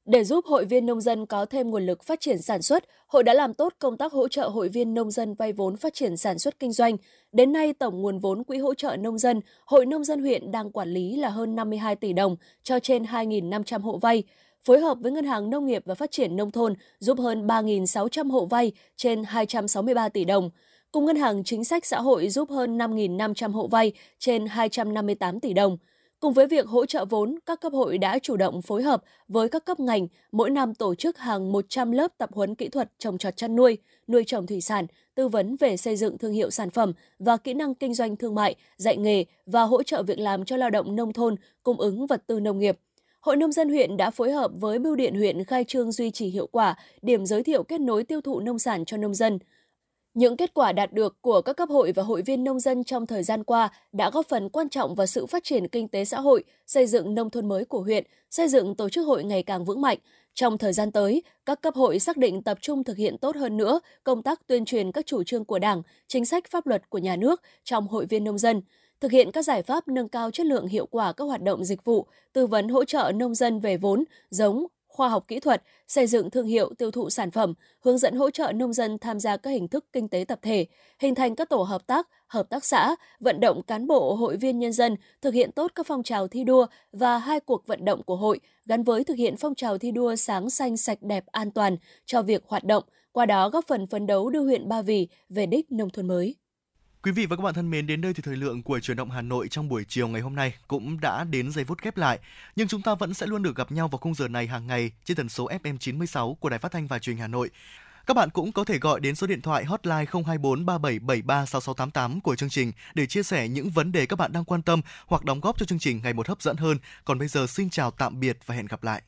Speaker 31: để giúp hội viên nông dân có thêm nguồn lực phát triển sản xuất, hội đã làm tốt công tác hỗ trợ hội viên nông dân vay vốn phát triển sản xuất kinh doanh. Đến nay, tổng nguồn vốn quỹ hỗ trợ nông dân, Hội Nông dân huyện đang quản lý là hơn 52 tỷ đồng cho trên 2.500 hộ vay. Phối hợp với Ngân hàng Nông nghiệp và Phát triển Nông thôn giúp hơn 3.600 hộ vay trên 263 tỷ đồng. Cùng Ngân hàng Chính sách Xã hội giúp hơn 5.500 hộ vay trên 258 tỷ đồng. Cùng với việc hỗ trợ vốn, các cấp hội đã chủ động phối hợp với các cấp ngành, mỗi năm tổ chức hàng 100 lớp tập huấn kỹ thuật trồng trọt chăn nuôi, nuôi trồng thủy sản, tư vấn về xây dựng thương hiệu sản phẩm và kỹ năng kinh doanh thương mại, dạy nghề và hỗ trợ việc làm cho lao động nông thôn, cung ứng vật tư nông nghiệp. Hội nông dân huyện đã phối hợp với Bưu điện huyện khai trương duy trì hiệu quả điểm giới thiệu kết nối tiêu thụ nông sản cho nông dân – những kết quả đạt được của các cấp hội và hội viên nông dân trong thời gian qua đã góp phần quan trọng vào sự phát triển kinh tế xã hội, xây dựng nông thôn mới của huyện, xây dựng tổ chức hội ngày càng vững mạnh. Trong thời gian tới, các cấp hội xác định tập trung thực hiện tốt hơn nữa công tác tuyên truyền các chủ trương của Đảng, chính sách pháp luật của nhà nước trong hội viên nông dân, thực hiện các giải pháp nâng cao chất lượng hiệu quả các hoạt động dịch vụ, tư vấn hỗ trợ nông dân về vốn, giống, khoa học kỹ thuật, xây dựng thương hiệu tiêu thụ sản phẩm, hướng dẫn hỗ trợ nông dân tham gia các hình thức kinh tế tập thể, hình thành các tổ hợp tác, hợp tác xã, vận động cán bộ hội viên nhân dân thực hiện tốt các phong trào thi đua và hai cuộc vận động của hội gắn với thực hiện phong trào thi đua sáng xanh sạch đẹp an toàn cho việc hoạt động, qua đó góp phần phấn đấu đưa huyện Ba Vì về đích nông thôn mới.
Speaker 4: Quý vị và các bạn thân mến, đến đây thì thời lượng của truyền động Hà Nội trong buổi chiều ngày hôm nay cũng đã đến giây phút khép lại. Nhưng chúng ta vẫn sẽ luôn được gặp nhau vào khung giờ này hàng ngày trên tần số FM 96 của Đài Phát thanh và Truyền hình Hà Nội. Các bạn cũng có thể gọi đến số điện thoại hotline 024 3773 6688 của chương trình để chia sẻ những vấn đề các bạn đang quan tâm hoặc đóng góp cho chương trình ngày một hấp dẫn hơn. Còn bây giờ xin chào tạm biệt và hẹn gặp lại.